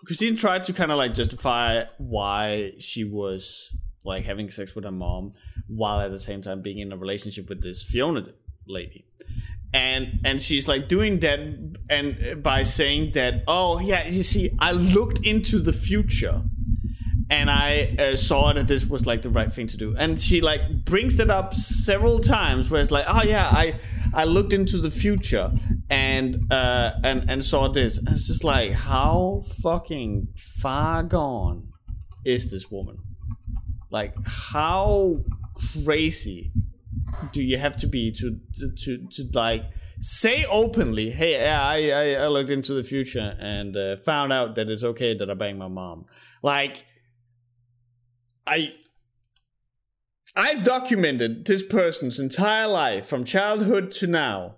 S2: Christine tried to kind of like justify why she was like having sex with her mom while at the same time being in a relationship with this Fiona lady. And and she's like doing that and by saying that oh yeah you see i looked into the future and I uh, saw that this was like the right thing to do. And she like brings that up several times, where it's like, oh yeah, I I looked into the future and uh, and and saw this. And it's just like, how fucking far gone is this woman? Like, how crazy do you have to be to to to, to like say openly, "Hey, I, I I looked into the future and uh, found out that it's okay that I bang my mom." Like, I I've documented this person's entire life from childhood to now,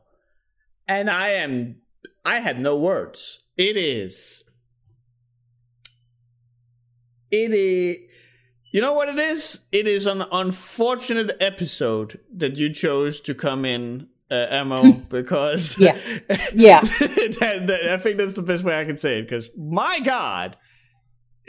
S2: and I am I had no words. It is. It is. You know what it is? It is an unfortunate episode that you chose to come in, uh, Ammo, because
S1: Yeah. Yeah.
S2: that, that- I think that's the best way I can say it. Because my God,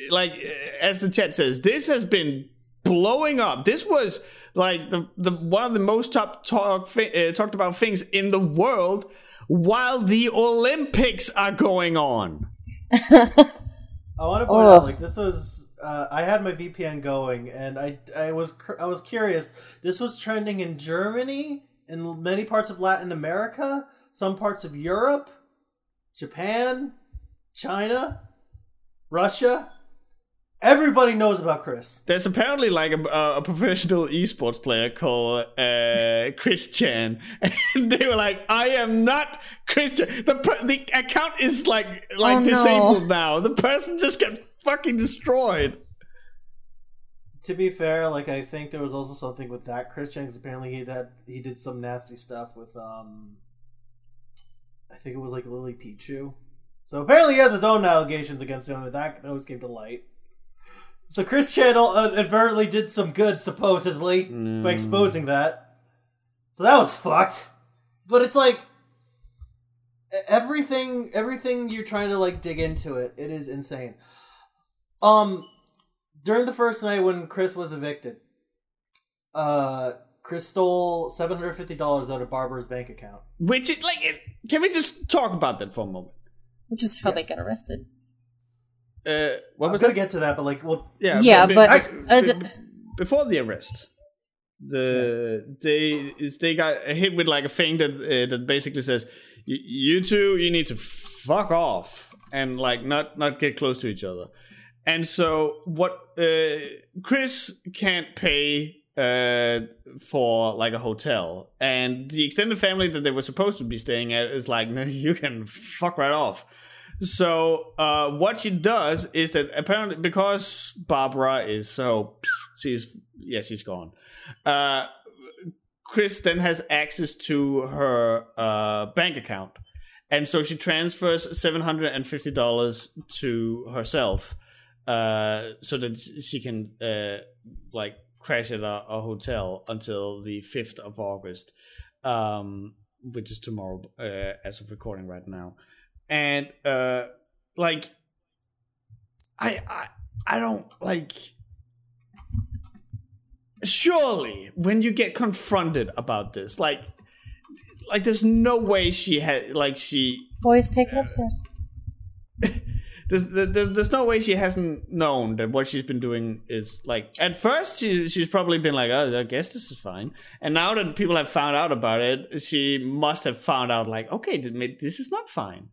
S2: like as the chat says, this has been blowing up. This was like the the one of the most top talk thi- uh, talked about things in the world while the Olympics are going on.
S3: I want to point
S1: Oh.
S3: out, like this was. Uh, I had my VPN going, and I, I was cur- I was curious. This was trending in Germany, in many parts of Latin America, some parts of Europe, Japan, China, Russia. Everybody knows about Chris.
S2: There's apparently like a, a professional esports player called uh, Christian, and they were like, "I am not Christian." The per- the account is like like
S1: Oh, no.
S2: disabled now. The person just got fucking destroyed.
S3: To be fair, like I think there was also something with that Christian because apparently he had he did some nasty stuff with um. I think it was like Lily Pichu. So apparently he has his own allegations against him, that those came to light. So Chris Channel uh, inadvertently did some good, supposedly, by exposing that. So that was fucked. But it's like everything, everything you're trying to like dig into it, it is insane. Um, during the first night when Chris was evicted, uh, Chris stole seven hundred fifty dollars out of Barbara's bank account.
S2: Which it, like, it, can we just talk about that for a moment?
S1: Which is how they got arrested.
S2: Uh, what
S3: I
S2: was
S3: was gonna
S2: that?
S3: get to that, but like, well,
S2: Yeah,
S1: Yeah,
S2: be-
S1: but,
S2: be-
S1: uh,
S2: be- before the arrest, the they is they got hit with like a thing that uh, that basically says you two you need to fuck off and like not not get close to each other. And so what uh, Chris can't pay uh, for like a hotel, and the extended family that they were supposed to be staying at is like, no, you can fuck right off. So uh, what she does is that apparently because Barbara is so she's yeah she's gone. Uh, Chris then has access to her uh, bank account, and so she transfers seven hundred and fifty dollars to herself, uh, so that she can uh, like crash at a, a hotel until the fifth of August, um, which is tomorrow uh, as of recording right now, and uh, like I I I don't like surely when you get confronted about this like like there's no way she had like she
S1: Boys, take it upstairs.
S2: there's, there's, there's no way she hasn't known that what she's been doing is like at first she, she's probably been like oh i guess this is fine and now that people have found out about it she must have found out like okay this is not fine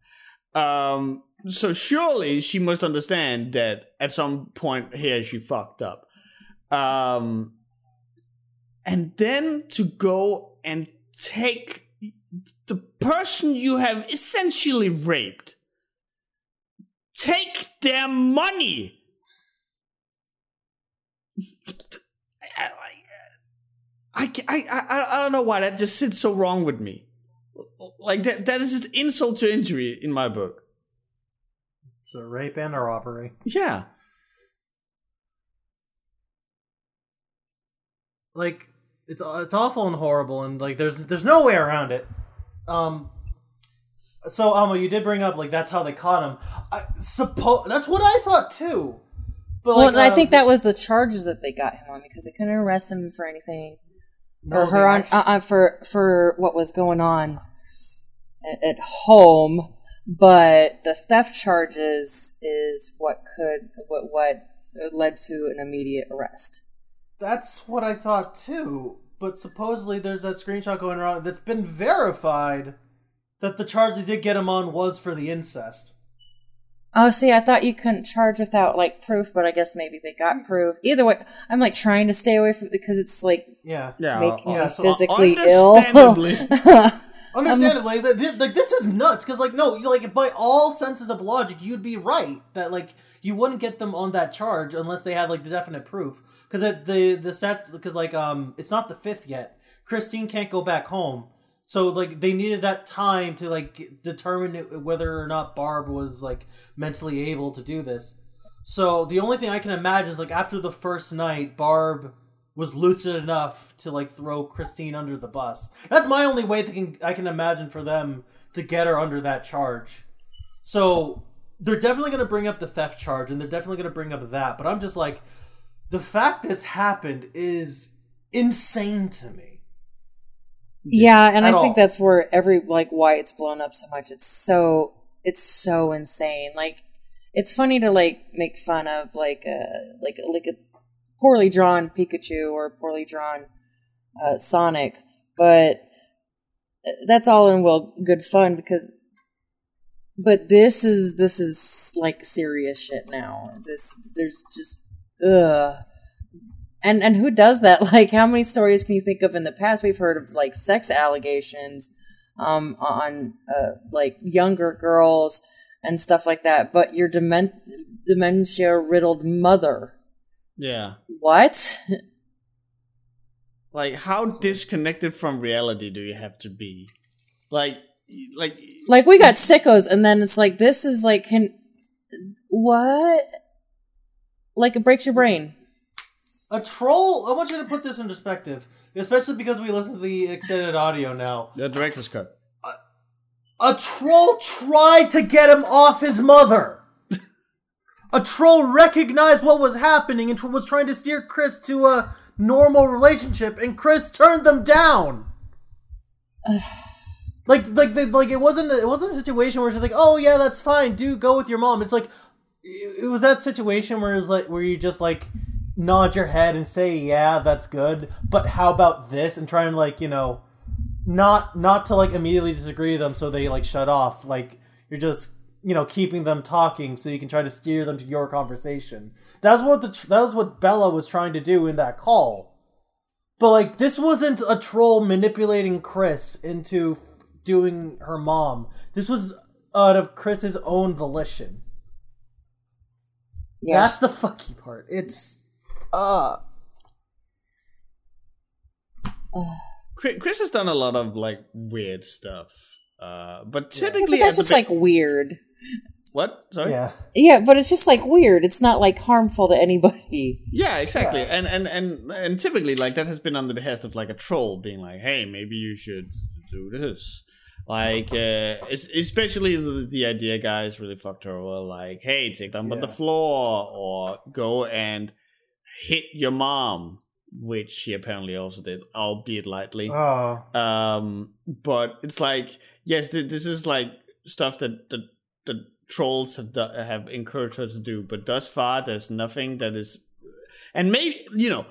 S2: um so surely she must understand that at some point here she fucked up. Um and then to go and take the person you have essentially raped take their money. I, I, I, I, I don't know why that just sits so wrong with me like that that is just insult to injury in my book.
S3: It's a rape and a robbery.
S2: yeah.
S3: Like it's it's awful and horrible and like there's there's no way around it. Um so Amo, you did bring up like that's how they caught him. I suppose that's what i thought too. But like
S1: well, I
S3: uh,
S1: think that was the charges that they got him on because they couldn't arrest him for anything.
S3: No,
S1: or her on
S3: actually-
S1: uh, uh, for for what was going on at, at home. But the theft charges is what could what what led to an immediate arrest.
S3: That's what I thought too. But supposedly there's that screenshot going around that's been verified that the charge they did get him on was for the incest.
S1: Oh, see, I thought you couldn't charge without like proof, but I guess maybe they got proof. Either way, I'm like trying to stay away from because it's like
S3: Yeah.
S2: Yeah,
S1: making
S3: yeah,
S1: me
S3: so
S1: physically ill.
S2: understandably.
S3: Th- th- like this is nuts because, like, no, you like by all senses of logic, you'd be right that like you wouldn't get them on that charge unless they had like the definite proof. Because the the set because like um it's not the fifth yet. Christine can't go back home, so like they needed that time to like determine whether or not Barb was like mentally able to do this. So the only thing I can imagine is like after the first night, Barb was lucid enough to like throw Christine under the bus. That's my only way thinking I can imagine for them to get her under that charge. So they're definitely going to bring up the theft charge and they're definitely going to bring up that. But I'm just like, the fact this happened is insane to me.
S1: yeah, and I
S3: all.
S1: think that's where every like why it's blown up so much. It's so it's so insane. Like it's funny to like make fun of like uh, a like a, like a poorly drawn Pikachu or poorly drawn uh, Sonic, but that's all in well good fun because. But this is this is like serious shit now. This there's just ugh. And and who does that? Like, how many stories can you think of in the past? We've heard of like sex allegations, um, on uh, like younger girls and stuff like that. But your demen- dementia riddled mother,
S2: yeah.
S1: what?
S2: Like, how disconnected from reality do you have to be? Like, like,
S1: like we got sickos, and then it's like this is like can what? Like it breaks your brain.
S3: A troll. I want you to put this in perspective, especially because we listen to the extended audio now.
S2: the director's cut.
S3: A troll tried to get him off his mother. A troll recognized what was happening and was trying to steer Chris to a normal relationship, and Chris turned them down. like, like, they, like it wasn't. It wasn't a situation where she's like, "Oh yeah, that's fine. Do go with your mom." It's like it, it was that situation where like where you just like nod your head and say, "Yeah, that's good," but how about this? And try and like you know not not to like immediately disagree with them so they like shut off like you're just you know keeping them talking so you can try to steer them to your conversation. That's what the tr- that was what bella was trying to do in that call. But like this wasn't a troll manipulating chris into f- doing her mom. This was out of chris's own volition.
S1: Yes.
S3: that's the fucky part. It's uh.
S2: Chris Chris has done a lot of like weird stuff, uh, but
S1: But
S2: typically
S1: that's just
S2: bit-
S1: like weird.
S2: What? Sorry.
S3: yeah
S1: Yeah, but it's just like weird. It's not like harmful to anybody.
S2: Yeah, exactly.
S3: Yeah.
S2: And, and and and typically like that has been on the behest of like a troll being like, "Hey, maybe you should do this." Like uh especially the, the idea guys really fucked her over like, "Hey, take them on the floor or go and hit your mom," which she apparently also did, albeit lightly.
S3: oh
S2: Um, but it's like yes, th- this is like stuff that the the trolls have do- have encouraged her to do. But thus far, there's nothing that is, and maybe you know,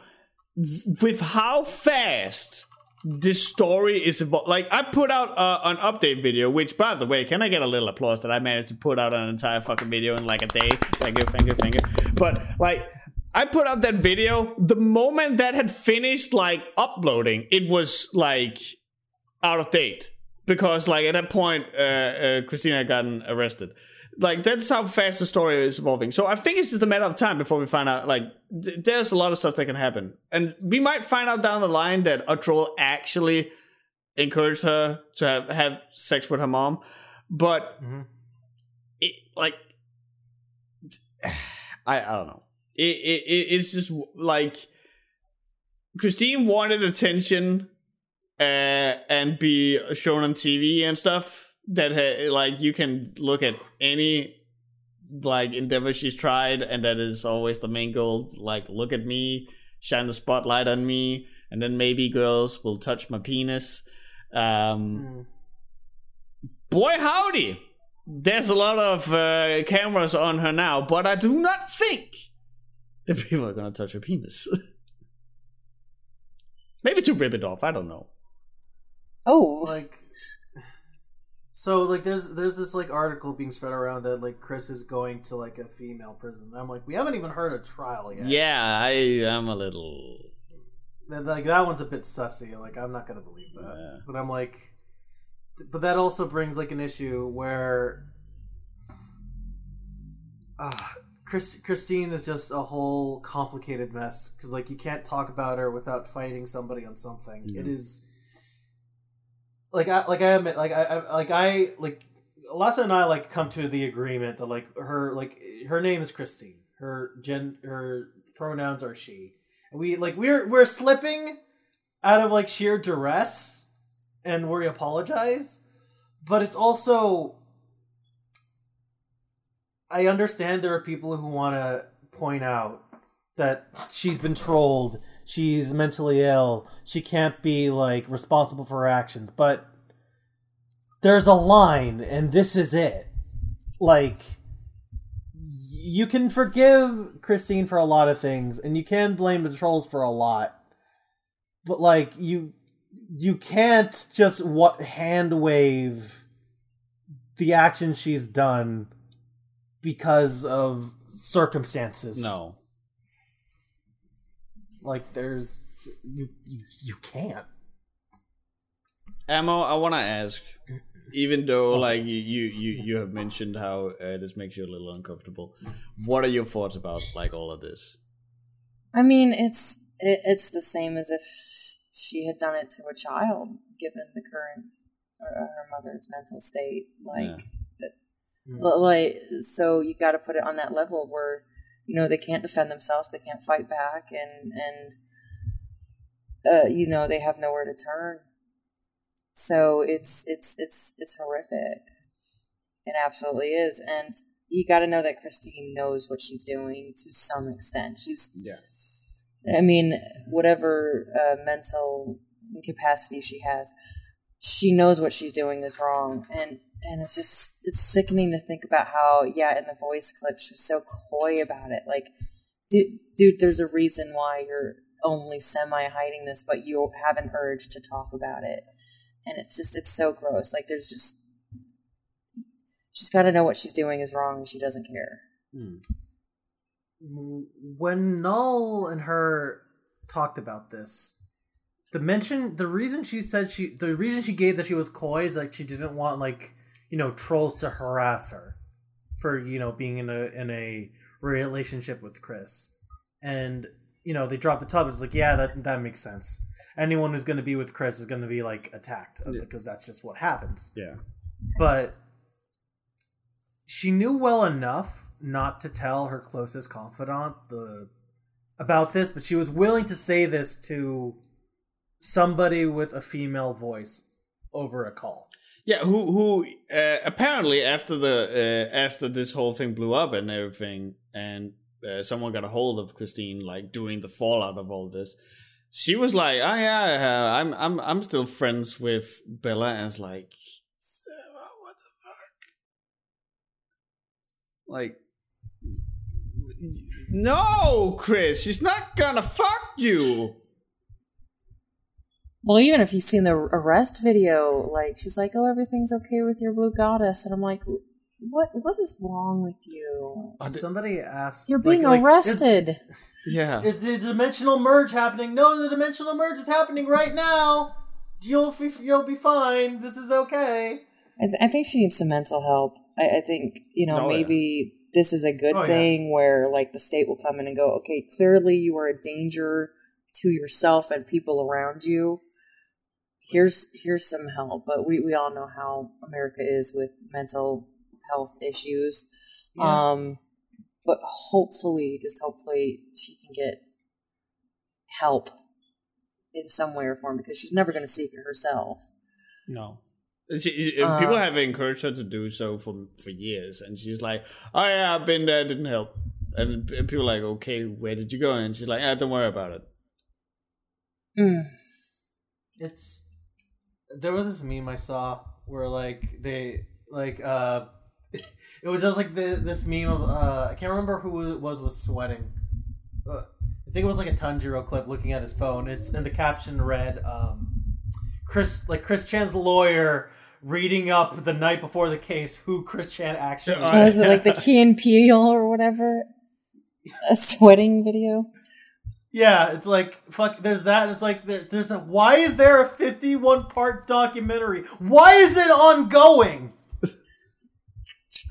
S2: with how fast this story is about. Like I put out uh, an update video, which by the way, can I get a little applause that I managed to put out an entire fucking video in like a day? Thank you, thank you, thank you. But like. I put out that video. The moment that had finished, like uploading, it was like out of date because, like, at that point, uh, uh, Christina had gotten arrested. Like, that's how fast the story is evolving. So I think it's just a matter of time before we find out. Like, th- there's a lot of stuff that can happen, and we might find out down the line that a troll actually encouraged her to have have sex with her mom, but
S3: Mhm.
S2: it like I I don't know. It, it, it it's just like Christine wanted attention uh, and be shown on TV and stuff. That ha- like you can look at any like endeavor she's tried, and that is always the main goal. Like, look at me, shine the spotlight on me, and then maybe girls will touch my penis. Um, boy howdy there's a lot of uh, cameras on her now but i do not think then people are gonna touch her penis. Maybe to rip it off. I don't know.
S1: Oh,
S3: like so like there's there's this like article being spread around that like Chris is going to like a female prison. I'm like, we haven't even heard a trial yet.
S2: Yeah, I am a little.
S3: Like that one's a bit sussy. Like I'm not gonna believe that.
S2: Yeah.
S3: But I'm like, but that also brings like an issue where, uh, Chris, Christine is just a whole complicated mess because like you can't talk about her without fighting somebody on something.
S2: Yeah.
S3: It is like I like I admit like I, I like I like Lassa and I like come to the agreement that like her like her name is Christine. Her gen her pronouns are she. And we like we're we're slipping out of like sheer duress and we apologize. But it's also I understand there are people who want to point out that she's been trolled, she's mentally ill, she can't be like responsible for her actions, but there's a line and this is it. Like you can forgive Christine for a lot of things and you can blame the trolls for a lot. But like you you can't just what hand wave the action she's done because of circumstances.
S2: No.
S3: Like there's you you, you can't.
S2: Ammo, I want to ask, even though like you you you, you have mentioned how uh, this makes you a little uncomfortable, what are your thoughts about like all of this?
S1: I mean, it's it, it's the same as if she had done it to a child, given the current uh, her mother's mental state. Like,
S2: Yeah.
S3: Mm.
S1: But, like so you got to put it on that level where you know they can't defend themselves they can't fight back and and uh, you know they have nowhere to turn. So it's it's it's it's horrific. It absolutely is and you got to know that christine knows what she's doing to some extent. She's
S2: Yeah.
S1: I mean, whatever uh, mental incapacity she has, she knows what she's doing is wrong, and and it's just it's sickening to think about how yeah, in the voice clip she was so coy about it. Like, dude, dude, there's a reason why you're only semi hiding this, but you have an urge to talk about it, and it's just it's so gross. Like, there's just she's got to know what she's doing is wrong, and she doesn't care. Hmm.
S3: when Null and her talked about this, the mention, the reason she said she, the reason she gave that she was coy is like she didn't want like you know trolls to harass her for you know being in a in a relationship with Chris, and you know they dropped the tub. It's like yeah, that that makes sense. Anyone who's going to be with Chris is going to be like attacked
S2: Yeah.
S3: because that's just what happens
S2: Yeah.
S3: but she knew well enough not to tell her closest confidant the about this but she was willing to say this to somebody with a female voice over a call
S2: Yeah, who who uh, apparently after the uh, after this whole thing blew up and everything, and uh, someone got a hold of Christine, like doing the fallout of all this, she was like, "Oh yeah, uh, I'm I'm I'm still friends with Bella," and it's like, what the fuck, like. No, Chris, she's not gonna fuck you.
S1: Well, even if you've seen the arrest video, like she's like, "Oh, everything's okay with your blue goddess," and I'm like, "What? What is wrong with you?
S2: Uh,
S3: somebody asked
S1: You're being
S3: like,
S1: arrested."
S2: Yeah.
S3: is, is the dimensional merge happening no the dimensional merge is happening right now you'll be, you'll be fine this is okay
S1: I, th- I think she needs some mental help. I, I think you know
S2: Oh, yeah.
S1: maybe this is a good
S3: Oh, yeah.
S1: thing where like the state will come in and go, "Okay, clearly you are a danger to yourself and people around you. Here's here's some help." But we we all know how America is with mental health issues.
S3: Yeah.
S1: Um, but hopefully, just hopefully, she can get help in some way or form because she's never going to seek it herself.
S2: No. She, she- people
S1: Uh,
S2: have encouraged her to do so for for years, and she's like, "Oh yeah, I've been there, didn't help." And p- people are like, "Okay, where did you go?" And she's like, "Ah, don't worry about it."
S1: Mm.
S3: it's there was this meme I saw where like they like uh it was just like the this meme of uh I can't remember who it was was sweating I think it was like a Tanjiro clip looking at his phone. It's and the caption read, um, "Chris like Chris Chan's lawyer." Reading up the night before the case who Chris Chan actually
S2: Uh,
S1: Oh, is it like the Key and Peele or whatever? A sweating video?
S3: Yeah, it's like fuck. There's that. It's like there's a. Why is there a 51 part documentary? Why is it ongoing?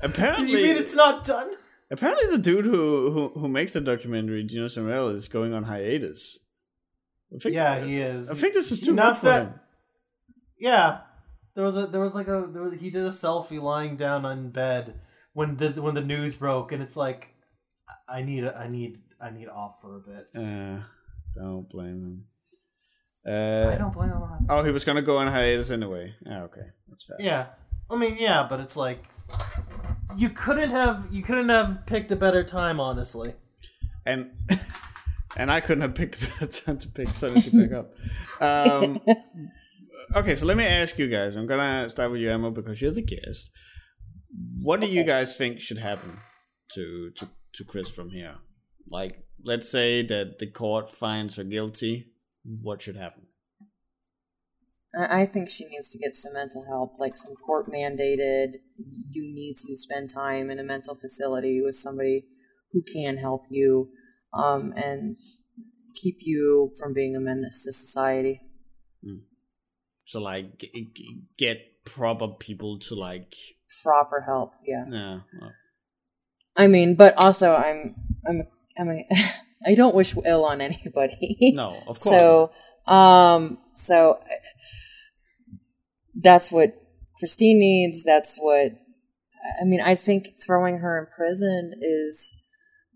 S2: apparently,
S3: You mean it's not done?
S2: apparently the dude who, who who makes the documentary, Geno Samuel, is going on hiatus. I think,
S3: Yeah, he is.
S2: I think this is too much for
S3: that-
S2: him.
S3: Yeah, there was a there was like a there was, he did a selfie lying down on bed when the when the news broke, and it's like I need a, I need I need off for a bit.
S2: Uh, don't blame him.
S3: I
S2: Uh,
S3: don't blame him. on-
S2: oh, he was gonna go on hiatus anyway. Yeah, okay, that's fair.
S3: Yeah, I mean yeah, but it's like you couldn't have you couldn't have picked a better time, honestly.
S2: and and I couldn't have picked a better time to pick something to pick up. Um, okay, so let me ask you guys. I'm gonna start with you, Emma, because you're the guest. What do you guys think should happen to to to Chris from here? Like, let's say that the court finds her guilty. What should happen?
S1: I think she needs to get some mental help, like some court mandated. You need to spend time in a mental facility with somebody who can help you um, and keep you from being a menace to society.
S2: So, like, g- g- get proper people to like.
S1: Proper help, yeah.
S2: Yeah. well,
S1: I mean, but also I'm I'm I'm I don't wish ill on anybody.
S2: no, of course.
S1: So, um, so uh, that's what Christine needs. That's what I mean. I think throwing her in prison is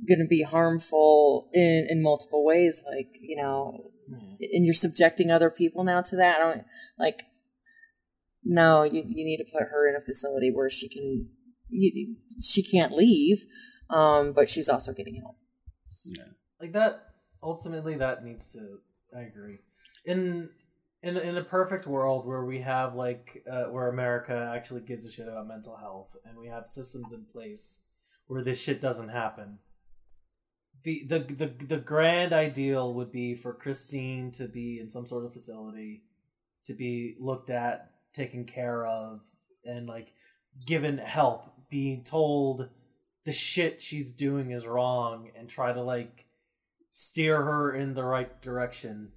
S1: going to be harmful in in multiple ways. Like you know, and you're subjecting other people now to that. I don't like. No, you you need to put her in a facility where she can. You, she can't leave, um, but she's also getting help.
S3: Like that ultimately that needs to i agree. In in in a perfect world where we have like uh, where america actually gives a shit about mental health and we have systems in place where this shit doesn't happen the the the, the grand ideal would be for christine to be in some sort of facility to be looked at taken care of and like given help being told the shit she's doing is wrong and try to like steer her in the right direction.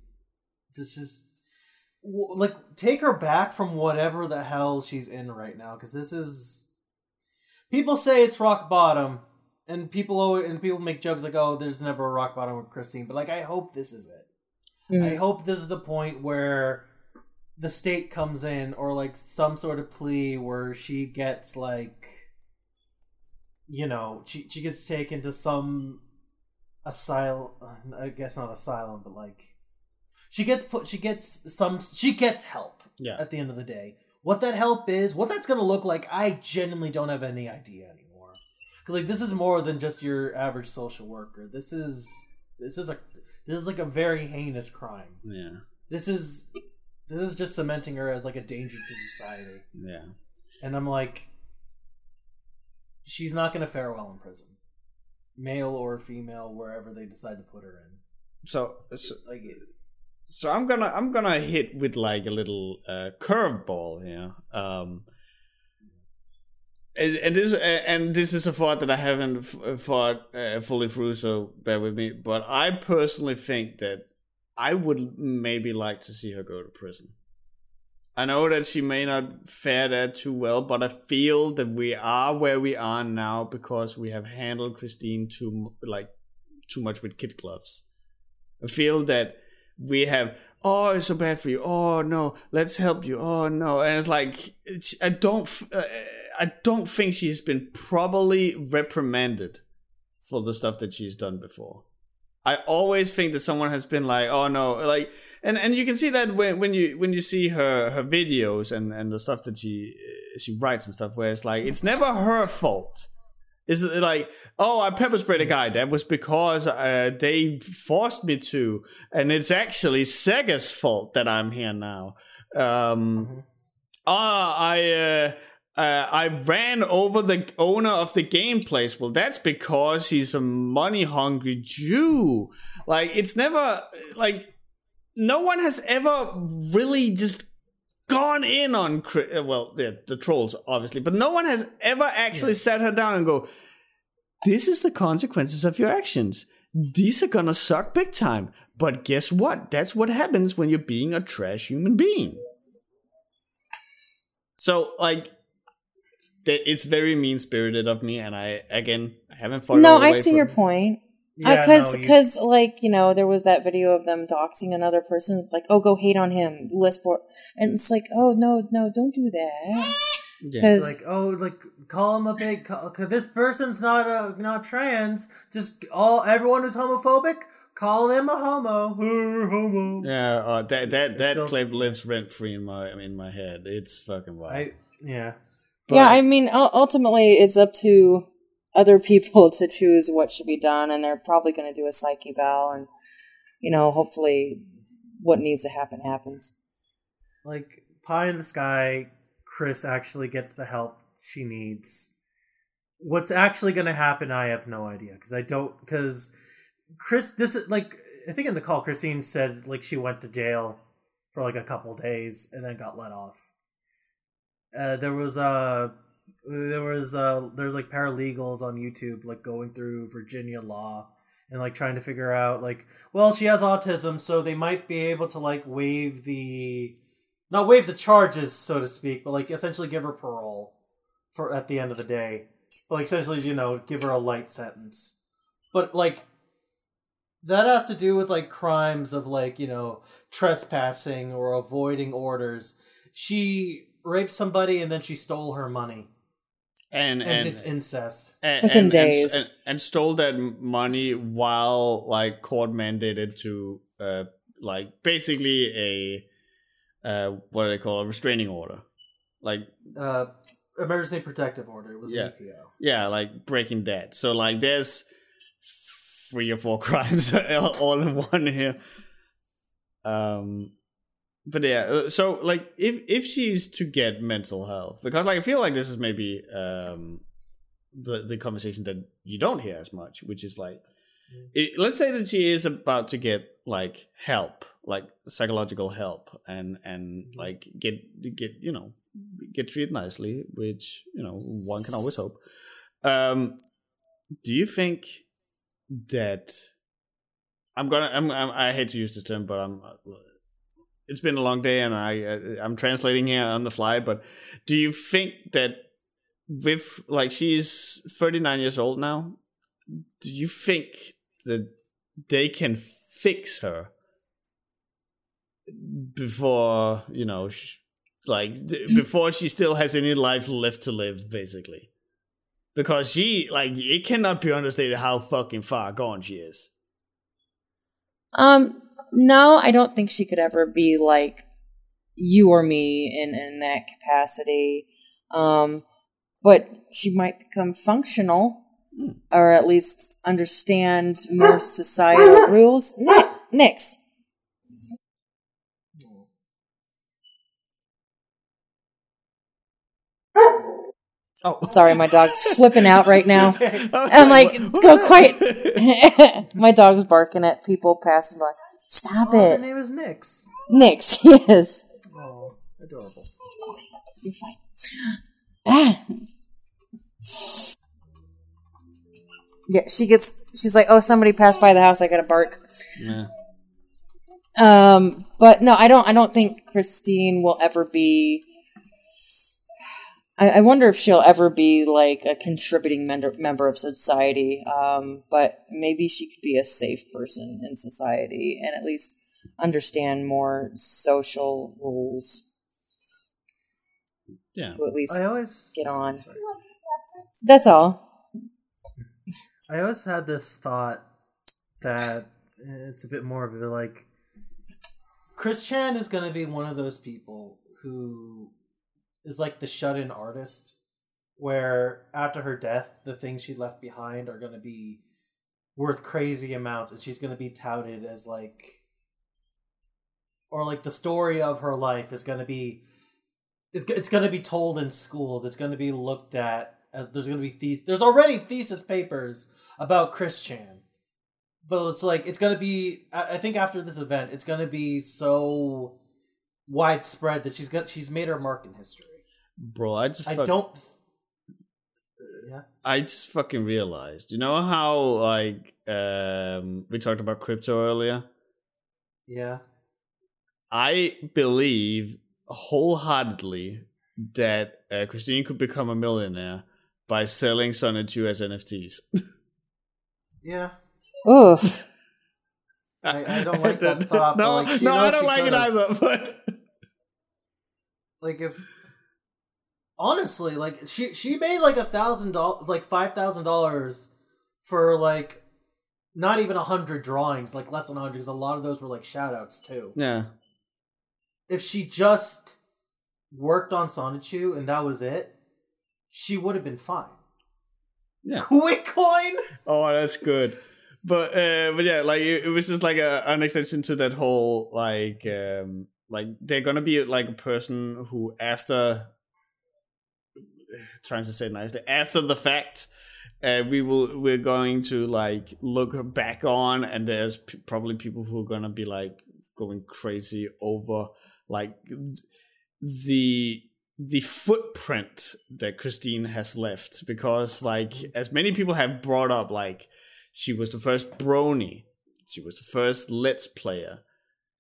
S3: This is like take her back from whatever the hell she's in right now because this is people say it's rock bottom and people always, and people make jokes like oh there's never a rock bottom with Christine but like I hope this is it.
S1: Mm.
S3: I hope this is the point where the state comes in or like some sort of plea where she gets like you know, she she gets taken to some asylum I guess not asylum, but like she gets put she gets some she gets help
S2: Yeah.
S3: at the end of the day. What that help is, what that's gonna look like, I genuinely don't have any idea anymore. Cause like this is more than just your average social worker. This is this is a this is like a very heinous crime.
S2: Yeah.
S3: This is this is just cementing her as like a danger to society.
S2: Yeah.
S3: And I'm like, she's not going to fare well in prison, male or female, wherever they decide to put her in.
S2: So, so
S3: Like, it-
S2: so I'm gonna I'm gonna hit with like a little uh, curveball here. Um, and, and this and this is a thought that I haven't f- thought uh, fully through, so bear with me. But I personally think that I would maybe like to see her go to prison. I know that she may not fare that too well, but I feel that we are where we are now because we have handled Christine too like too much with kid gloves. I feel that we have oh it's so bad for you. Oh no. Let's help you. Oh no. And it's like it's, i don't uh, i don't think she's been properly reprimanded for the stuff that she's done before i always think that someone has been like oh no like and and you can see that when, when you when you see her her videos and and the stuff that she she writes and stuff where it's like it's never her fault is it like, oh, I pepper sprayed a guy? That was because uh, they forced me to, and it's actually Sega's fault that I'm here now. Um, ah, I uh, uh, I ran over the owner of the game place. Well, that's because he's a money hungry Jew. Like, it's never, like, no one has ever really just gone in on, uh, well, yeah, the trolls, obviously, but no one has ever actually yeah. sat her down and go, this is the consequences of your actions. These are gonna suck big time. But guess what? That's what happens when you're being a trash human being. So, like, it's very mean spirited of me, and I again I haven't fought.
S1: No, I see your point. Because, yeah, because, no, like you know, there was that video of them doxing another person. It's like, oh, go hate on him, list for, and it's like, oh no, no, don't do that.
S3: Yes. like, oh, like call him a big. Call, this person's not a not trans. Just all everyone who's homophobic. Call him a homo. homo.
S2: Yeah, uh, that that that still, clip lives rent free in my in my head. It's fucking wild. I,
S3: yeah.
S1: But, yeah, I mean, ultimately, it's up to other people to choose what should be done, and they're probably going to do a psyche eval, and you know, hopefully, what needs to happen happens.
S3: Like pie in the sky, Chris actually gets the help she needs. What's actually going to happen, I have no idea because I don't because Chris, this is like I think in the call, Christine said like she went to jail for like a couple days and then got let off uh, there was a uh, there was uh there's like paralegals on YouTube like going through Virginia law and like trying to figure out like well she has autism so they might be able to like waive the not waive the charges so to speak but like essentially give her parole for at the end of the day. But, like essentially you know give her a light sentence. But like that has to do with like crimes of like you know trespassing or avoiding orders. She raped somebody and then she stole her money.
S2: And,
S3: and, and it's incest
S2: and, within days, and, and, stole that money while like court mandated to uh like basically a uh what do they call a restraining order, like
S3: uh emergency protective order. It was
S2: yeah, yeah, like breaking that. So like there's three or four crimes all in one here. Um, but yeah, uh, so like if if she's to get mental health, because like I feel like this is maybe um the the conversation that you don't hear as much, which is like, mm. it, let's say that she is about to get like help, like psychological help, and and mm-hmm. like get get you know get treated nicely, which you know one can always hope. Um, do you think that I'm gonna I'm, I'm I hate to use this term, but I'm it's been a long day and I uh, I'm translating here on the fly. But do you think that with like she's 39 years old now, do you think that they can fix her before you know, like before she still has any life left to live, basically? Because she like it cannot be understated how fucking far gone she is.
S1: Um, no, I don't think she could ever be like you or me in, in that capacity. Um, but she might become functional mm. or at least understand more societal rules. Nix. Oh, sorry, my dog's flipping out right now. I'm like, go quiet. my dog's barking at people passing by. Stop oh, it.
S3: Her name is Nix.
S1: Nix, yes.
S3: Oh, adorable.
S1: Okay, you're fine. Ah. Yeah, she gets. She's like, "Oh, somebody passed by the house. I got to bark." Yeah. Um, but no, I don't. I don't think Christine will ever be. I, I wonder if she'll ever be like a contributing member member of society. Um, but maybe she could be a safe person in society and at least understand more social rules.
S2: Yeah.
S1: To at least
S3: I always
S1: get on. Sorry. That's all.
S3: I always had this thought that it's a bit more of a like Chris Chan is going to be one of those people who is like the shut-in artist where after her death the things she left behind are going to be worth crazy amounts and she's going to be touted as like or like the story of her life is going to be it's, it's going to be told in schools. It's going to be looked at as there's going to be these. there's already thesis papers about Chris Chan. But it's like it's going to be I I think after this event it's going to be so widespread that she's got she's made her mark in history.
S2: Bro, I just
S3: I
S2: fuck-
S3: don't Yeah.
S2: I just fucking realized. You know how like um we talked about crypto earlier?
S3: Yeah.
S2: I believe wholeheartedly that uh, Christine could become a millionaire by selling Sonichu as NFTs.
S3: Yeah.
S1: Oof.
S3: I- I don't like that thought, but,
S2: No,
S3: like,
S2: no, I don't
S3: she
S2: like it either. But
S3: like if honestly like she she made like a thousand dollars like five thousand dollars for like not even a hundred drawings like less than a hundred because a lot of those were like shout outs too
S2: yeah,
S3: if she just worked on sonichu and that was it she would have been fine
S2: Yeah.
S3: quick coin
S2: Oh, that's good. But uh, but yeah, like it, it was just like a an extension to that whole like um like they're gonna be like a person who after trying to say it nicely after the fact uh, we will we're going to like look back on and there's p- probably people who are gonna be like going crazy over like th- the the footprint that Christine has left because like as many people have brought up like she was the first brony she was the first let's player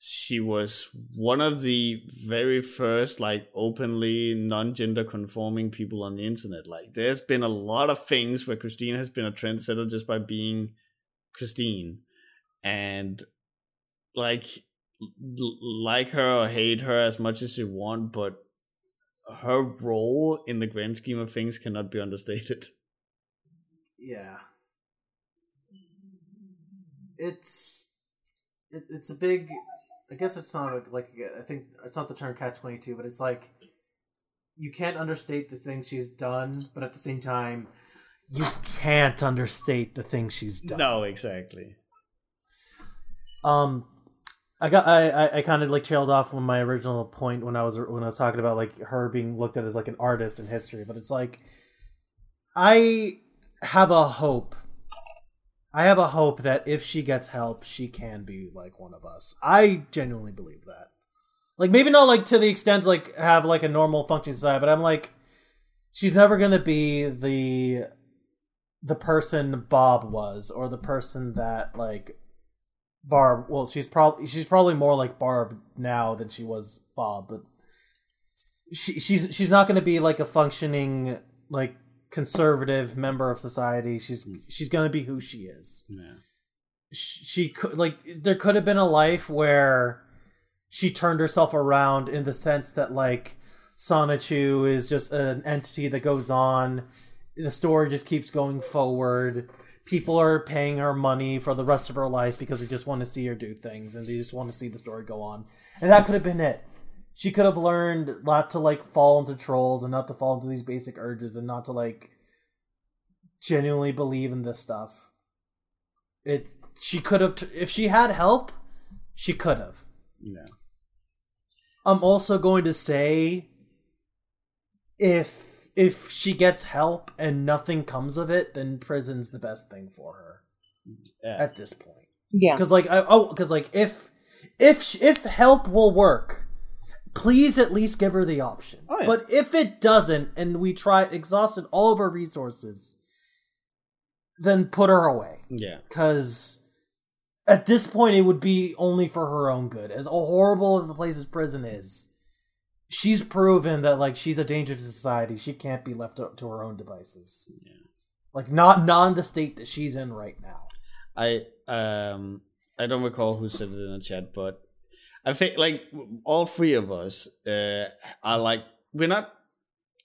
S2: she was one of the very first like openly non-gender conforming people on the internet. Like there's been a lot of things where Christine has been a trendsetter just by being Christine. And like like her or hate her as much as you want but her role in the grand scheme of things cannot be understated.
S3: yeah. It's it, it's a big i guess it's not a, like i think it's not the term cat 22 but it's like you can't understate the things she's done but at the same time you can't understate the things she's done
S2: No, exactly.
S3: um i got i i, I kind of like trailed off on my original point when i was when i was talking about like her being looked at as like an artist in history but it's like i have a hope i have a hope that if she gets help she can be like one of us i genuinely believe that like maybe not like to the extent like have like a normal functioning society but i'm like she's never gonna be the the person bob was or the person that like Barb. Well, she's probably she's probably more like Barb now than she was Bob, but she she's she's not going to be like a functioning like conservative member of society. She's mm. she's going to be who she is.
S2: Yeah.
S3: She, she could like there could have been a life where she turned herself around in the sense that like Sonichu is just an entity that goes on. The story just keeps going forward people are paying her money for the rest of her life because they just want to see her do things and they just want to see the story go on. And that could have been it. She could have learned not to like fall into trolls and not to fall into these basic urges and not to like genuinely believe in this stuff. It she could have t- if she had help, she could have.
S2: Yeah.
S3: I'm also going to say if if she gets help and nothing comes of it, then prison's the best thing for her
S2: Yeah.
S3: at this point.
S1: Yeah.
S3: Because like I, oh, because like if if sh- if help will work, please at least give her the option.
S2: Oh, yeah.
S3: But if it doesn't, and we try exhausted all of our resources, then put her away.
S2: Yeah.
S3: Because at this point, it would be only for her own good. As horrible of the place as prison is, she's proven that like she's a danger to society. She can't be left to, to her own devices.
S2: Yeah.
S3: Like not in the state that she's in right now.
S2: I um I don't recall who said it in the chat, but I think like all three of us uh are like we're not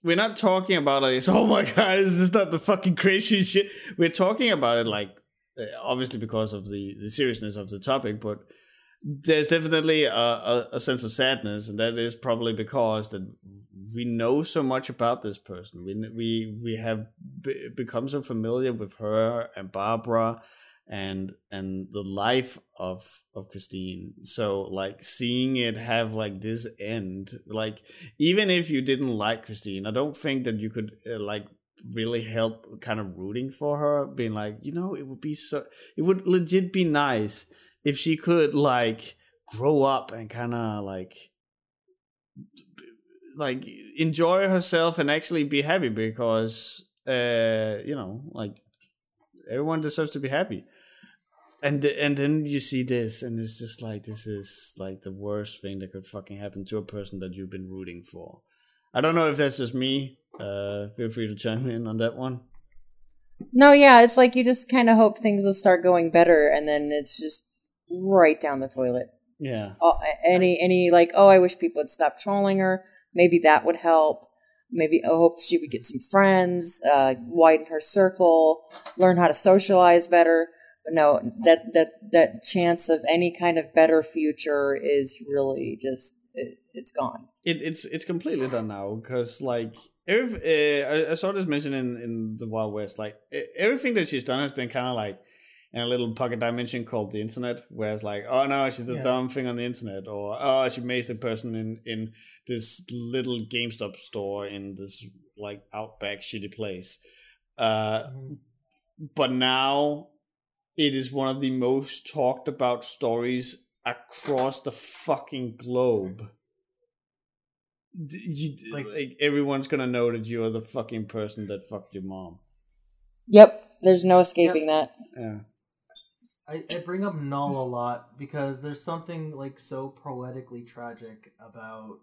S2: we're not talking about like oh my god, is this not the fucking crazy shit? We're talking about it like uh, obviously because of the the seriousness of the topic, but there's definitely a, a, a sense of sadness, and that is probably because that we know so much about this person. We we we have be, become so familiar with her and Barbara and and the life of of Christine. So like seeing it have like this end, like even if you didn't like Christine, I don't think that you could uh, like really help kind of rooting for her, being like, you know, it would be so, it would legit be nice if she could like grow up and kind of like like enjoy herself and actually be happy because uh you know like everyone deserves to be happy and and then you see this and it's just like this is like the worst thing that could fucking happen to a person that you've been rooting for i don't know if that's just me uh feel free to chime in on that one
S1: No, yeah, it's like you just kind of hope things will start going better, and then it's just right down the toilet.
S2: yeah
S1: Oh, any, any, like, oh, I wish people would stop trolling her. Maybe that would help. Maybe I hope she would get some friends, uh, widen her circle, learn how to socialize better. But no, that that that chance of any kind of better future is really just it, it's gone.
S2: it, it's it's completely done now because like every, uh, I, I saw this mentioned in in the Wild West. Like everything that she's done has been kind of like in a little pocket dimension called the internet, where it's like, oh no, she's a
S3: Yeah.
S2: dumb thing on the internet, or oh, she mazed the person in in this little GameStop store in this like outback shitty place. Uh, but now it is one of the most talked about stories across the fucking globe. D- you, like,
S3: Like-
S2: everyone's gonna know that you're the fucking person that fucked your mom.
S1: Yep, there's no escaping that.
S2: Yeah,
S3: I, I bring up Null a lot because there's something like so poetically tragic about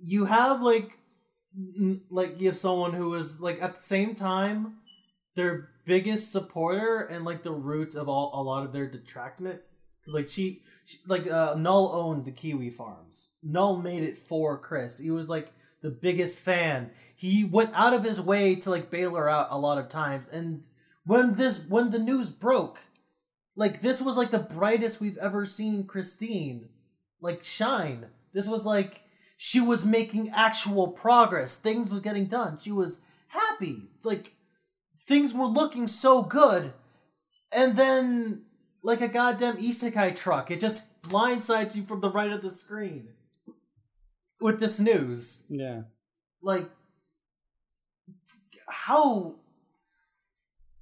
S3: you have like n- like you have someone who is like at the same time their biggest supporter and like the root of all a lot of their detractment because like she, she like uh, Null owned the Kiwi farms. Null made it for Chris. He was like the biggest fan. He went out of his way to like bail her out a lot of times. And when this when the news broke, like this was like the brightest we've ever seen Christine like shine. This was like she was making actual progress. Things were getting done. She was happy. Like things were looking so good. And then like a goddamn isekai truck, it just blindsides you from the right of the screen. With this news.
S2: yeah.
S3: Like how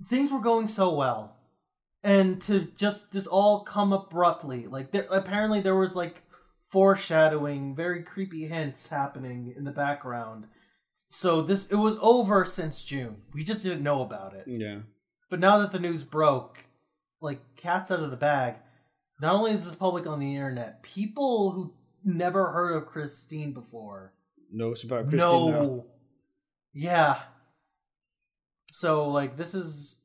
S3: things were going so well and to just this all come abruptly like there apparently there was like foreshadowing very creepy hints happening in the background so this it was over since june we just didn't know about it
S2: Yeah.
S3: but now that the news broke like cats out of the bag not only is this public on the internet people who never heard of christine before
S2: Knows about Christine now.
S3: no. Yeah. So like this is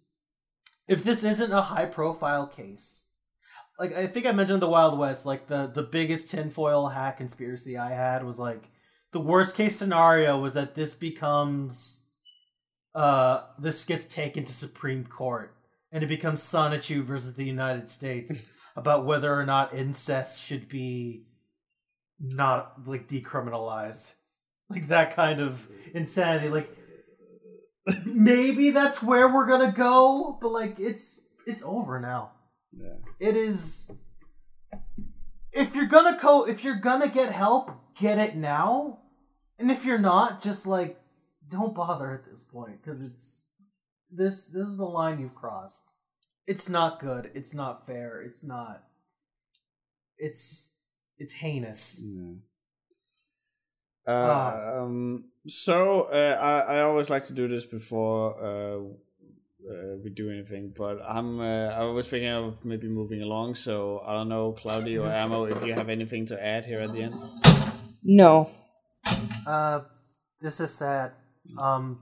S3: if this isn't a high profile case. Like I think I mentioned the Wild West, like the the biggest tinfoil hat conspiracy I had was like the worst case scenario was that this becomes uh this gets taken to Supreme Court and it becomes Sonichu versus the United States about whether or not incest should be not like decriminalized. Like that kind of insanity. Like maybe that's where we're gonna go but like it's it's over now.
S2: Yeah.
S3: it is if you're gonna co if you're gonna get help get it now and if you're not just like don't bother at this point because it's this this is the line you've crossed it's not good it's not fair it's not it's it's heinous
S2: Yeah. Uh, um, so uh, I I always like to do this before uh, uh, we do anything, but I'm uh, I was thinking of maybe moving along. So I don't know, Cloudy or Ammo, if you have anything to add here at the end.
S1: No.
S3: Uh, this is sad. Um,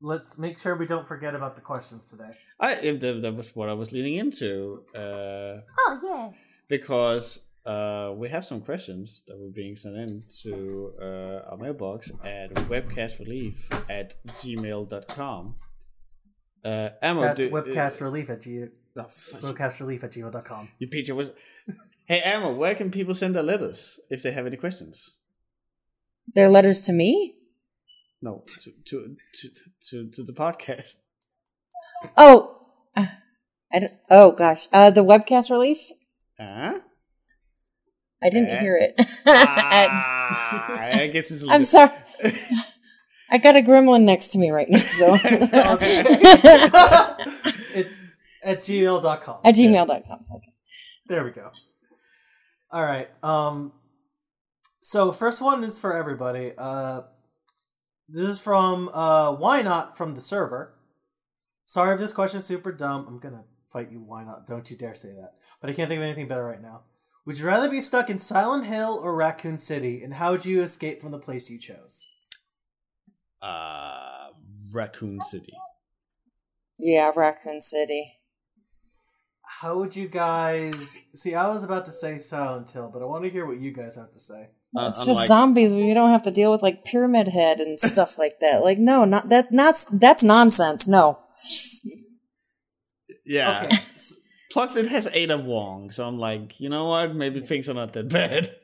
S3: let's make sure we don't forget about the questions today.
S2: I if that, that was what I was leading into. Uh,
S3: Oh yeah.
S2: because uh, we have some questions that were being sent in to uh, our mailbox at webcastrelief at gmail.com. Uh, Ammo,
S3: That's
S2: do-
S3: webcast relief at g.
S2: Oh,
S3: It's
S2: fuck,
S3: webcast relief at gmail.com.
S2: you Peter was. hey, Ammo, where can people send their letters if they have any questions?
S1: Their letters to me?
S2: No, to to to to, to the podcast.
S1: Oh, uh, I don't, oh gosh, uh, the webcast relief.
S2: Huh?
S1: I didn't hear it.
S2: Ah, I guess it's.
S1: I'm
S2: little
S1: sorry. I got a gremlin next to me right now, so
S3: it's at gmail.com.
S1: at gmail.com. Okay.
S3: There we go. All right. Um so first one is for everybody. Uh this is from uh why not from the server. Sorry if this question is super dumb. I'm going to fight you why not. Don't you dare say that. But I can't think of anything better right now. Would you rather be stuck in Silent Hill or Raccoon City and how would you escape from the place you chose?
S2: Uh, Raccoon City.
S1: Yeah, Raccoon City.
S3: How would you guys See, I was about to say Silent Hill, but I want to hear what you guys have to say.
S2: Uh,
S1: It's just zombies where you don't have to deal with like Pyramid Head and stuff like that. Like, no, not that. Not that's nonsense. No.
S2: Yeah.
S3: Okay.
S2: Plus, it has Ada Wong, so I'm like, you know what? Maybe things are not that bad.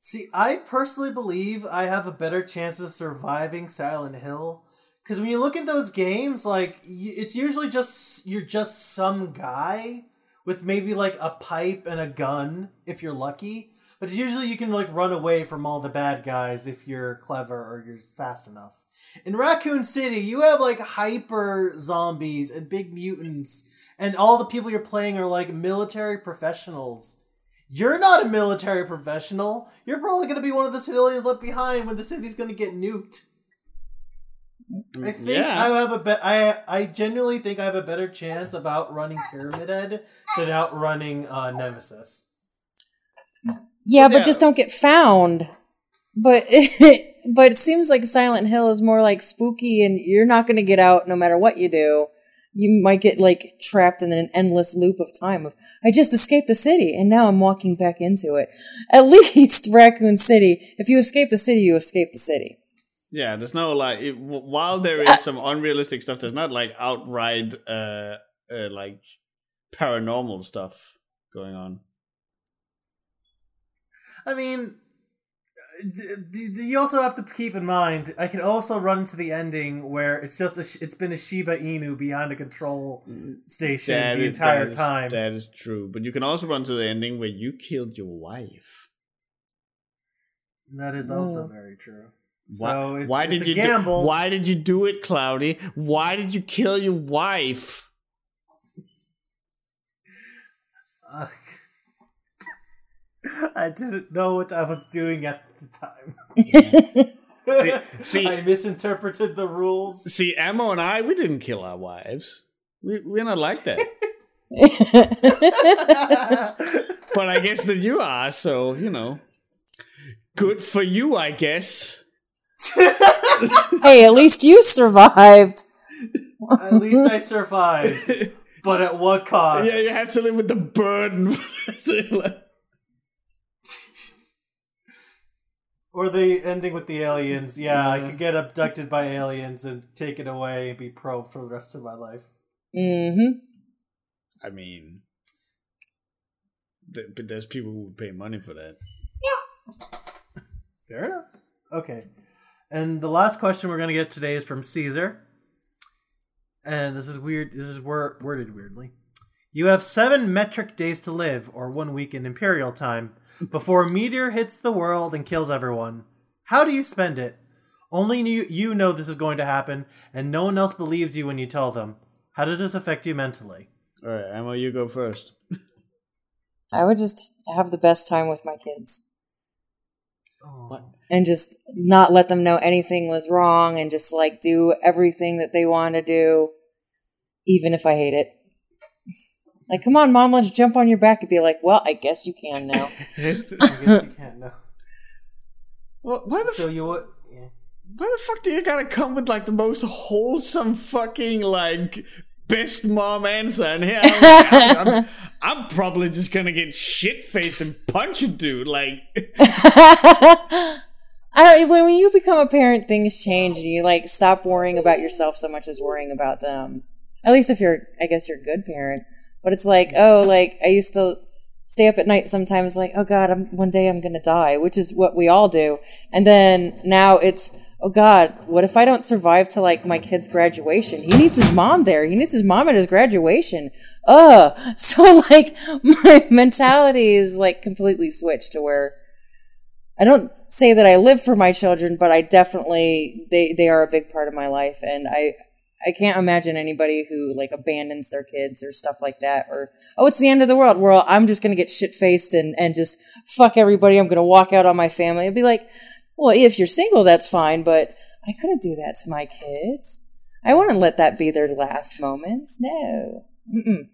S3: See, I personally believe I have a better chance of surviving Silent Hill because when you look at those games, like it's usually just you're just some guy with maybe like a pipe and a gun if you're lucky. But usually you can like run away from all the bad guys if you're clever or you're fast enough. In Raccoon City, you have like hyper zombies and big mutants, and all the people you're playing are like military professionals. You're not a military professional. You're probably going to be one of the civilians left behind when the city's going to get nuked. I think
S2: Yeah.
S3: I have a bet. I I genuinely think I have a better chance of outrunning Pyramid Head than outrunning uh, Nemesis.
S1: Yeah, but just don't get found. But but it seems like Silent Hill is more like spooky, and you're not going to get out no matter what you do. You might get like trapped in an endless loop of time of I just escaped the city and now I'm walking back into it. At least Raccoon City, if you escape the city, you escape the city.
S2: Yeah, there's no like. It, while there is some unrealistic stuff, there's not like outright, uh, uh, like paranormal stuff going on.
S3: I mean, d- d- you also have to keep in mind. I can also run to the ending where it's just a sh- it's been a Shiba Inu behind a control station
S2: That
S3: the
S2: is-
S3: entire
S2: that is-
S3: time.
S2: that is true, but you can also run to the ending where you killed your wife.
S3: That is also very true.
S2: Why,
S3: So it's,
S2: why
S3: it's
S2: did
S3: a
S2: you
S3: gamble.
S2: Do, why did you do it, Cloudy? Why did you kill your wife?
S3: Uh, I didn't know what I was doing at the time.
S2: See, see,
S3: I misinterpreted the rules.
S2: see, Ammo and I, we didn't kill our wives. We we're not like that. but I guess that you are, so you know. Good for you, I guess.
S1: hey, at least you survived.
S3: At least I survived. But at what cost?
S2: Yeah, you have to live with the burden.
S3: Or the ending with the aliens. Yeah, I could get abducted by aliens and taken away and be probed for the rest of my life.
S1: Mm-hmm.
S2: I mean, th- but there's people who would pay money for that. Yeah.
S3: Fair enough. Okay. And the last question we're going to get today is from Caesar. And this is weird. This is wor- worded weirdly. You have seven metric days to live, or one week in Imperial time, before a meteor hits the world and kills everyone. How do you spend it? Only you, you know this is going to happen, and no one else believes you when you tell them. How does this affect you mentally?
S2: All right, Ammo, you go first.
S1: I would just have the best time with my kids
S2: What?
S1: and just not let them know anything was wrong and just like do everything that they want to do, even if I hate it. Like, come on, mom, let's jump on your back and be like, well, I guess you can now.
S3: I guess you can't know.
S2: Well, why the
S3: So you would. Yeah.
S2: why the fuck do you gotta come with like the most wholesome fucking like best mom answer? And here I'm, I'm, I'm probably just gonna get shit faced and punch a dude. Like,
S1: I, when, when you become a parent, things change and you like stop worrying about yourself so much as worrying about them. At least if you're, I guess you're a good parent. But it's like, oh, like I used to stay up at night sometimes, like, oh God, I'm one day I'm gonna die, which is what we all do. And then now it's, oh God, what if I don't survive to like my kid's graduation? He needs his mom there. He needs his mom at his graduation. Ugh. So like my mentality is like completely switched to where I don't say that I live for my children, but I definitely they they are a big part of my life, and I I can't imagine anybody who like abandons their kids or stuff like that, or oh, it's the end of the world. Well, I'm just gonna get shit faced and and just fuck everybody. I'm gonna walk out on my family. It'd be like, well, if you're single, that's fine, but I couldn't do that to my kids. I wouldn't let that be their last moments. No. Mm-mm.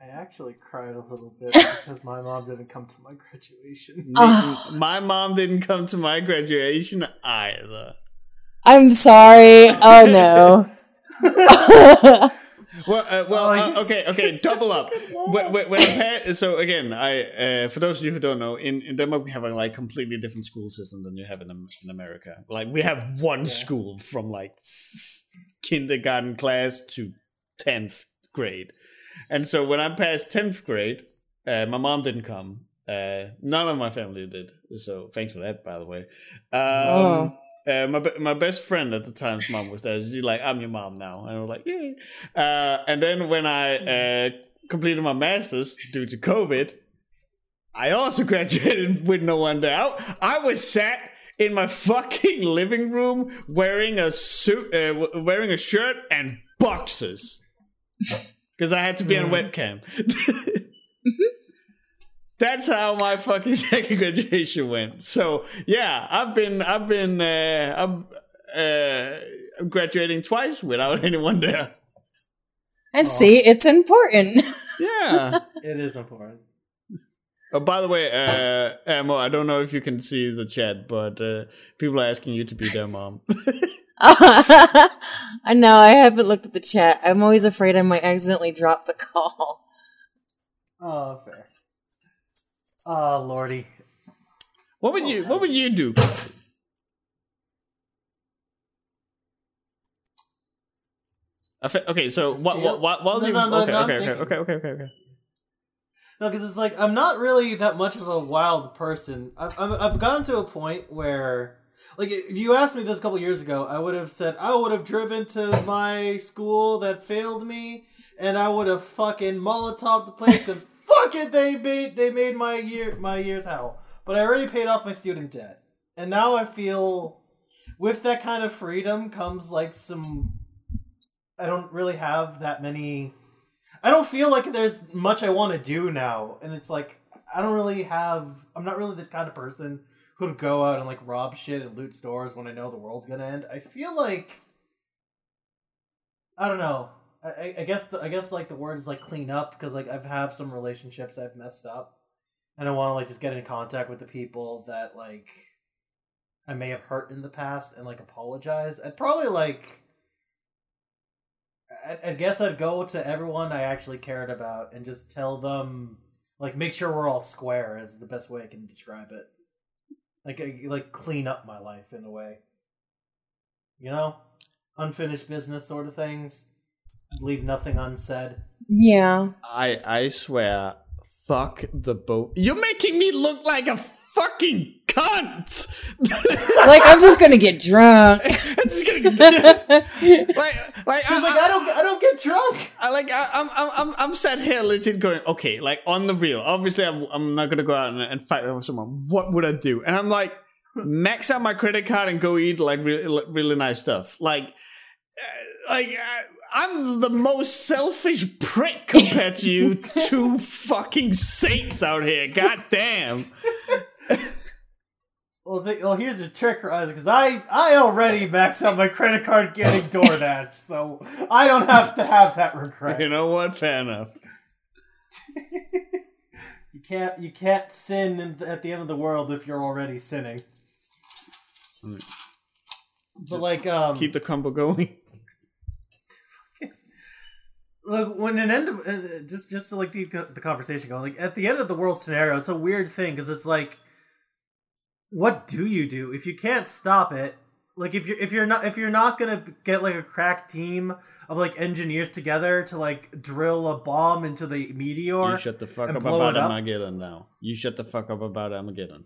S3: I actually cried a little bit because my mom didn't come to my graduation.
S1: Oh.
S2: My mom didn't come to my graduation either.
S1: I'm sorry. Oh no.
S2: Well, uh, well, uh, okay, okay, double up. When, when, when so again, I uh, for those of you who don't know, in, in Denmark we have a like completely different school system than you have in, in America. Like we have one school from like kindergarten class to tenth grade, and so when I passed tenth grade, uh, my mom didn't come. Uh, none of my family did. So thanks for that, by the way. Um,
S1: Oh.
S2: Uh, my my best friend at the time's mom was there. She's like, "I'm your mom now," and I was like, "Yay!" Uh, and then when I uh, completed my masters due to COVID, I also graduated with no one there. I, I was sat in my fucking living room wearing a suit, uh, wearing a shirt and boxes because I had to be on webcam. That's how my fucking second graduation went. So yeah, I've been I've been uh, I'm uh, I'm graduating twice without anyone there.
S1: And see, it's important.
S2: Yeah.
S3: It is important.
S2: oh, by the way, uh, Ammo, I don't know if you can see the chat, but uh, people are asking you to be their mom.
S1: I know, I haven't looked at the chat. I'm always afraid I might accidentally drop the call.
S3: Oh, fair. Oh, lordy.
S2: what would you What would you do? Okay, so what?
S3: feel-
S2: What? While
S3: No,
S2: you
S3: no, no,
S2: okay,
S3: no,
S2: okay, okay, okay, okay, okay, okay.
S3: No, because it's like I'm not really that much of a wild person. I've, I've I've gotten to a point where, like, if you asked me this a couple years ago, I would have said I would have driven to my school that failed me, and I would have fucking Molotov the place because fuck it, they made they made my year my years hell. But I already paid off my student debt, and now I feel with that kind of freedom comes like some. I don't really have that many. I don't feel like there's much I want to do now, and it's like I don't really have. I'm not really the kind of person who'd go out and like rob shit and loot stores when I know the world's gonna end. I feel like I don't know. I, I- guess the, I guess like the word is like clean up because like I've have some relationships I've messed up, and I want to like just get in contact with the people that like I may have hurt in the past and like apologize. I'd probably like. I, I guess I'd go to everyone I actually cared about and just tell them, like, make sure we're all square is the best way I can describe it. Like, I- like clean up my life in a way. You know, unfinished business sort of things. Leave nothing unsaid.
S1: Yeah.
S2: I I swear, fuck the boat. You're making me look like a fucking cunt.
S1: Like, I'm just gonna get drunk.
S2: I'm just gonna like like
S3: She's like, I don't, I don't get drunk.
S2: I like I, I'm I'm I'm I'm sat here legit going okay like on the real obviously I'm I'm not gonna go out and, and fight with someone what would I do and I'm like max out my credit card and go eat like really really nice stuff like like uh, I'm the most selfish prick compared to you two fucking saints out here. God damn.
S3: Well, the, well, here's the trick, because I, I already maxed out my credit card getting DoorDash, so I don't have to have that regret.
S2: you know what? Fair enough.
S3: You can't you can't sin in at the end of the world if you're already sinning. But like um
S2: keep the combo going
S3: look when an end of uh, just just to like keep the conversation going like at the end of the world scenario it's a weird thing because it's like what do you do? If you can't stop it like if you're if you're not if you're not gonna get like a crack team of like engineers together to like drill a bomb into the meteor
S2: you shut the fuck up about
S3: up?
S2: Armageddon now you shut the fuck up about Armageddon.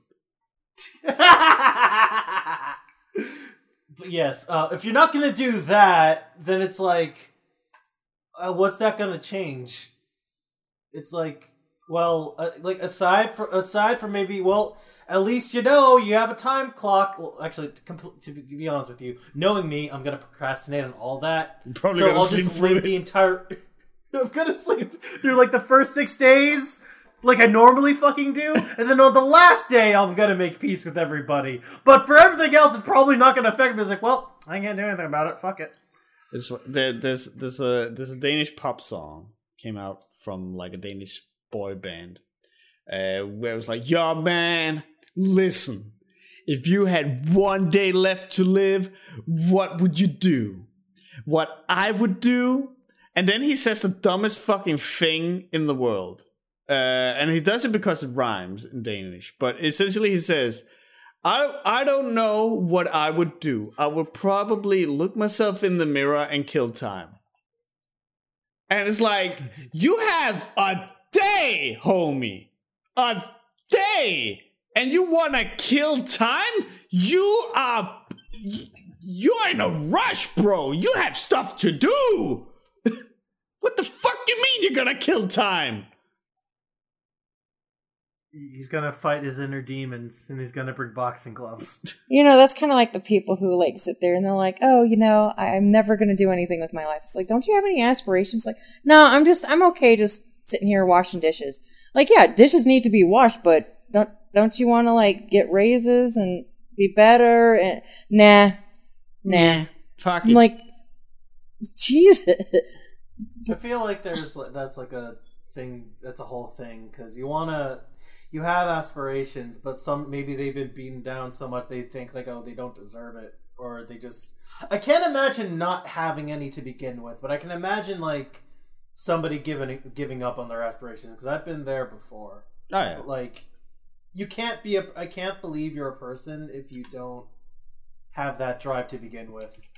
S3: But yes, uh, if you're not gonna do that, then it's like, uh, what's that gonna change? It's like, well, uh, like aside for aside from maybe, well, at least you know you have a time clock. Well, actually, to, compl- to be honest with you, knowing me, I'm gonna procrastinate on all that.
S2: Probably
S3: so
S2: gonna
S3: I'll
S2: sleep
S3: just live the entire. I'm gonna sleep through like the first six days, like I normally fucking do, and then on the last day, I'm gonna make peace with everybody. But for everything else, it's probably not gonna affect me. It's like, well, I can't do anything about it. Fuck it.
S2: There's there, there's there's a there's a Danish pop song came out from like a Danish boy band, uh, where it was like, "Yo, man, listen, if you had one day left to live, what would you do? What I would do?" And then he says the dumbest fucking thing in the world, uh, and he does it because it rhymes in Danish. But essentially, he says. I I don't know what I would do. I would probably look myself in the mirror and kill time. And it's like you have a day, homie, a day, and you want to kill time. You are you're in a rush, bro. You have stuff to do. what the fuck you mean you're gonna kill time?
S3: He's gonna fight his inner demons, and he's gonna bring boxing gloves.
S1: You know, that's kind of like the people who like sit there and they're like, "Oh, you know, I- I'm never going to do anything with my life." It's like, don't you have any aspirations? Like, no, I'm just, I'm okay, just sitting here washing dishes. Like, yeah, dishes need to be washed, but don't, don't you want to like get raises and be better? And nah, nah.
S2: Fuck
S1: I'm like, Jesus.
S3: I feel like there's like, that's like a thing. That's a whole thing because you wanna, you have aspirations, but some maybe they've been beaten down so much they think like oh they don't deserve it or they just. I can't imagine not having any to begin with, but I can imagine like somebody giving giving up on their aspirations because I've been there before.
S2: oh yeah.
S3: Like you can't be a I can't believe you're a person if you don't have that drive to begin with.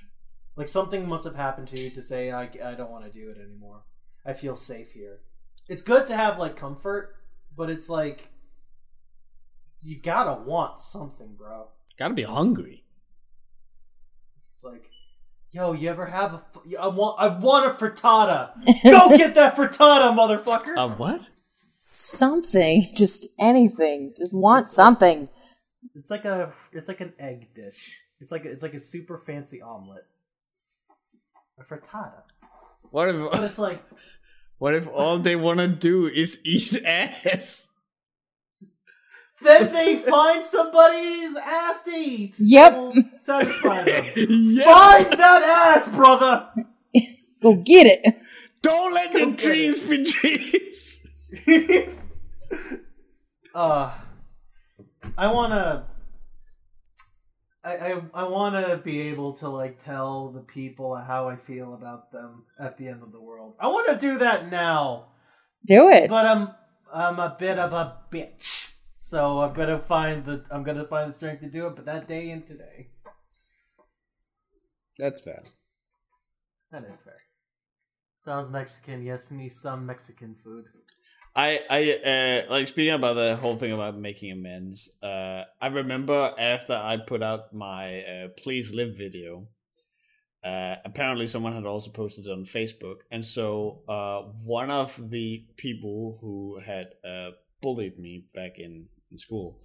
S3: Like something must have happened to you to say I, I don't want to do it anymore. I feel safe here. It's good to have like comfort, but it's like you gotta want something, bro.
S2: Gotta be hungry.
S3: It's like, yo, you ever have a? f- I want I want a frittata. Go get that frittata, motherfucker.
S2: Uh, what?
S1: something, just anything. Just want something.
S3: It's like a it's like an egg dish. It's like it's like a super fancy omelet. A frittata.
S2: What if?
S3: But
S2: if
S3: it's like
S2: what if all they wanna do is eat ass?
S3: Then they find somebody's ass to eat.
S1: Yep.
S3: Will Satisfy them.
S2: yeah.
S3: Find that ass, brother.
S1: Go get it.
S2: Don't let your
S3: get
S2: dreams be dreams.
S3: uh I wanna I, I, I want to be able to like tell the people how I feel about them at the end of the world. I want to do that now.
S1: Do it.
S3: but I'm I'm a bit of a bitch, so I'm gonna find the I'm gonna find the strength to do it. But that day and today,
S2: That's fair.
S3: that is fair. Sounds Mexican. Yes, me some Mexican food.
S2: I I uh like speaking about the whole thing about making amends. Uh, I remember after I put out my uh, "Please Live" video. Uh, apparently, someone had also posted it on Facebook, and so uh, one of the people who had uh, bullied me back in, in school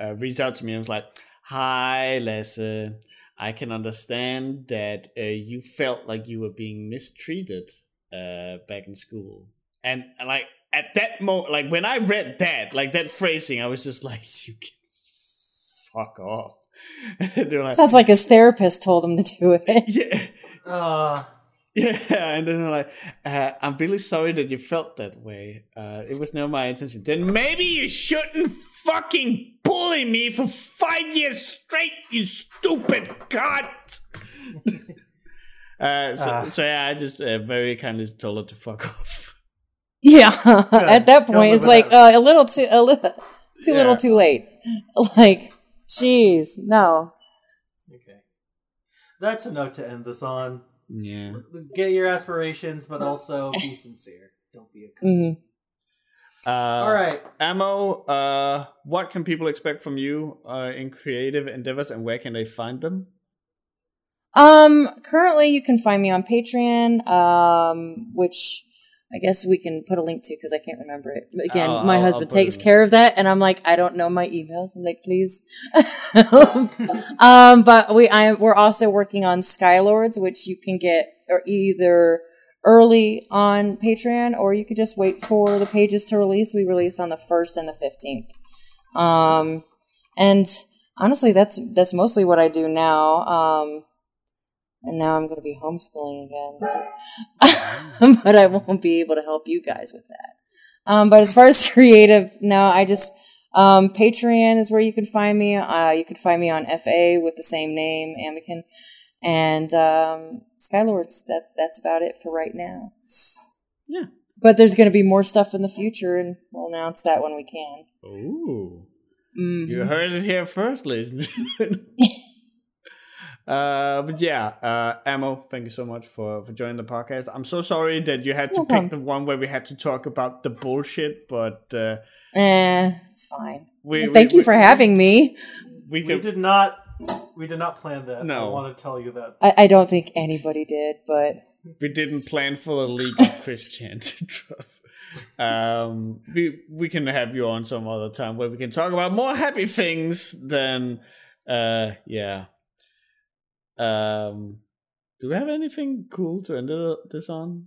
S2: uh, reached out to me and was like, "Hi, Lasse. I can understand that uh, you felt like you were being mistreated uh, back in school, and like." at that moment, like when I read that, like that phrasing, I was just like, "You can fuck off." Like,
S1: Sounds like his therapist told him to do it.
S2: yeah,
S3: Uh,
S2: yeah. And then they're like, uh, "I'm really sorry that you felt that way. Uh, it was never my intention." Then maybe you shouldn't fucking bully me for five years straight, you stupid cunt. uh, so,
S3: Ah.
S2: so yeah, I just uh, very kindly told her to fuck off.
S1: Yeah. At that
S3: Don't
S1: point, it's like uh, a little too a little too
S2: Yeah.
S1: little, too late. Like, jeez, no.
S3: okay, that's a note to end this on.
S2: Yeah.
S3: Get your aspirations, but also be sincere. Don't be a. cunt.
S2: Uh,
S3: All right.
S2: Ammo, uh, what can people expect from you uh, in creative endeavors and where can they find them?
S1: Um, currently you can find me on Patreon, um, which I guess we can put a link to because I can't remember it. Again,
S2: I'll-
S1: my
S2: I'll-
S1: husband
S2: I'll
S1: takes care of that, and I'm like, I don't know my emails. I'm like, please. um, but we, I, we're also working on Skylords, which you can get or either early on Patreon, or you could just wait for the pages to release. We release on the first and the fifteenth. Um, and honestly, that's that's mostly what I do now. Um, and now I'm going to be homeschooling again, but I won't be able to help you guys with that. Um, but as far as creative, no, I just um, Patreon is where you can find me. Uh, you can find me on FA with the same name, Amican, and um, Skylords. That that's about it for right now.
S2: Yeah.
S1: But there's going to be more stuff in the future, and we'll announce that when we can.
S2: Ooh.
S1: Mhm.
S2: You heard it here first, ladies and gentlemen. Uh, but yeah, uh, Ammo, thank you so much for, for joining the podcast. I'm so sorry that you had to
S1: No
S2: pick the one where we had to talk about the bullshit, but uh,
S1: Eh, it's fine.
S2: we,
S1: Thank
S2: we,
S1: you for having me.
S2: We
S3: We
S2: could,
S3: did not. We did not plan that.
S2: No.
S3: I want to tell you that.
S1: I, I don't think anybody did, but
S2: we didn't plan for a legal Christian to drop. Um, we we can have you on some other time where we can talk about more happy things than uh yeah. Um, do we have anything cool to end this on?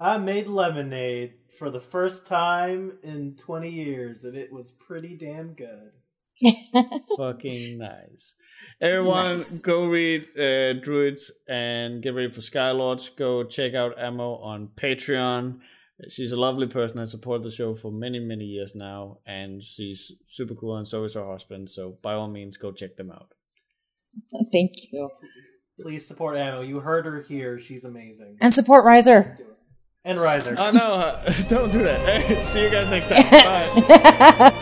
S3: I made lemonade for the first time in 20 years, and it was pretty damn good.
S2: Fucking nice. Everyone,
S1: Nice.
S2: go read uh, Druids and get ready for Skylords. Go check out Ammo on Patreon. She's a lovely person. I supported the show for many, many years now, and she's super cool, and so is her husband. So, by all means, go check them out.
S1: thank you.
S3: Please support Ammo. You heard her here. She's amazing.
S1: And support Riser.
S3: And Riser.
S2: Oh no, don't do that. See you guys next time. Bye.